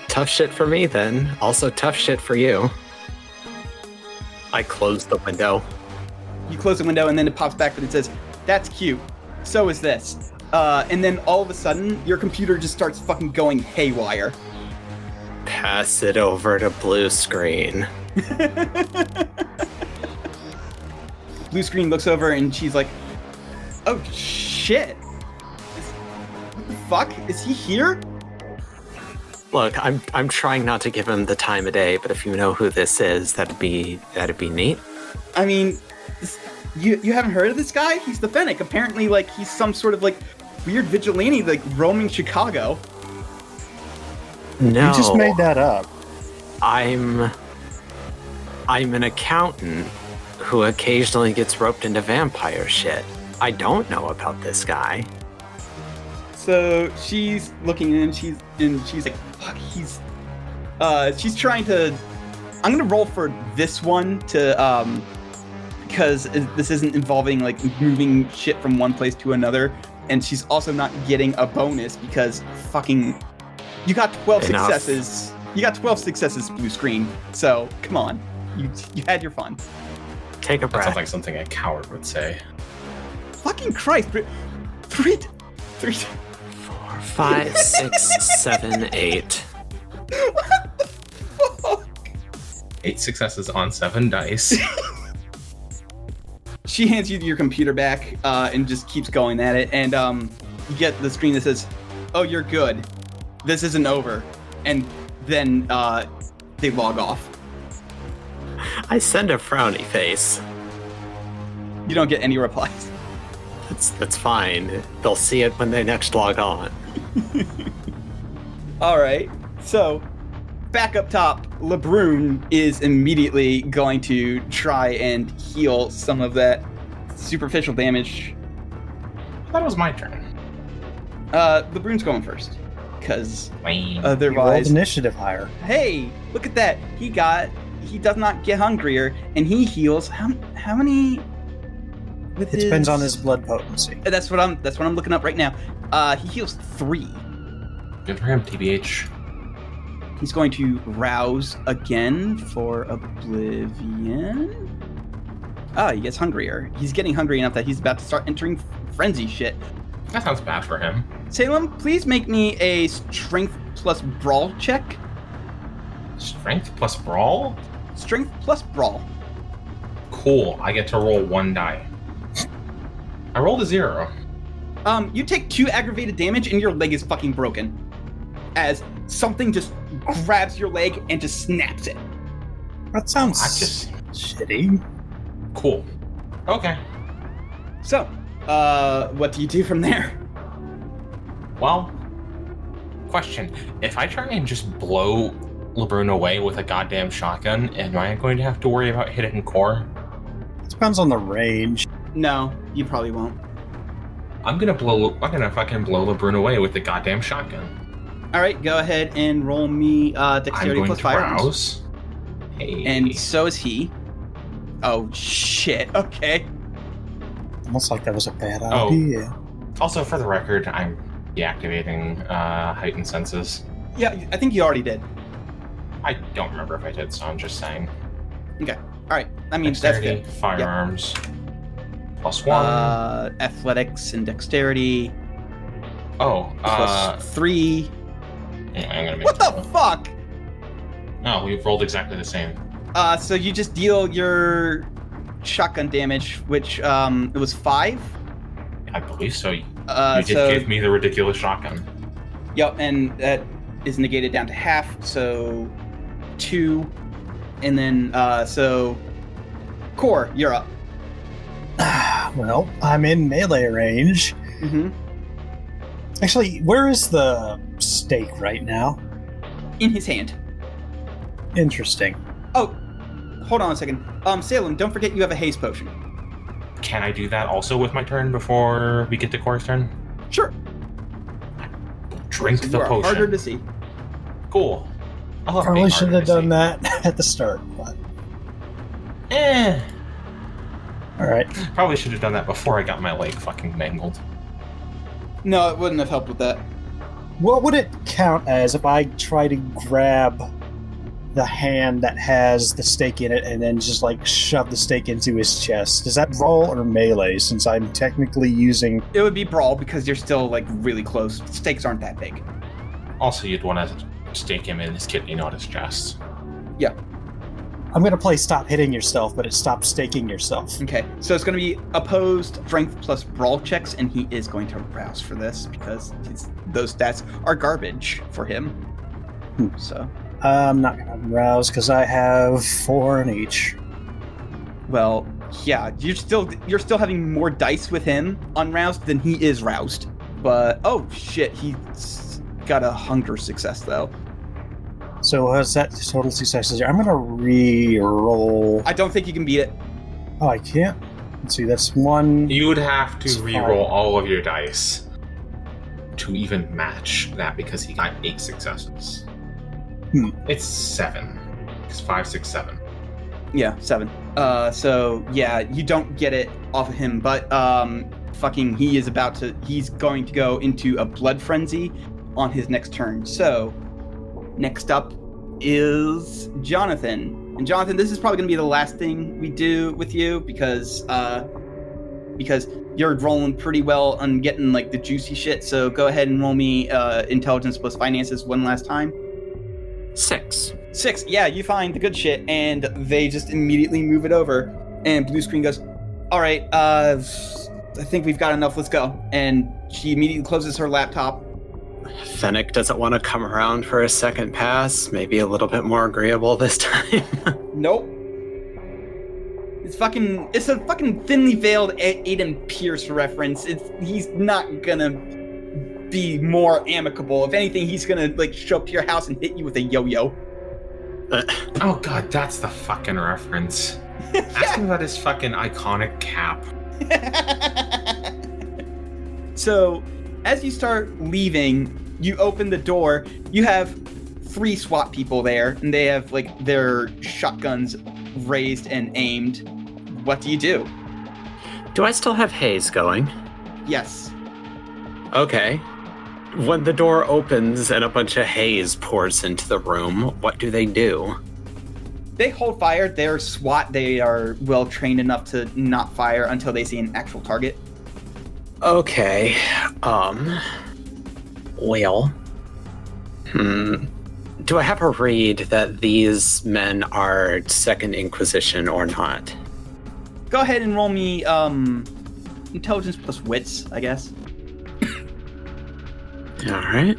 Tough shit for me, then. Also, tough shit for you. I close the window. You close the window and then it pops back, but it says, "That's cute." So is this. Uh, and then all of a sudden, your computer just starts fucking going haywire. Pass it over to blue screen. Blue screen looks over and she's like, "Oh shit! What the fuck? Is he here?" Look, I'm I'm trying not to give him the time of day, but if you know who this is, that'd be that'd be neat. I mean, this, you you haven't heard of this guy? He's the Fennec. Apparently, like he's some sort of like weird vigilante, like roaming Chicago. No, You just made that up. I'm I'm an accountant who occasionally gets roped into vampire shit. I don't know about this guy. So she's looking and she's and she's like, "Fuck, he's." Uh, she's trying to. I'm gonna roll for this one to um, because this isn't involving like moving shit from one place to another, and she's also not getting a bonus because fucking. You got 12 Enough. successes. You got 12 successes, blue screen. So come on, you you had your fun. Take a That breath. sounds like something a coward would say. Fucking Christ, three, three, three. Four, five, six, seven, eight. What the fuck? Eight successes on seven dice. she hands you your computer back uh, and just keeps going at it and um, you get the screen that says oh you're good this isn't over and then uh, they log off I send a frowny face. you don't get any replies That's that's fine. They'll see it when they next log on. all right so back up top LeBrun is immediately going to try and heal some of that superficial damage that was my turn. uh, LeBrun's going first because Wayne. You rolled otherwise initiative higher. hey, look at that. He got he does not get hungrier and he heals how how many with It depends on his blood potency. Uh, That's what I'm that's what I'm looking up right now. Uh he heals 3. Good for him, TBH. He's going to rouse again for oblivion. Ah, he gets hungrier. He's getting hungry enough that he's about to start entering frenzy shit. That sounds bad for him. Salem, please make me a strength plus brawl check. Strength plus brawl? Strength plus brawl. Cool. I get to roll one die. I rolled a zero. Um, you take two aggravated damage and your leg is fucking broken. As something just grabs your leg and just snaps it. That sounds I just shitty. cool. Okay. So, uh, what do you do from there? Well, question: If I try and just blow LeBrun away with a goddamn shotgun, am I going to have to worry about hitting core? It Depends on the range. No, you probably won't. I'm gonna blow. I'm gonna fucking blow LeBrun away with the goddamn shotgun. All right, go ahead and roll me uh, I'm dexterity going plus to firearms. Hey. And so is he. Oh shit. Okay. Almost like that was a bad Oh. idea. also, for the record, I'm deactivating uh, heightened senses. Yeah, I think you already did. I don't remember if I did, so I'm just saying. Okay. All right. I mean, that's Dexterity, good. firearms, plus one. Uh, athletics and dexterity oh, plus uh, three. anyway, I'm gonna make What the fuck? No, we've rolled exactly the same. Uh, so you just deal your shotgun damage, which um, it was five. I believe so. Uh, you did so give me the ridiculous shotgun. Yep, and that is negated down to half, so two, and then uh, so core, you're up. well, I'm in melee range. Mm-hmm. Actually, where is the stake right now? In his hand. Interesting. Oh, hold on a second. Um, Salem, don't forget you have a haste potion. Can I do that also with my turn before we get to Core's turn? Sure. Drink So the potion. harder to see. Cool. I love Probably should have done see. that at the start. But Eh. all right. Probably should have done that before I got my leg fucking mangled. No, it wouldn't have helped with that. What would it count as if I try to grab the hand that has the stake in it and then just like shove the stake into his chest? Is that brawl or melee? Since I'm technically using. It would be brawl because you're still like really close. Stakes aren't that big. Also, you'd want to stake him in his kidney, not his chest. Yeah. I'm gonna play stop hitting yourself, but it's stop staking yourself. Okay, so it's going to be opposed strength plus brawl checks, and he is going to rouse for this because his, those stats are garbage for him. Hmm. So, I'm not gonna rouse because I have four in each. well, yeah, you're still you're still having more dice with him unroused than he is roused. But oh shit, he's got a hunger success though. So what's that total successes? I'm gonna re-roll. I don't think you can beat it. Oh, I can't. Let's see. That's one. You would have to re-roll fine. all of your dice to even match that because he got eight successes. Hmm. It's seven. It's five, six, seven. Yeah, seven. Uh, so yeah, you don't get it off of him, but um, fucking, he is about to. He's going to go into a blood frenzy on his next turn. So, next up is Jonathan, and Jonathan, this is probably going to be the last thing we do with you because uh, because you're rolling pretty well on getting like the juicy shit. So go ahead and roll me uh, intelligence plus finances one last time. Six. Six. Yeah, you find the good shit, and they just immediately move it over. And blue screen goes, "All right, uh, I think we've got enough. Let's go." And she immediately closes her laptop. Fennec doesn't want to come around for a second pass. Maybe a little bit more agreeable this time. Nope. It's fucking. It's a fucking thinly veiled A- Aiden Pearce reference. It's he's not gonna be more amicable. If anything, he's gonna like show up to your house and hit you with a yo-yo. Uh, oh god, that's the fucking reference. Ask him about his fucking iconic cap. so, as you start leaving, you open the door. You have three SWAT people there, and they have like their shotguns raised and aimed. What do you do? Do I still have haze going? Yes. Okay. When the door opens and a bunch of haze pours into the room, what do they do? They hold fire. They're SWAT. They are well trained enough to not fire until they see an actual target. Okay. Um. Well. Hmm. Do I have a read that these men are Second Inquisition or not? Go ahead and roll me um intelligence plus wits, I guess. All right.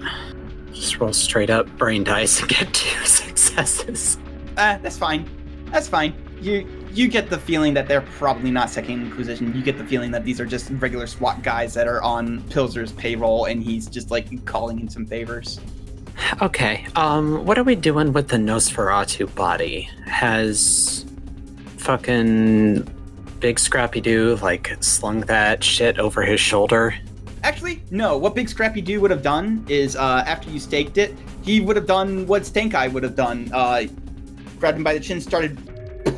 Just roll straight up brain dice and get two successes. Uh, that's fine. That's fine. You you get the feeling that they're probably not Second Inquisition. You get the feeling that these are just regular SWAT guys that are on Pilzer's payroll, and he's just like calling in some favors. Okay. Um. What are we doing with the Nosferatu body? Has fucking Big Scrappy Doo like slung that shit over his shoulder? Actually, no. What Big Scrappy Doo would have done is, uh, after you staked it, he would have done what Stank Eye would have done. Uh, grabbed him by the chin, started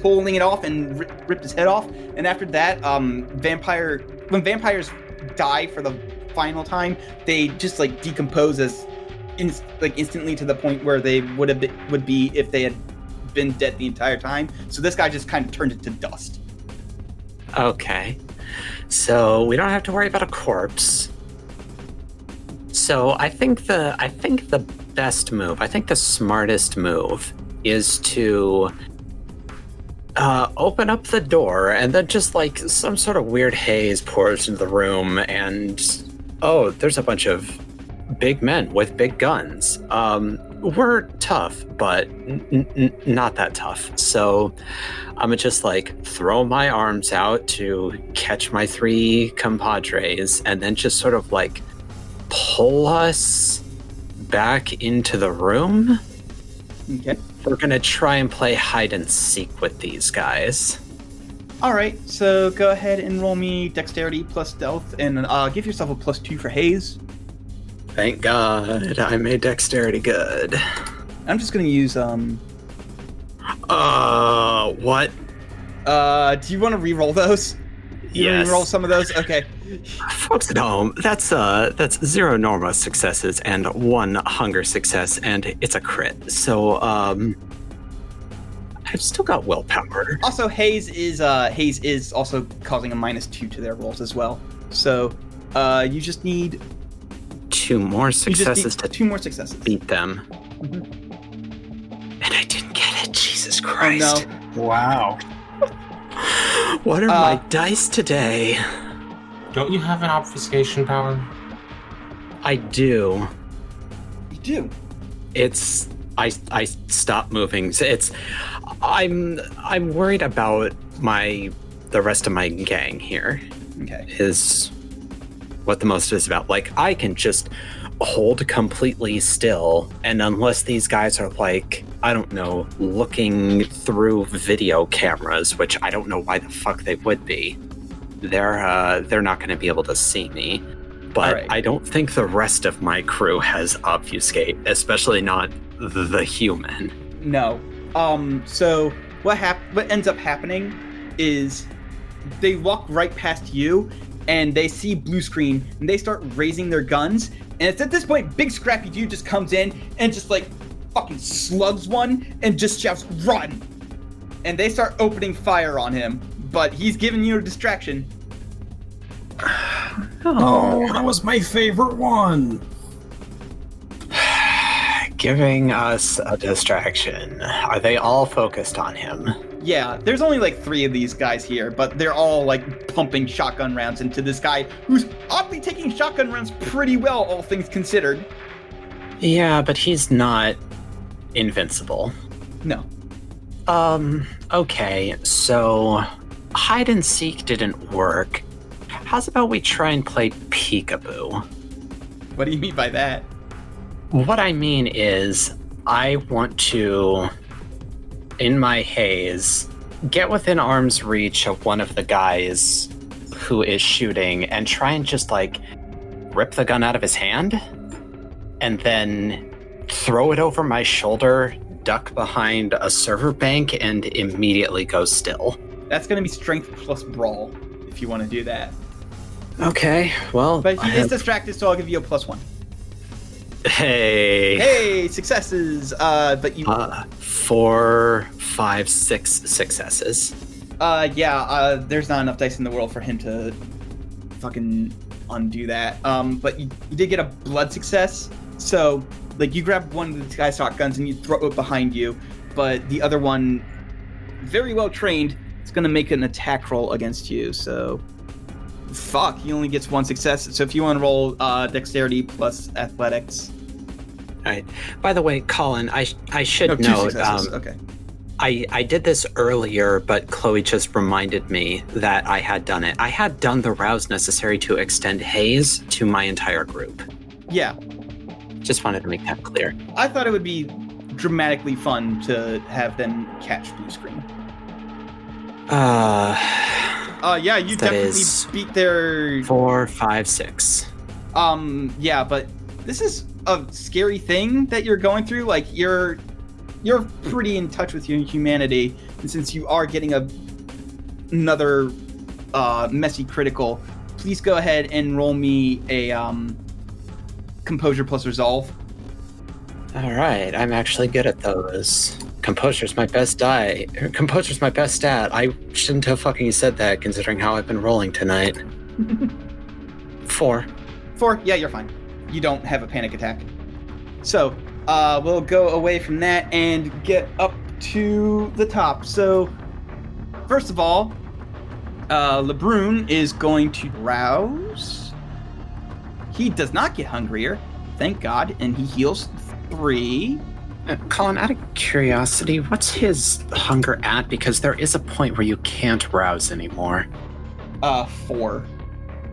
pulling it off, and ri- ripped his head off. And after that, um, vampire when vampires die for the final time, they just like decompose as in, like instantly to the point where they would have been, would be if they had been dead the entire time. So this guy just kind of turned it to dust. Okay. So we don't have to worry about a corpse. So I think the I think the best move, I think the smartest move is to uh, open up the door and then just like some sort of weird haze pours into the room and oh, there's a bunch of big men with big guns. Um, we're tough, but n- n- not that tough. So I'm gonna just like throw my arms out to catch my three compadres and then just sort of like pull us back into the room. Okay. We're gonna try and play hide and seek with these guys. All right. So go ahead and roll me dexterity plus stealth, and uh, give yourself a plus two for haze. Thank God I made dexterity good. I'm just gonna use um. Uh, what? Uh, do you want to re-roll those? You wanna Yes. re-roll some of those. Okay. Folks at home, that's uh, that's zero Norma successes and one hunger success, and it's a crit. So, um, I've still got willpower. Also, Haze is uh Haze is also causing a minus two to their rolls as well. So, uh, you just need Two more you just need successes to two more successes. beat them. Mhm. And I didn't get it. Jesus Oh Christ. no. Wow. What are Uh, my dice today? Don't you have an obfuscation power? I do. You do. It's I I stop moving. It's I'm I'm worried about my the rest of my gang here Okay. is what the most is about. Like I can just hold completely still and unless these guys are like I don't know looking through video cameras, which I don't know why the fuck they would be. They're uh they're not going to be able to see me. But Alright. I don't think the rest of my crew has obfuscate, especially not the, the human. No. Um. So what hap- What ends up happening is they walk right past you, and they see blue screen, and they start raising their guns. And it's at this point, Big Scrappy Dude just comes in and just like fucking slugs one, and just shouts, "Run!" And they start opening fire on him. But he's giving you a distraction. Oh, that was my favorite one. Giving us a distraction. Are they all focused on him? Yeah, there's only like three of these guys here, but they're all like pumping shotgun rounds into this guy who's oddly taking shotgun rounds pretty well, all things considered. Yeah, but he's not invincible. No. Um, okay, so hide and seek didn't work. How's about we try and play peekaboo? What do you mean by that? What I mean is, I want to, in my haze, get within arm's reach of one of the guys who is shooting and try and just like rip the gun out of his hand and then throw it over my shoulder, duck behind a server bank, and immediately go still. That's gonna be strength plus brawl if you want to do that. Okay, well, But I he is have- distracted, so I'll give you a plus one. hey, Hey, successes! Uh, but you, uh, four, five, six successes. uh, yeah, uh, there's not enough dice in the world for him to fucking undo that. Um, but you, you did get a blood success, so like you grab one of the guy's shotguns and you throw it behind you, but the other one, very well trained, is gonna make an attack roll against you. So, fuck, he only gets one success. So if you want to roll uh, dexterity plus athletics, By the way, Colin, I I should no, note, um, okay. I I did this earlier, but Chloe just reminded me that I had done it. I had done the rouse necessary to extend haze to my entire group. Yeah, Just wanted to make that clear. I thought it would be dramatically fun to have them catch blue screen. Uh, Uh, yeah, you definitely beat their. four, five, six. Um, yeah, but this is a scary thing that you're going through. Like you're, you're pretty in touch with your humanity, and since you are getting a another uh, messy critical, please go ahead and roll me a um, composure plus resolve. All right, I'm actually good at those. Composure's my best die. er, Composure's my best stat. I shouldn't have fucking said that, considering how I've been rolling tonight. Four. Four, yeah, you're fine. You don't have a panic attack. So, uh, we'll go away from that and get up to the top. So, first of all, uh, LeBrun is going to rouse. He does not get hungrier, thank God, and he heals three. Uh, Colin, out of curiosity, what's his hunger at? Because there is a point where you can't rouse anymore. Uh, four.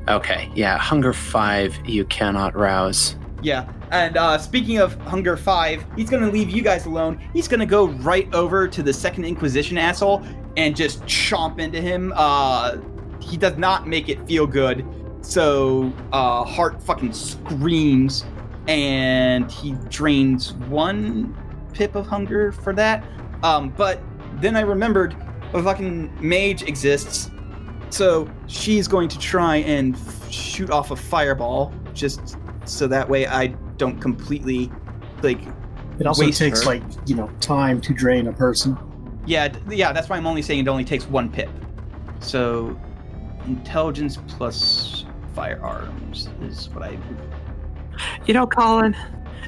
Okay, yeah, hunger five, you cannot rouse. Yeah, and uh, speaking of Hunger 5, he's gonna leave you guys alone. He's gonna go right over to the Second Inquisition asshole and just chomp into him. Uh, he does not make it feel good. So, uh, Hart fucking screams and he drains one pip of hunger for that. Um, but then I remembered a fucking mage exists, so she's going to try and f- shoot off a fireball just so that way I don't completely like It also Waste takes her. like you know time to drain a person. Yeah, d- yeah, that's why I'm only saying it only takes one pip. So, intelligence plus firearms is what I. You know, Colin,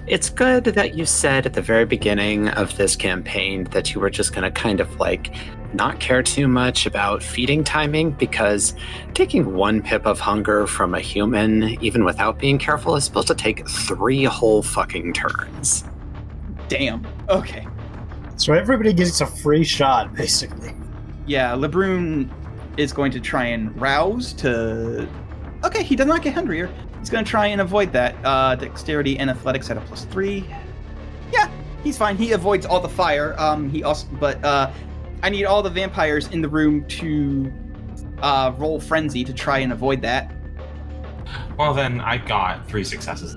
it's good that you said at the very beginning of this campaign that you were just going to kind of like not care too much about feeding timing because taking one pip of hunger from a human, even without being careful, is supposed to take three whole fucking turns. Damn. Okay. So everybody gets a free shot, basically. Yeah, LeBrun is going to try and rouse to. Okay, he does not get hungrier. He's going to try and avoid that. Uh, dexterity and athletics at a plus three. Yeah, he's fine. He avoids all the fire. Um, he also, but uh, I need all the vampires in the room to uh, roll frenzy to try and avoid that. Well, then I got three successes.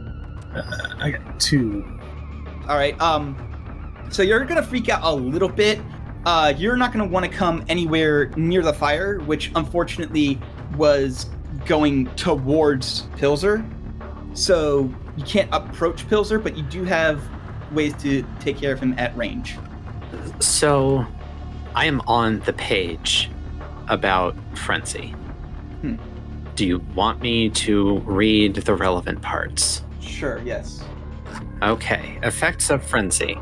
I got two. All right. Um, so you're gonna freak out a little bit. Uh, you're not gonna want to come anywhere near the fire, which unfortunately was going towards Pilzer. So you can't approach Pilzer, but you do have ways to take care of him at range. So, I am on the page about frenzy. Hmm. Do you want me to read the relevant parts? Sure. Yes. Okay, effects of frenzy.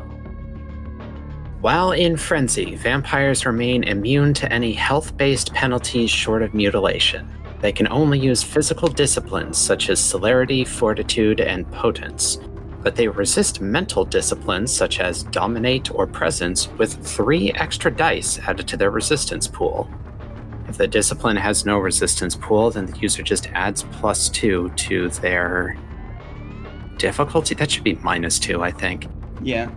While in frenzy, vampires remain immune to any health based penalties short of mutilation. They can only use physical disciplines such as celerity, fortitude, and potence, but they resist mental disciplines such as dominate or presence with three extra dice added to their resistance pool. If the discipline has no resistance pool, then the user just adds plus two to their difficulty. That should be minus two, I think. Yeah.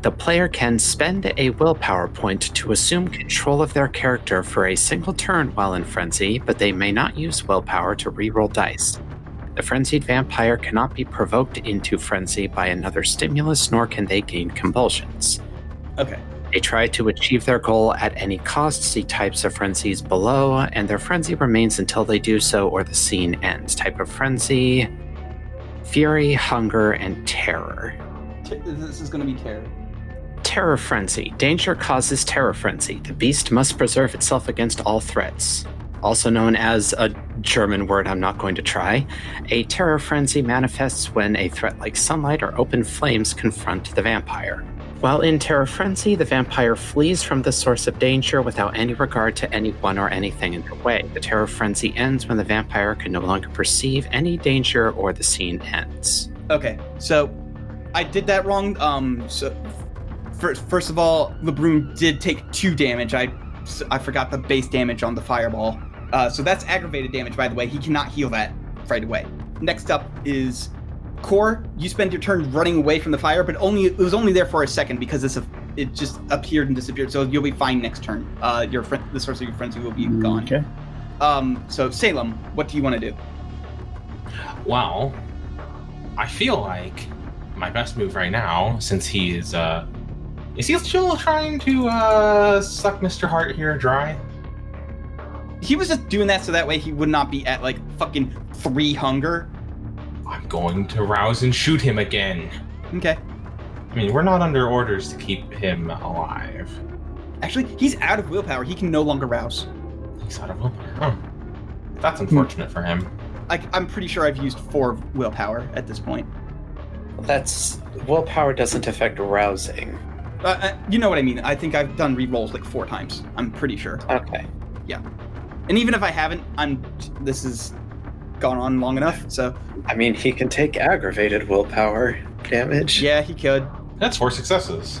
The player can spend a willpower point to assume control of their character for a single turn while in frenzy, but they may not use willpower to reroll dice. The frenzied vampire cannot be provoked into frenzy by another stimulus, nor can they gain compulsions. Okay. They try to achieve their goal at any cost. See types of frenzies below, and their frenzy remains until they do so or the scene ends. Type of frenzy fury, hunger, and terror. T- this is gonna be terror. Terror Frenzy. Danger causes Terror Frenzy. The beast must preserve itself against all threats. Also known as a German word I'm not going to try, a Terror Frenzy manifests when a threat like sunlight or open flames confront the vampire. While in Terror Frenzy, the vampire flees from the source of danger without any regard to anyone or anything in their way. The Terror Frenzy ends when the vampire can no longer perceive any danger or the scene ends. Okay, so I did that wrong. Um, so first, first of all, LeBrun did take two damage. I, I forgot the base damage on the fireball. Uh, so that's aggravated damage, by the way. He cannot heal that right away. Next up is Core. You spend your turn running away from the fire, but only it was only there for a second because it's a, it just appeared and disappeared. So you'll be fine next turn. Uh, your friend, the source of your frenzy will be gone. Okay. Um, so Salem, what do you want to do? Well, I feel like my best move right now, since he is, uh, is he still trying to, uh, suck Mr. Hart here dry? He was just doing that so that way he would not be at like fucking three hunger. I'm going to rouse and shoot him again. Okay. I mean, we're not under orders to keep him alive. Actually, he's out of willpower. He can no longer rouse. He's out of willpower. Oh. That's unfortunate for him. I, I'm pretty sure I've used four willpower at this point. That's willpower doesn't affect rousing. Uh, uh, you know what I mean. I think I've done rerolls like four times. I'm pretty sure. Okay. And even if I haven't, I'm. This has gone on long enough. So I mean, he can take aggravated willpower damage. yeah, he could. That's four successes.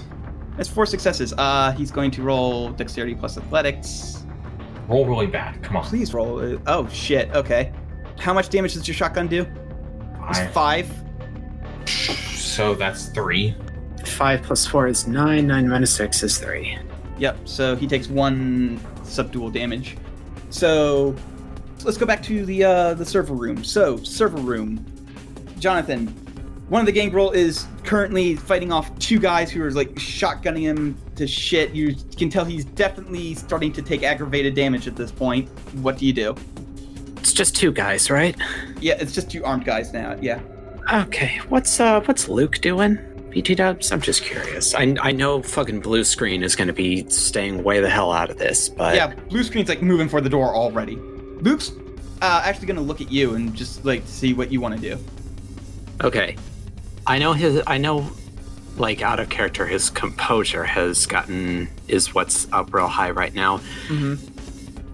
That's four successes. Uh, he's going to roll dexterity plus athletics. Roll really bad. Come on. Please roll. it. Oh shit. Okay. How much damage does your shotgun do? It's Five. five. So that's three. 5 plus 4 is 9, 9 minus 6 is 3. Yep. So he takes one subdual damage. So let's go back to the uh, the server room. So server room, Jonathan, one of the gang. gangrel is currently fighting off two guys who are like shotgunning him to shit. You can tell he's definitely starting to take aggravated damage at this point. What do you do? It's just two guys, right? Yeah, it's just two armed guys now. Yeah. Okay, what's uh what's Luke doing? BT Dubs? I'm just curious. I I know fucking blue screen is gonna be staying way the hell out of this, but yeah, blue screen's like moving for the door already. Luke's uh, actually gonna look at you and just like see what you want to do. Okay. I know his I know like out of character his composure has gotten is what's up real high right now. Mm-hmm.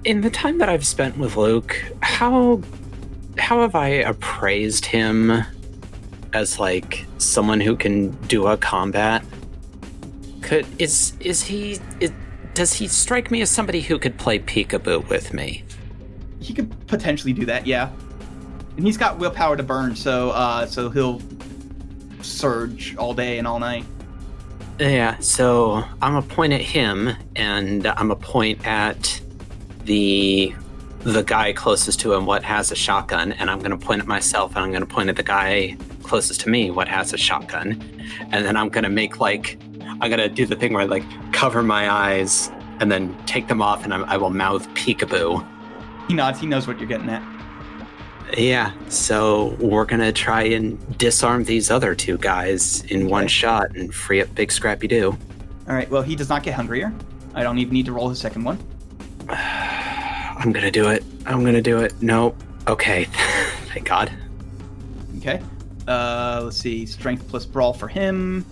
In the time that I've spent with Luke, how how have I appraised him as like someone who can do a combat? Could is is he is, does he strike me as somebody who could play peekaboo with me? He could potentially do that, yeah. And he's got willpower to burn, so uh, so he'll surge all day and all night. Yeah, so I'm a point at him, and I'm a point at the the guy closest to him, what has a shotgun, and I'm going to point at myself, and I'm going to point at the guy closest to me, what has a shotgun, and then I'm to make like I'm to do the thing where I like cover my eyes and then take them off, and I, I will mouth peekaboo. He nods. He knows what you're getting at. Yeah, so we're gonna try and disarm these other two guys in one shot and free up Big Scrappy Doo. All right. Well, he does not get hungrier. I don't even need to roll his second one. I'm gonna do it. I'm gonna do it. no Okay. Thank God. Okay. Uh, let's see. Strength plus brawl for him.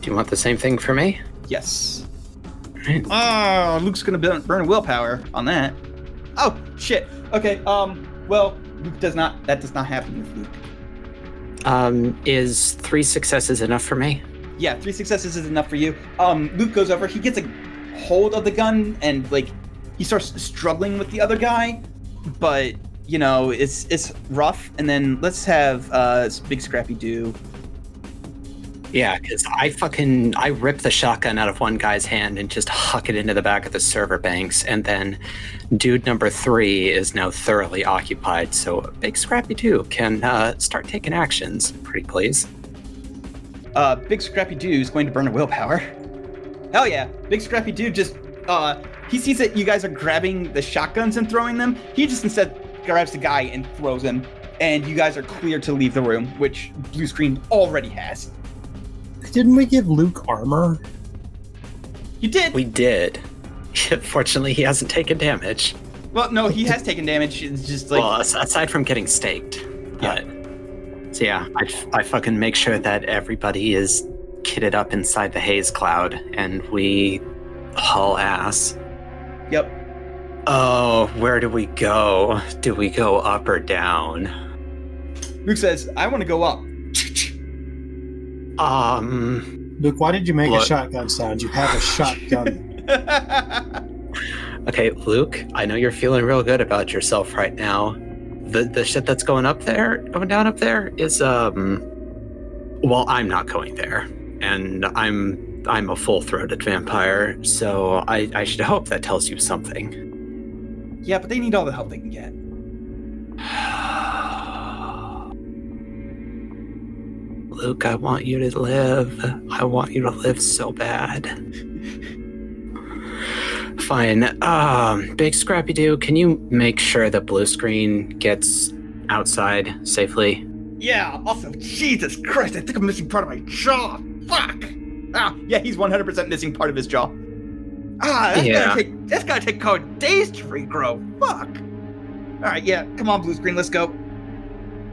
Do you want the same thing for me? Yes. Oh, Luke's gonna burn, burn willpower on that. Oh shit. Okay. Um. Well, Luke does not. That does not happen with Luke. Um, is three successes enough for me? Yeah, three successes is enough for you. Um, Luke goes over. He gets a hold of the gun and like he starts struggling with the other guy, but you know it's it's rough. And then let's have uh Big Scrappy Doo. Yeah, because I fucking I rip the shotgun out of one guy's hand and just huck it into the back of the server banks, and then dude number three is now thoroughly occupied. So Big Scrappy Doo can uh, start taking actions. Pretty please. Uh, Big Scrappy Doo is going to burn a willpower. Hell yeah! Big Scrappy Doo just uh he sees that you guys are grabbing the shotguns and throwing them. He just instead grabs the guy and throws him, and you guys are clear to leave the room, which Blue Screen already has. Didn't we give Luke armor? You did. We did. Fortunately, he hasn't taken damage. Well, no, he has taken damage. It's just like well, aside from getting staked. Yeah. But, so yeah, I, I fucking make sure that everybody is kitted up inside the haze cloud and we haul ass. Yep. Oh, where do we go? Do we go up or down? Luke says, "I want to go up." Um, Luke, why did you make a shotgun sound? You have a shotgun. okay, Luke, I know you're feeling real good about yourself right now. The the shit that's going up there, going down up there is um well, I'm not going there. And I'm I'm a full-throated vampire, so I, I should hope that tells you something. Yeah, but they need all the help they can get. Luke, I want you to live. I want you to live so bad. Fine. Um, Big Scrappy Doo, can you make sure the blue screen gets outside safely? Yeah. Also, Jesus Christ, I think I'm missing part of my jaw. Fuck. Ah, yeah, he's 100% missing part of his jaw. Ah, that's Yeah. gonna take that's gonna take code days to regrow. Fuck. All right, yeah, come on, blue screen, let's go.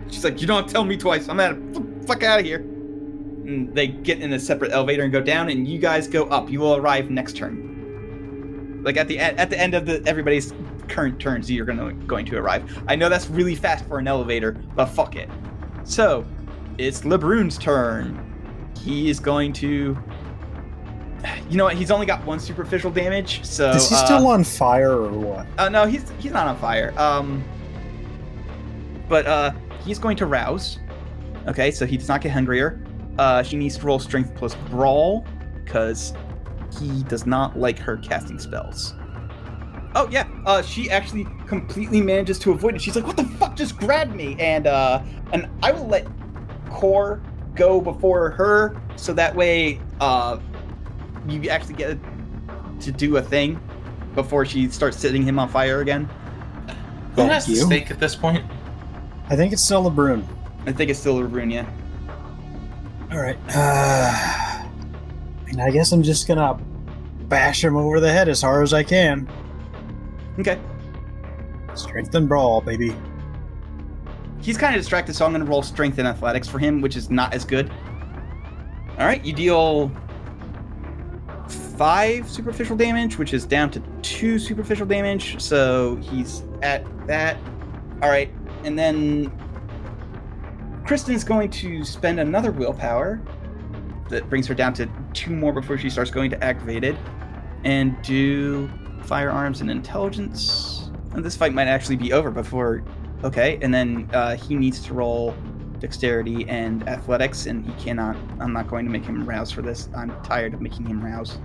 She's like, you don't tell me twice. I'm out of fuck out of here. And they get in a separate elevator and go down, and you guys go up. You will arrive next turn. Like at the at at the end of the everybody's current turns, you're gonna going to arrive. I know that's really fast for an elevator, but fuck it. So, it's LeBrun's turn. He is going to. You know what? He's only got one superficial damage, so. Is he uh, still on fire or what? uh, no, he's he's not on fire. Um, but uh, he's going to rouse. Okay, so he does not get hungrier. Uh, she needs to roll strength plus brawl because he does not like her casting spells. Oh yeah, uh, she actually completely manages to avoid it. She's like, "What the fuck just grabbed me?" And uh, and I will let Core go before her, so that way uh, you actually get to do a thing before she starts setting him on fire again. Who has the stake at this point? I think it's still LeBrun. I think it's still Rubunia. All right. Uh, and I guess I'm just gonna bash him over the head as hard as I can. Okay. Strength and brawl, baby. He's kind of distracted, so I'm going to roll strength and athletics for him, which is not as good. All right, you deal five superficial damage, which is down to two superficial damage. So he's at that. All right, and then Kristen's going to spend another willpower that brings her down to two more before she starts going to activated, and do firearms and intelligence. And this fight might actually be over before Okay, and then uh, he needs to roll dexterity and athletics, and he cannot. I'm not going to make him rouse for this. I'm tired of making him rouse.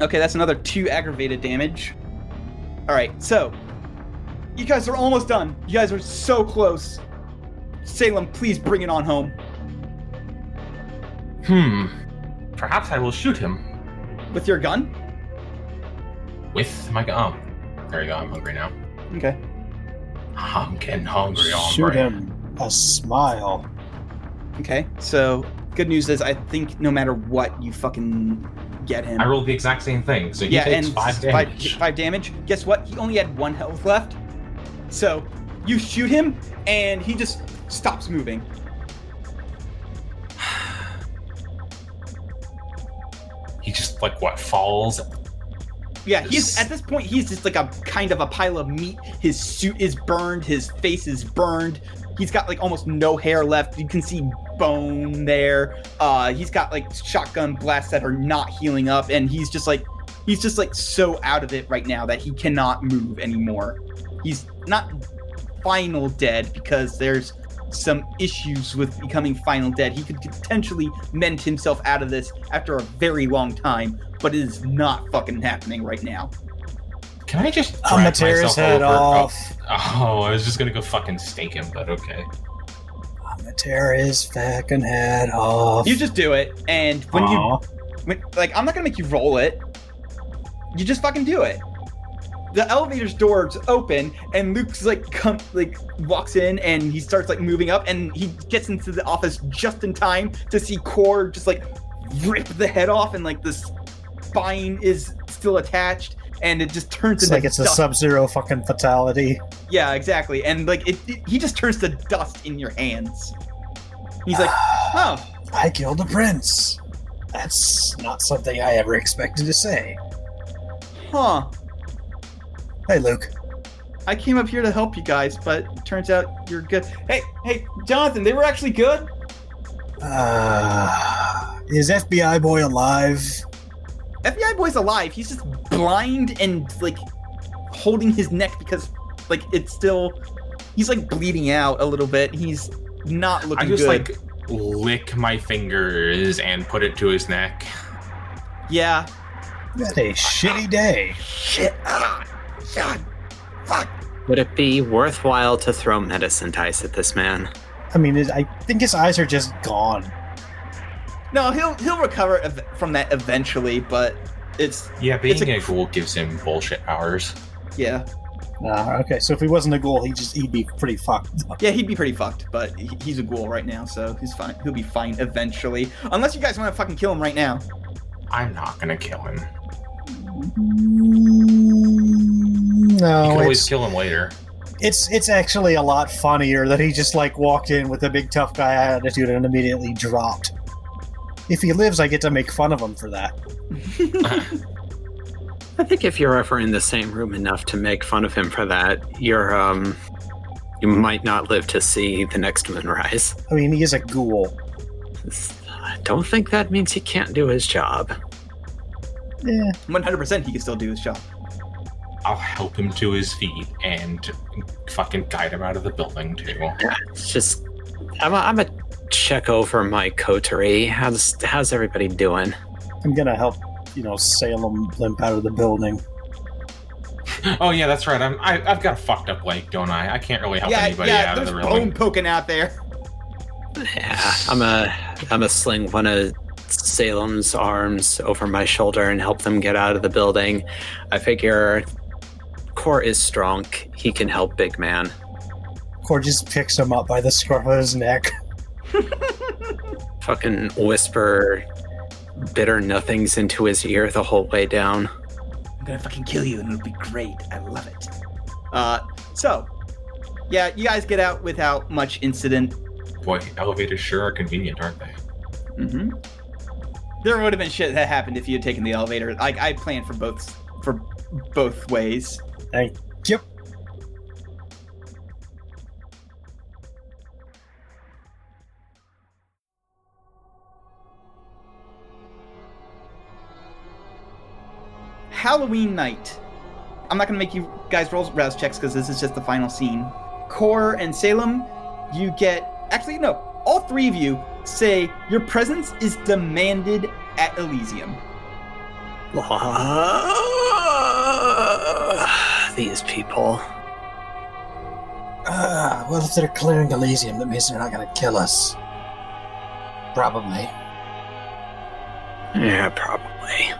Okay, that's another two aggravated damage. All right, so you guys are almost done. You guys are so close. Salem, please bring it on home Hmm. Perhaps I will shoot him with your gun. with my gun. Oh, there you go. I'm hungry now. Okay. I'm getting hungry. Shoot hombre. him a smile. Okay. So good news is, I think no matter what, you fucking get him. I rolled the exact same thing, so he yeah, takes and five five, damage. five damage. Guess what? He only had one health left. So you shoot him, and he just stops moving. He just like what falls. Yeah, he's at this point he's just like a kind of a pile of meat. His suit is burned, his face is burned. He's got like almost no hair left. You can see bone there. Uh he's got like shotgun blasts that are not healing up and he's just like he's just like so out of it right now that he cannot move anymore. He's not final dead because there's some issues with becoming final dead. He could potentially mend himself out of this after a very long time, but it is not fucking happening right now. Can I just I'm gonna tear his head over? off. Oh, I was just gonna go fucking stake him, but okay. I'm gonna tear his fucking head off. You just do it, and when you when, like, I'm not gonna make you roll it. You just fucking do it. The elevator's doors open, and Luke's like come like walks in, and he starts like moving up, and he gets into the office just in time to see Core just like rip the head off, and like the spine is still attached, and it just turns It's into like it's a dust. sub-zero fucking fatality. Yeah, exactly, and like it, it, he just turns to dust in your hands. He's like, oh, I killed a prince. That's not something I ever expected to say. huh. Hey, Luke. I came up here to help you guys, but turns out you're good. Hey, hey, Jonathan, they were actually good. Uh, is FBI boy alive? FBI boy's alive. He's just blind and like holding his neck because like it's still he's like bleeding out a little bit. He's not looking I just good. like lick my fingers and put it to his neck. yeah. You a shitty day. Shit. Ah. God. Fuck. Would it be worthwhile to throw medicine dice at this man? I mean, I think his eyes are just gone. No, he'll he'll recover ev- from that eventually, but it's Yeah, being It's a- a, ghoul gives him bullshit powers. yeah. Uh, okay, so if he wasn't a ghoul, he just he'd be pretty fucked. Yeah, he'd be pretty fucked, but he- he's a ghoul right now, so he's fine. He'll be fine eventually. Unless you guys want to fucking kill him right now. I'm not gonna kill him. No, You can always kill him later. it's it's actually a lot funnier that he just like walked in with a big tough guy attitude and immediately dropped. If he lives, I get to make fun of him for that. I think if you're ever in the same room enough to make fun of him for that, you're um you might not live to see the next moon rise. I mean, he is a ghoul. I don't think that means he can't do his job. Yeah, 100% he can still do his job. I'll help him to his feet and fucking guide him out of the building too. It's just I'm a, I'm a check over my coterie. How's how's everybody doing? I'm gonna help. You know, Salem limp out of the building. Oh yeah, that's right. I'm I, I've got a fucked up leg, don't I? I can't really help yeah, anybody yeah, out of there's the bone building. poking out there. Yeah, I'm a I'm a sling one of Salem's arms over my shoulder and help them get out of the building. I figure Core is strong. He can help big man. Core just picks him up by the scruff of his neck. Fucking whisper bitter nothings into his ear the whole way down. I'm gonna fucking kill you and it'll be great. I love it. Uh, so, yeah, you guys get out without much incident. Boy, elevators sure are convenient, aren't they? Mm-hmm. There would have been shit that happened if you had taken the elevator. Like I planned for both for both ways. Thank Halloween night. I'm not gonna make you guys roll rouse checks because this is just the final scene. Core and Salem, you get actually no. All three of you say your presence is demanded at Elysium. These people. Uh, well, if they're clearing Elysium, that means they're not going to kill us. Probably. Yeah, probably.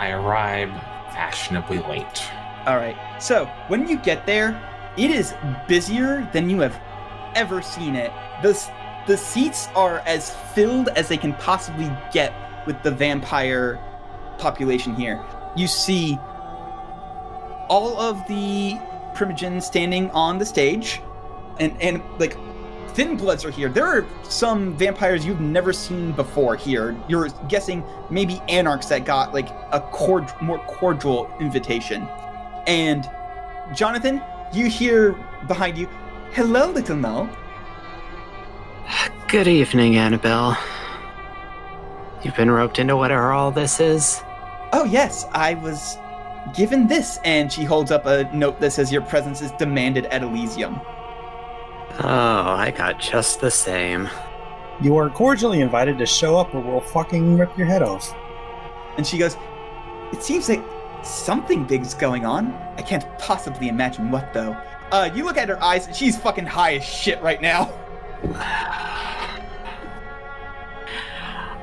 I arrive fashionably late. All right. So when you get there, it is busier than you have ever seen it. The the seats are as filled as they can possibly get with the vampire population here. You see all of the primogens standing on the stage, and and like thin bloods are here. There are some vampires you've never seen before here. You're guessing maybe anarchs that got like a cord- more cordial invitation. And Jonathan, you hear behind you, "Hello, little Mel." Good evening, Annabelle. You've been roped into whatever all this is? Oh yes, I was given this, and she holds up a note that says your presence is demanded at Elysium. Oh, I got just the same. You are cordially invited to show up or we'll fucking rip your head off. And she goes, It seems like something big's going on. I can't possibly imagine what though. Uh, you look at her eyes, and she's fucking high as shit right now.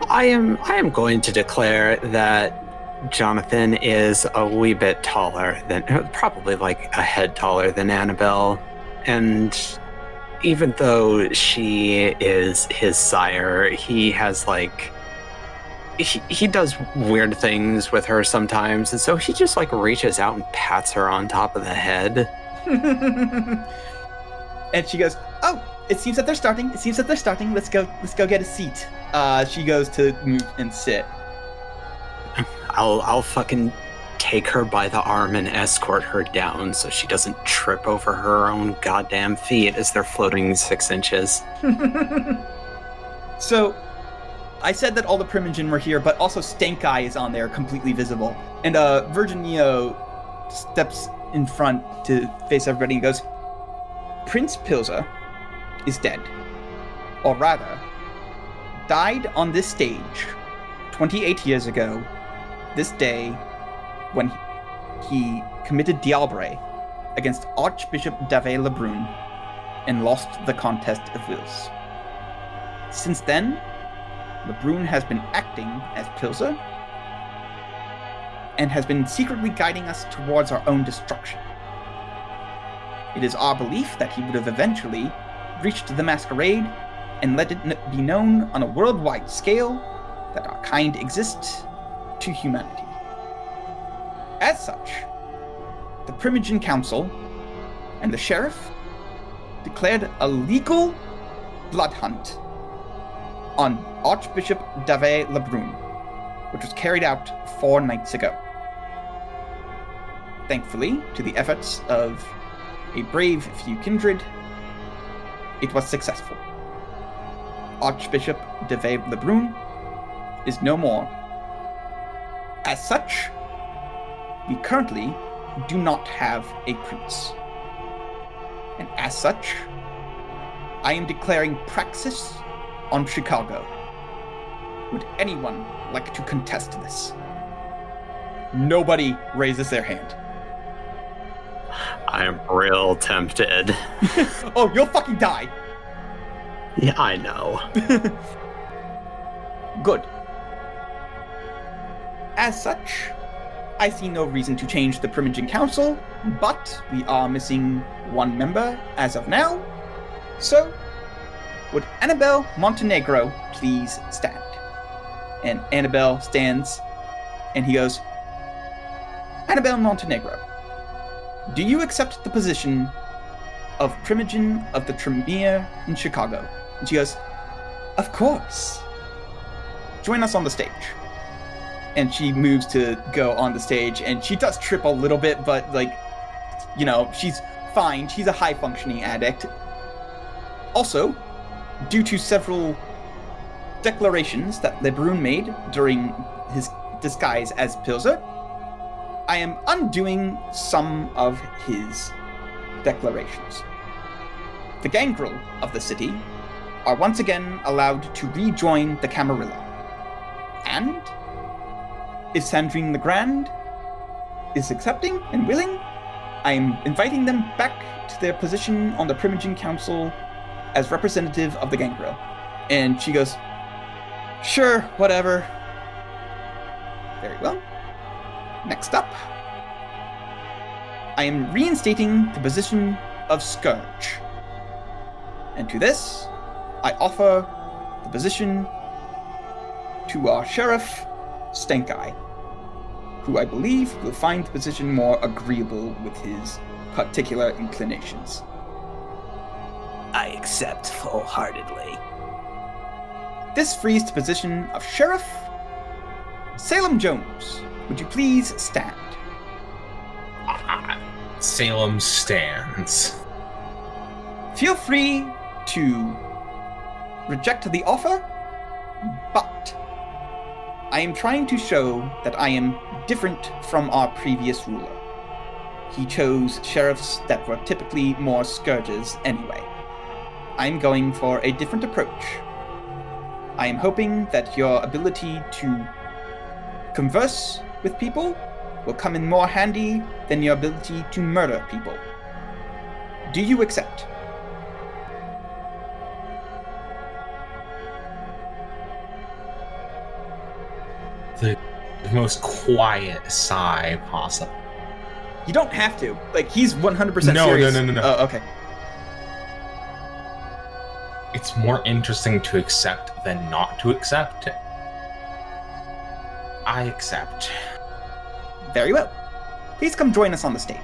I am I am going to declare that Jonathan is a wee bit taller than probably like a head taller than Annabelle. And even though she is his sire, he has like he, he does weird things with her sometimes, and so he just like reaches out and pats her on top of the head. and she goes, "Oh, it seems that they're starting. It seems that they're starting. Let's go. Let's go get a seat." Uh, she goes to move and sit. I'll I'll fucking take her by the arm and escort her down so she doesn't trip over her own goddamn feet as they're floating six inches. so, I said that all the Primogen were here, but also Stank Eye is on there, completely visible. And uh, Virgin Neo steps in front to face everybody and goes, Prince Pilzer is dead. Or rather, died on this stage 28 years ago, this day, when he committed diablerie against Archbishop Dave Lebrun and lost the contest of wills. Since then, Lebrun has been acting as Pilzer and has been secretly guiding us towards our own destruction. It is our belief that he would have eventually reached the masquerade and let it be known on a worldwide scale that our kind exists to humanity. As such, the Primogen Council and the Sheriff declared a legal blood hunt on Archbishop Dave Lebrun, which was carried out four nights ago. Thankfully, to the efforts of a brave few kindred, it was successful. Archbishop Dave Lebrun is no more. As such, we currently do not have a prince. And as such, I am declaring praxis on Chicago. Would anyone like to contest this? Nobody raises their hand. I'm real tempted. oh, you'll fucking die! Yeah, I know. Good. As such, I see no reason to change the Primogen Council, but we are missing one member as of now. So, would Annabelle Montenegro please stand? And Annabelle stands, and he goes, Annabelle Montenegro, do you accept the position of Primogen of the Tremere in Chicago? And she goes, Of course. Join us on the stage. And she moves to go on the stage, and she does trip a little bit, but like, you know, she's fine. She's a high functioning addict. Also, due to several declarations that Lebrun made during his disguise as Pilzer, I am undoing some of his declarations. The gangrel of the city are once again allowed to rejoin the Camarilla. And if Sandrine the Grand is accepting and willing, I am inviting them back to their position on the Primogen Council as representative of the gangrel. And she goes, Sure, whatever. Very well. Next up, I am reinstating the position of Scourge. And to this, I offer the position to our Sheriff, Stank Eye, who I believe will find the position more agreeable with his particular inclinations. I accept full heartedly. This frees the position of Sheriff. Salem Jones, would you please stand? Salem stands. Feel free to reject the offer, but I am trying to show that I am different from our previous ruler. He chose sheriffs that were typically more scourges anyway. I'm going for a different approach. I am hoping that your ability to converse with people will come in more handy than your ability to murder people. Do you accept? The most quiet sigh possible. You don't have to. Like he's 100% No, serious. no, no, no, no. Oh, okay. It's more interesting to accept than not to accept. I accept. Very well. Please come join us on the stage.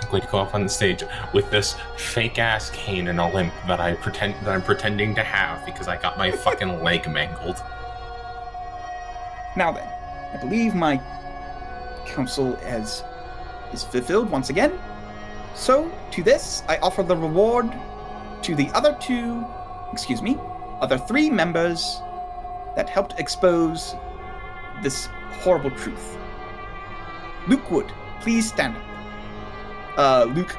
I'm going to go up on the stage with this fake ass cane and a limp that I pretend that I'm pretending to have because I got my fucking leg mangled. Now then, I believe my counsel has is fulfilled once again. So, to this, I offer the reward to the other two, excuse me, other three members that helped expose this horrible truth. Luke Wood, please stand up. Uh, Luke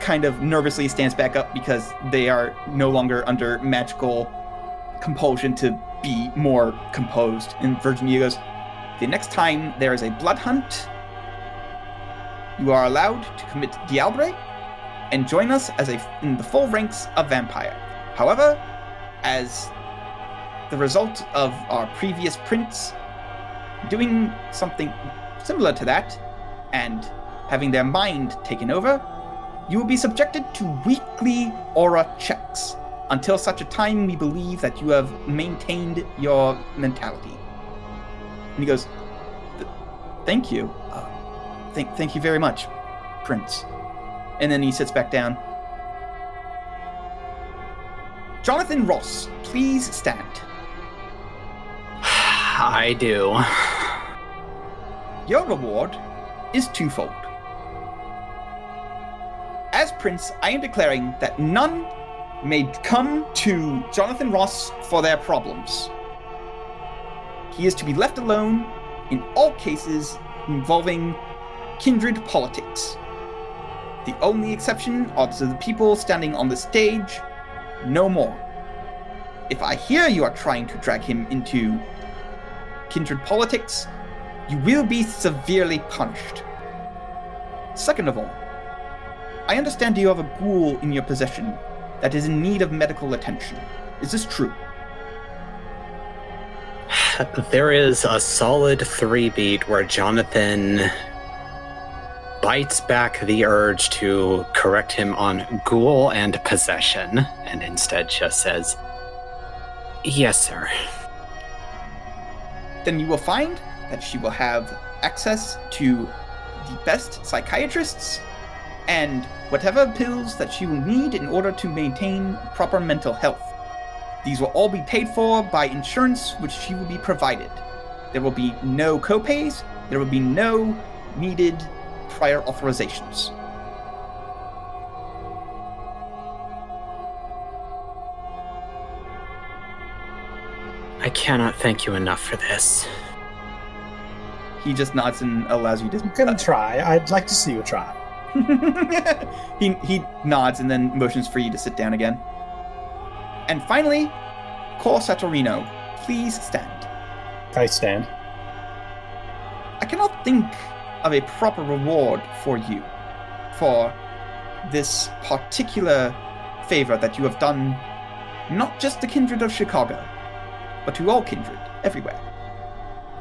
kind of nervously stands back up because they are no longer under magical compulsion to be more composed. And Virginia goes, The next time there is a blood hunt, you are allowed to commit diablerie and join us as a in the full ranks of vampire. However, as the result of our previous prince doing something similar to that and having their mind taken over, you will be subjected to weekly aura checks until such a time we believe that you have maintained your mentality. And he goes, "Thank you, uh, thank thank you very much, Prince." And then he sits back down. Jonathan Ross, please stand. I do. Your reward is twofold. As Prince, I am declaring that none may come to Jonathan Ross for their problems. He is to be left alone in all cases involving kindred politics. The only exception are to the people standing on the stage, no more. If I hear you are trying to drag him into kindred politics, you will be severely punished. Second of all, I understand you have a ghoul in your possession that is in need of medical attention. Is this true? There is a solid three beat where Jonathan bites back the urge to correct him on ghoul and possession and instead just says, Yes, sir. Then you will find that she will have access to the best psychiatrists and whatever pills that she will need in order to maintain proper mental health. These will all be paid for by insurance, which she will be provided. There will be no copays, there will be no needed prior authorizations. I cannot thank you enough for this. He just nods and allows you to. You can try. I'd like to see you try. he he nods and then motions for you to sit down again. And finally, Cor Satorino, please stand. I stand. I cannot think of a proper reward for you for this particular favor that you have done not just the kindred of Chicago, but to all kindred everywhere.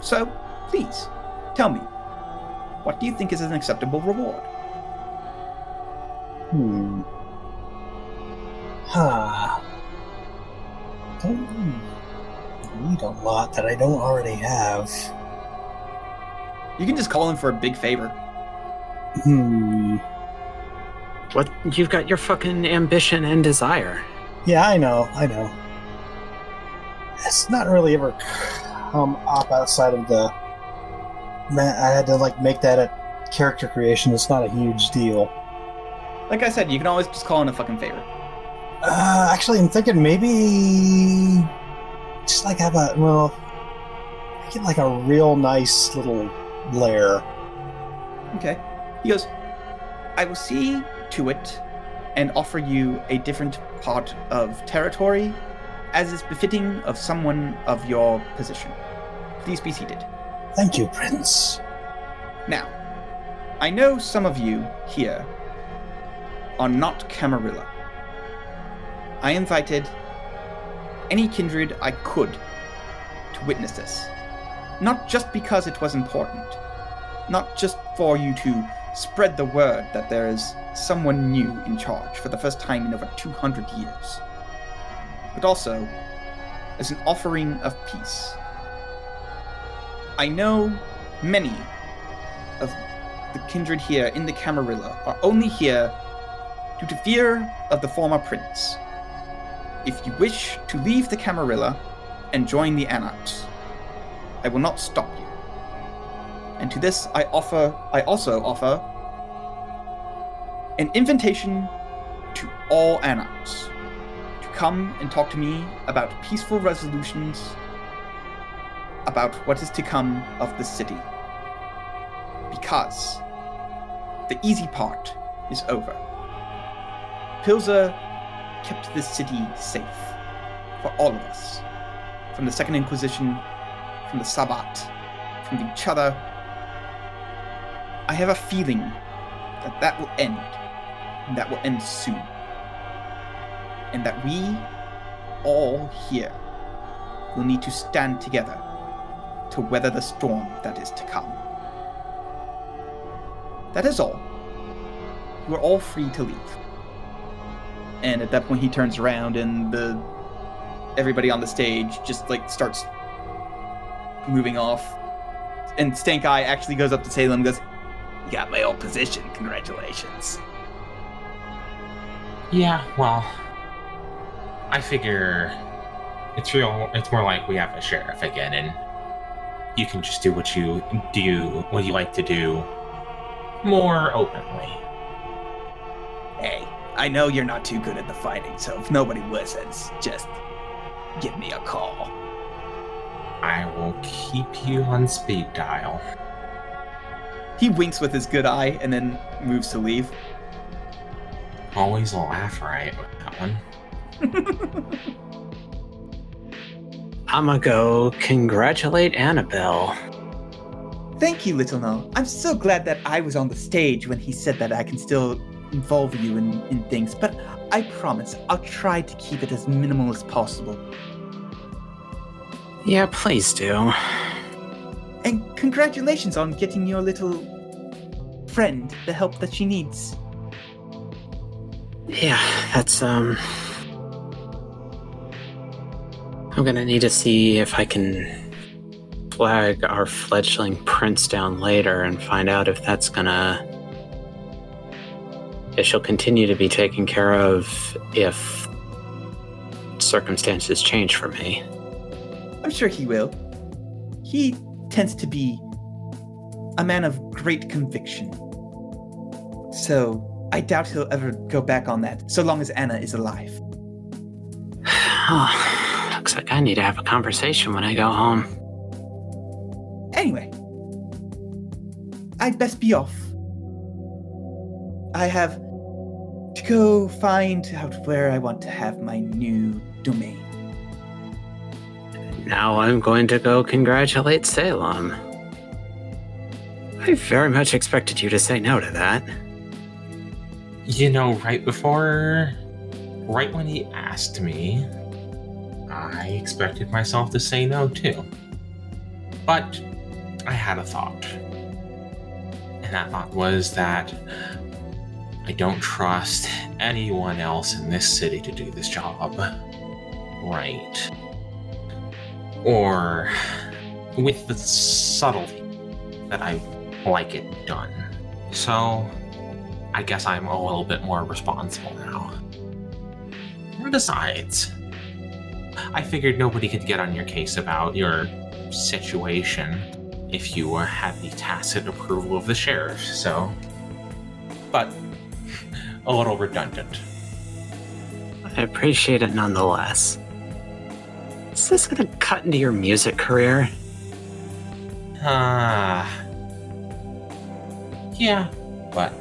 So, please, tell me, what do you think is an acceptable reward? Hmm. Ha. Don't need a lot that I don't already have. You can just call him for a big favor. Hmm. What you've got your fucking ambition and desire. Yeah, I know, I know. It's not really ever come up outside of the. Man, I had to like make that a character creation. It's not a huge deal. Like I said, you can always just call in a fucking favor. Uh, actually, I'm thinking maybe just like have a well, get like a real nice little lair. Okay. He goes, I will see to it and offer you a different part of territory as is befitting of someone of your position. Please be seated. Thank you, Prince. Now, I know some of you here are not Camarilla. I invited any kindred I could to witness this. Not just because it was important, not just for you to spread the word that there is someone new in charge for the first time in over 200 years, but also as an offering of peace. I know many of the kindred here in the Camarilla are only here due to fear of the former prince. If you wish to leave the Camarilla and join the Anarchs, I will not stop you. And to this I offer I also offer an invitation to all Anarchs to come and talk to me about peaceful resolutions about what is to come of the city. Because the easy part is over. Pilzer kept this city safe for all of us. From the Second Inquisition, from the Sabbat, from each other. I have a feeling that that will end, and that will end soon. And that we, all here, will need to stand together to weather the storm that is to come. That is all. You are all free to leave. And at that point, he turns around, and the everybody on the stage just like starts moving off. And Stank Eye actually goes up to Salem and goes, You got my old position, congratulations. Yeah, well, I figure it's real. It's more like we have a sheriff again, and you can just do what you do, what you like to do, more openly. Hey, I know you're not too good at the fighting, so if nobody listens, just give me a call. I will keep you on speed dial. He winks with his good eye and then moves to leave. Always a laugh right with that one. I'ma go congratulate Annabelle. Thank you, Little No. I'm so glad that I was on the stage when he said that I can still involve you in, in things, but I promise I'll try to keep it as minimal as possible. Yeah, please do. And congratulations on getting your little friend the help that she needs. Yeah, that's um. I'm gonna need to see if I can flag our fledgling prince down later and find out if that's gonna. If she'll continue to be taken care of if circumstances change for me. I'm sure he will. He tends to be a man of great conviction. So I doubt he'll ever go back on that, so long as Anna is alive. Oh, looks like I need to have a conversation when I go home. Anyway, I'd best be off. I have to go find out where I want to have my new domain. Now I'm going to go congratulate Salem. I very much expected you to say no to that. You know, right before, right when he asked me, I expected myself to say no too. But I had a thought. And that thought was that I don't trust anyone else in this city to do this job right. Or with the subtlety that I like it done. So I guess I'm a little bit more responsible now. Besides, I figured nobody could get on your case about your situation if you had the tacit approval of the sheriff, so. But a little redundant. I appreciate it nonetheless. Is this gonna cut into your music career? Ah. yeah, but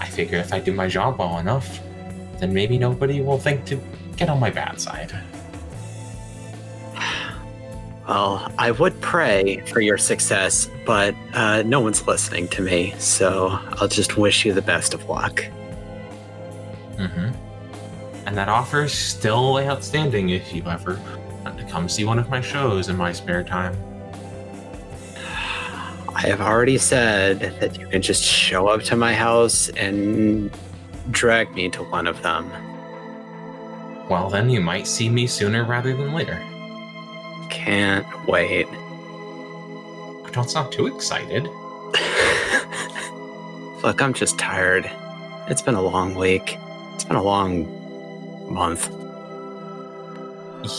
I figure if I do my job well enough, then maybe nobody will think to get on my bad side. Well, I would pray for your success, but uh, no one's listening to me, so I'll just wish you the best of luck. Mm-hmm. And that offer is still outstanding if you ever want to come see one of my shows in my spare time. I have already said that you can just show up to my house and drag me to one of them. Well, then you might see me sooner rather than later. Can't wait. Don't sound too excited. Look, I'm just tired. It's been a long week. It's been a long month.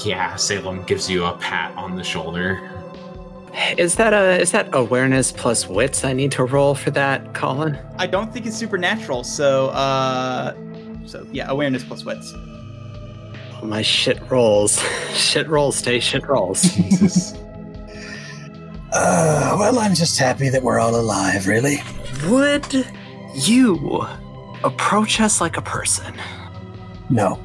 Yeah, Salem gives you a pat on the shoulder. Is that a is that awareness plus wits I need to roll for that, Colin? I don't think it's supernatural, so uh so yeah, awareness plus wits. My shit rolls. shit rolls stay shit rolls. Jesus. Uh, well, I'm just happy that we're all alive, really. Would you approach us like a person? No.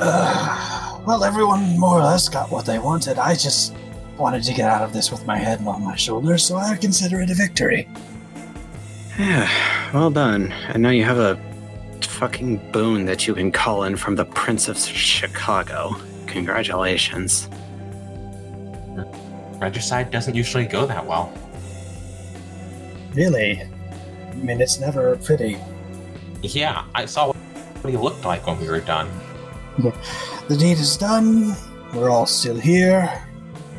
Uh, well, everyone more or less got what they wanted. I just wanted to get out of this with my head on my shoulders, so I consider it a victory. Yeah, well done. I know you have a fucking boon that you can call in from the Prince of Chicago. Congratulations. Regicide doesn't usually go that well. Really? I mean, it's never pretty. Yeah, I saw what he looked like when we were done. The deed is done. We're all still here.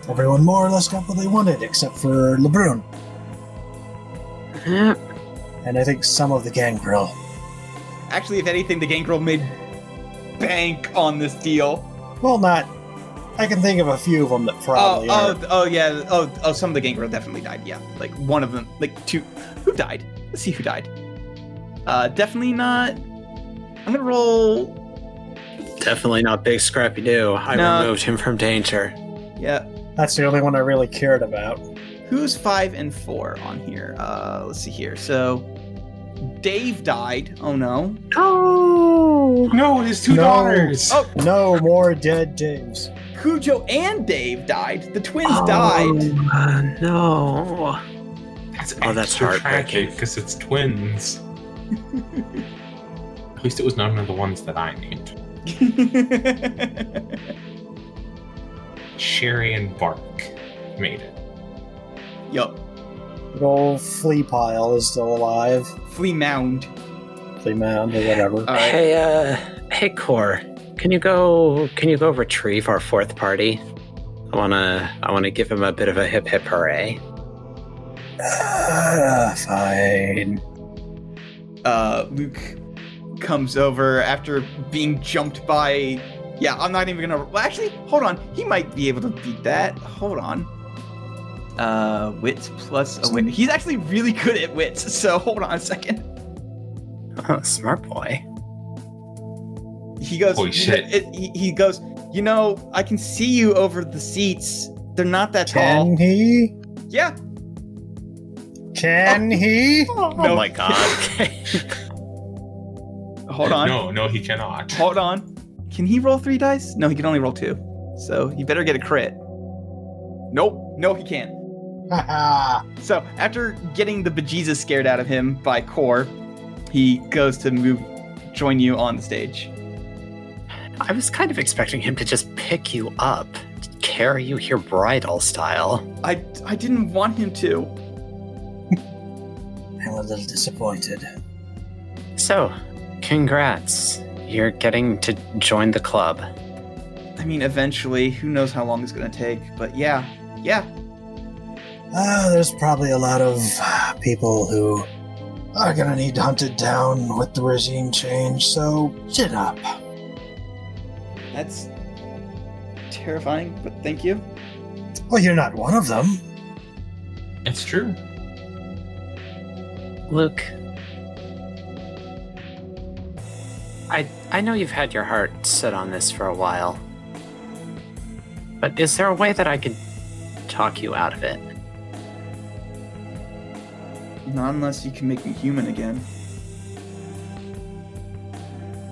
Everyone more or less got what they wanted, except for LeBrun. And I think some of the gang gangrel. Actually, if anything, the Gangrel made bank on this deal. Well, not. I can think of a few of them that Oh, probably oh, are. oh, yeah. Oh, oh, some of the Gangrel definitely died. Yeah, like one of them, like two. Who died? Let's see who died. Uh, definitely not. I'm gonna roll. definitely not Big Scrappy Doo. I No. removed him from danger. Yeah, That's the only one I really cared about. who's five and four on here? Uh, let's see here. So, Dave died. Oh no. Oh! No, his two No. daughters. Oh, No more dead Daves. Cujo and Dave died. The twins died. Uh, no. That's Oh, that's extra heartbreaking. tragic because it's twins. At least it was none of the ones that I named. Sherry and Bark made it. yup. Good old flea pile is still alive. Flea mound. Flea mound or whatever. All right. Hey, uh, hey, Core, can you go? Can you go retrieve our fourth party? I wanna, I wanna give him a bit of a hip hip hooray. Ah, fine. uh, Luke comes over after being jumped by. Yeah, I'm not even gonna. Well, actually, hold on. He might be able to beat that. Hold on. Uh, wits plus a wit. He's actually really good at wits. So hold on a second. Oh, smart boy. He goes. Holy shit. It, he, he goes. You know, I can see you over the seats. They're not that tall. Can he? Yeah. Can he? Oh my god. Okay. Hold on. No, no, he cannot. Hold on. Can he roll three dice? No, he can only roll two. So he better get a crit. Nope. No, he can't. Haha. So after getting the bejesus scared out of him by Core, he goes to move, join you on the stage. I was kind of expecting him to just pick you up, carry you here bridal style. I I didn't want him to. I'm a little disappointed. So, congrats. You're getting to join the club. I mean, eventually, who knows how long it's gonna take? But yeah, yeah. Uh, there's probably a lot of uh, people who are gonna need hunted down with the regime change, so chin up. That's terrifying. But thank you. Well, you're not one of them. It's true. Luke, I I know you've had your heart set on this for a while. But is there a way that I could talk you out of it? Not unless you can make me human again.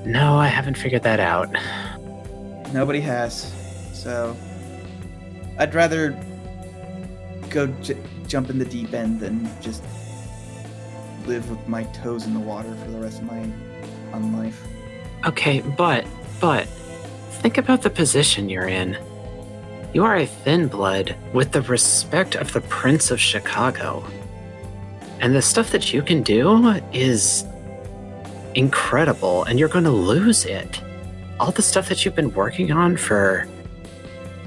No, I haven't figured that out. Nobody has. So I'd rather go j- jump in the deep end than just live with my toes in the water for the rest of my on life. Okay, but but think about the position you're in. You are a thin blood with the respect of the Prince of Chicago. And the stuff that you can do is incredible, and you're going to lose it. All the stuff that you've been working on for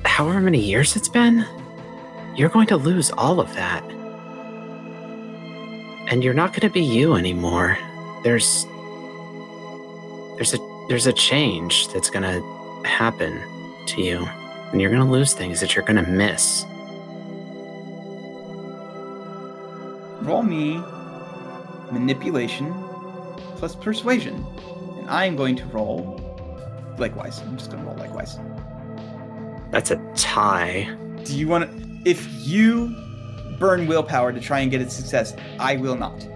however many years it's been, you're going to lose all of that. And you're not going to be you anymore. There's there's a there's a change that's going to happen to you and you're going to lose things that you're going to miss. Roll me manipulation plus persuasion. And I am going to roll likewise. I'm just going to roll likewise. That's a tie. Do you want to. If you burn willpower to try and get a success, I will not.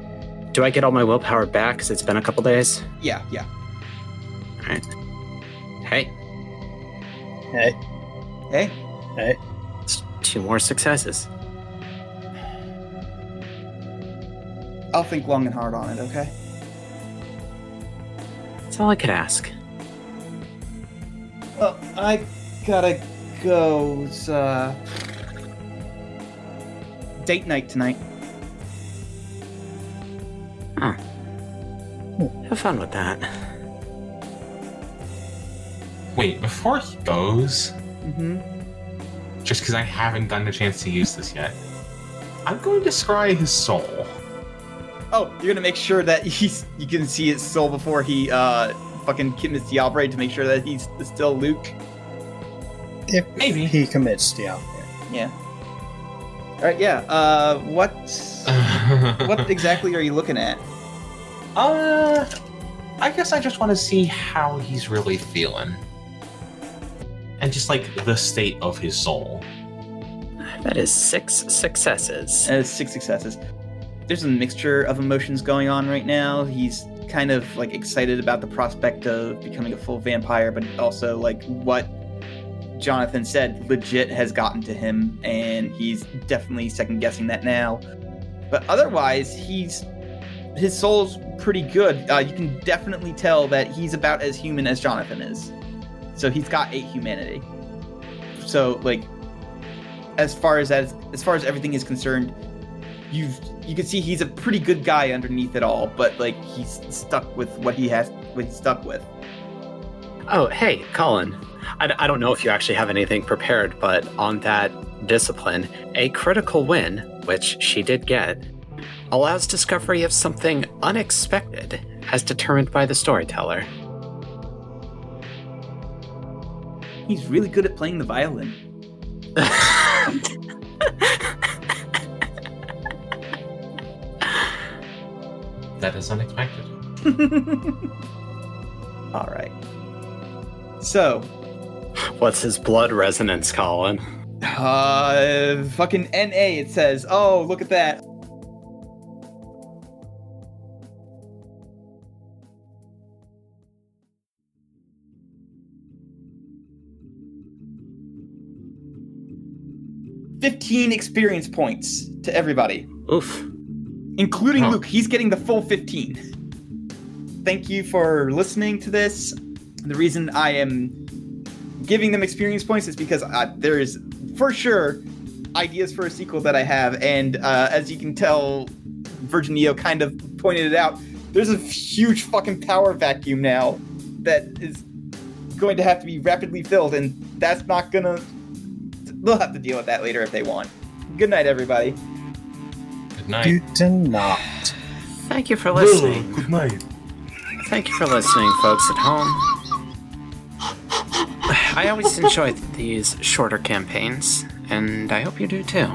Do I get all my willpower back cuz it's been a couple days? Yeah, yeah. All right. Hey, Hey, Hey, hey. it's two more successes. I'll think long and hard on it, okay? That's all I could ask. Well, I gotta go. It's, uh. Date night tonight. Huh. Have fun with that. Wait, before he goes, Mm-hmm. just because I haven't gotten a chance to use this yet, I'm going to scry his soul. Oh, you're gonna make sure that he's you can see his soul before he uh fucking commits the operate to make sure that he's still Luke. If Maybe. he commits the out Yeah. All right. Yeah. Uh, what what exactly are you looking at? Uh, I guess I just want to see how he's really feeling. And just like the state of his soul. That is six successes. Uh, six successes. There's a mixture of emotions going on right now. He's kind of like excited about the prospect of becoming a full vampire, but also like what Jonathan said legit has gotten to him, and he's definitely second guessing that now. but otherwise, he's his soul's pretty good. Uh, you can definitely tell that he's about as human as Jonathan is. So he's got eight humanity. So like, as far as as as far as everything is concerned, you you can see he's a pretty good guy underneath it all. But like, he's stuck with what he has, what he's stuck with. Oh, hey, Colin. I, I don't know if you actually have anything prepared, but on that discipline, a critical win, which she did get, allows discovery of something unexpected as determined by the storyteller. He's really good at playing the violin. That is unexpected. All right. So, What's his blood resonance, Colin? uh, fucking NA. It says, "Oh, look at that." Fifteen experience points to everybody. Oof. Including Huh. Luke. He's getting the full 15. Thank you for listening to this. The reason I am giving them experience points is because uh, there is, for sure, ideas for a sequel that I have. And uh, as you can tell, Virginia kind of pointed it out. There's a huge fucking power vacuum now that is going to have to be rapidly filled, and that's not gonna. They'll have to deal with that later if they want. Good night, everybody. Good night. Do not. Thank you for listening. Good night. Thank you for listening, folks at home. I always enjoy these shorter campaigns, and I hope you do too.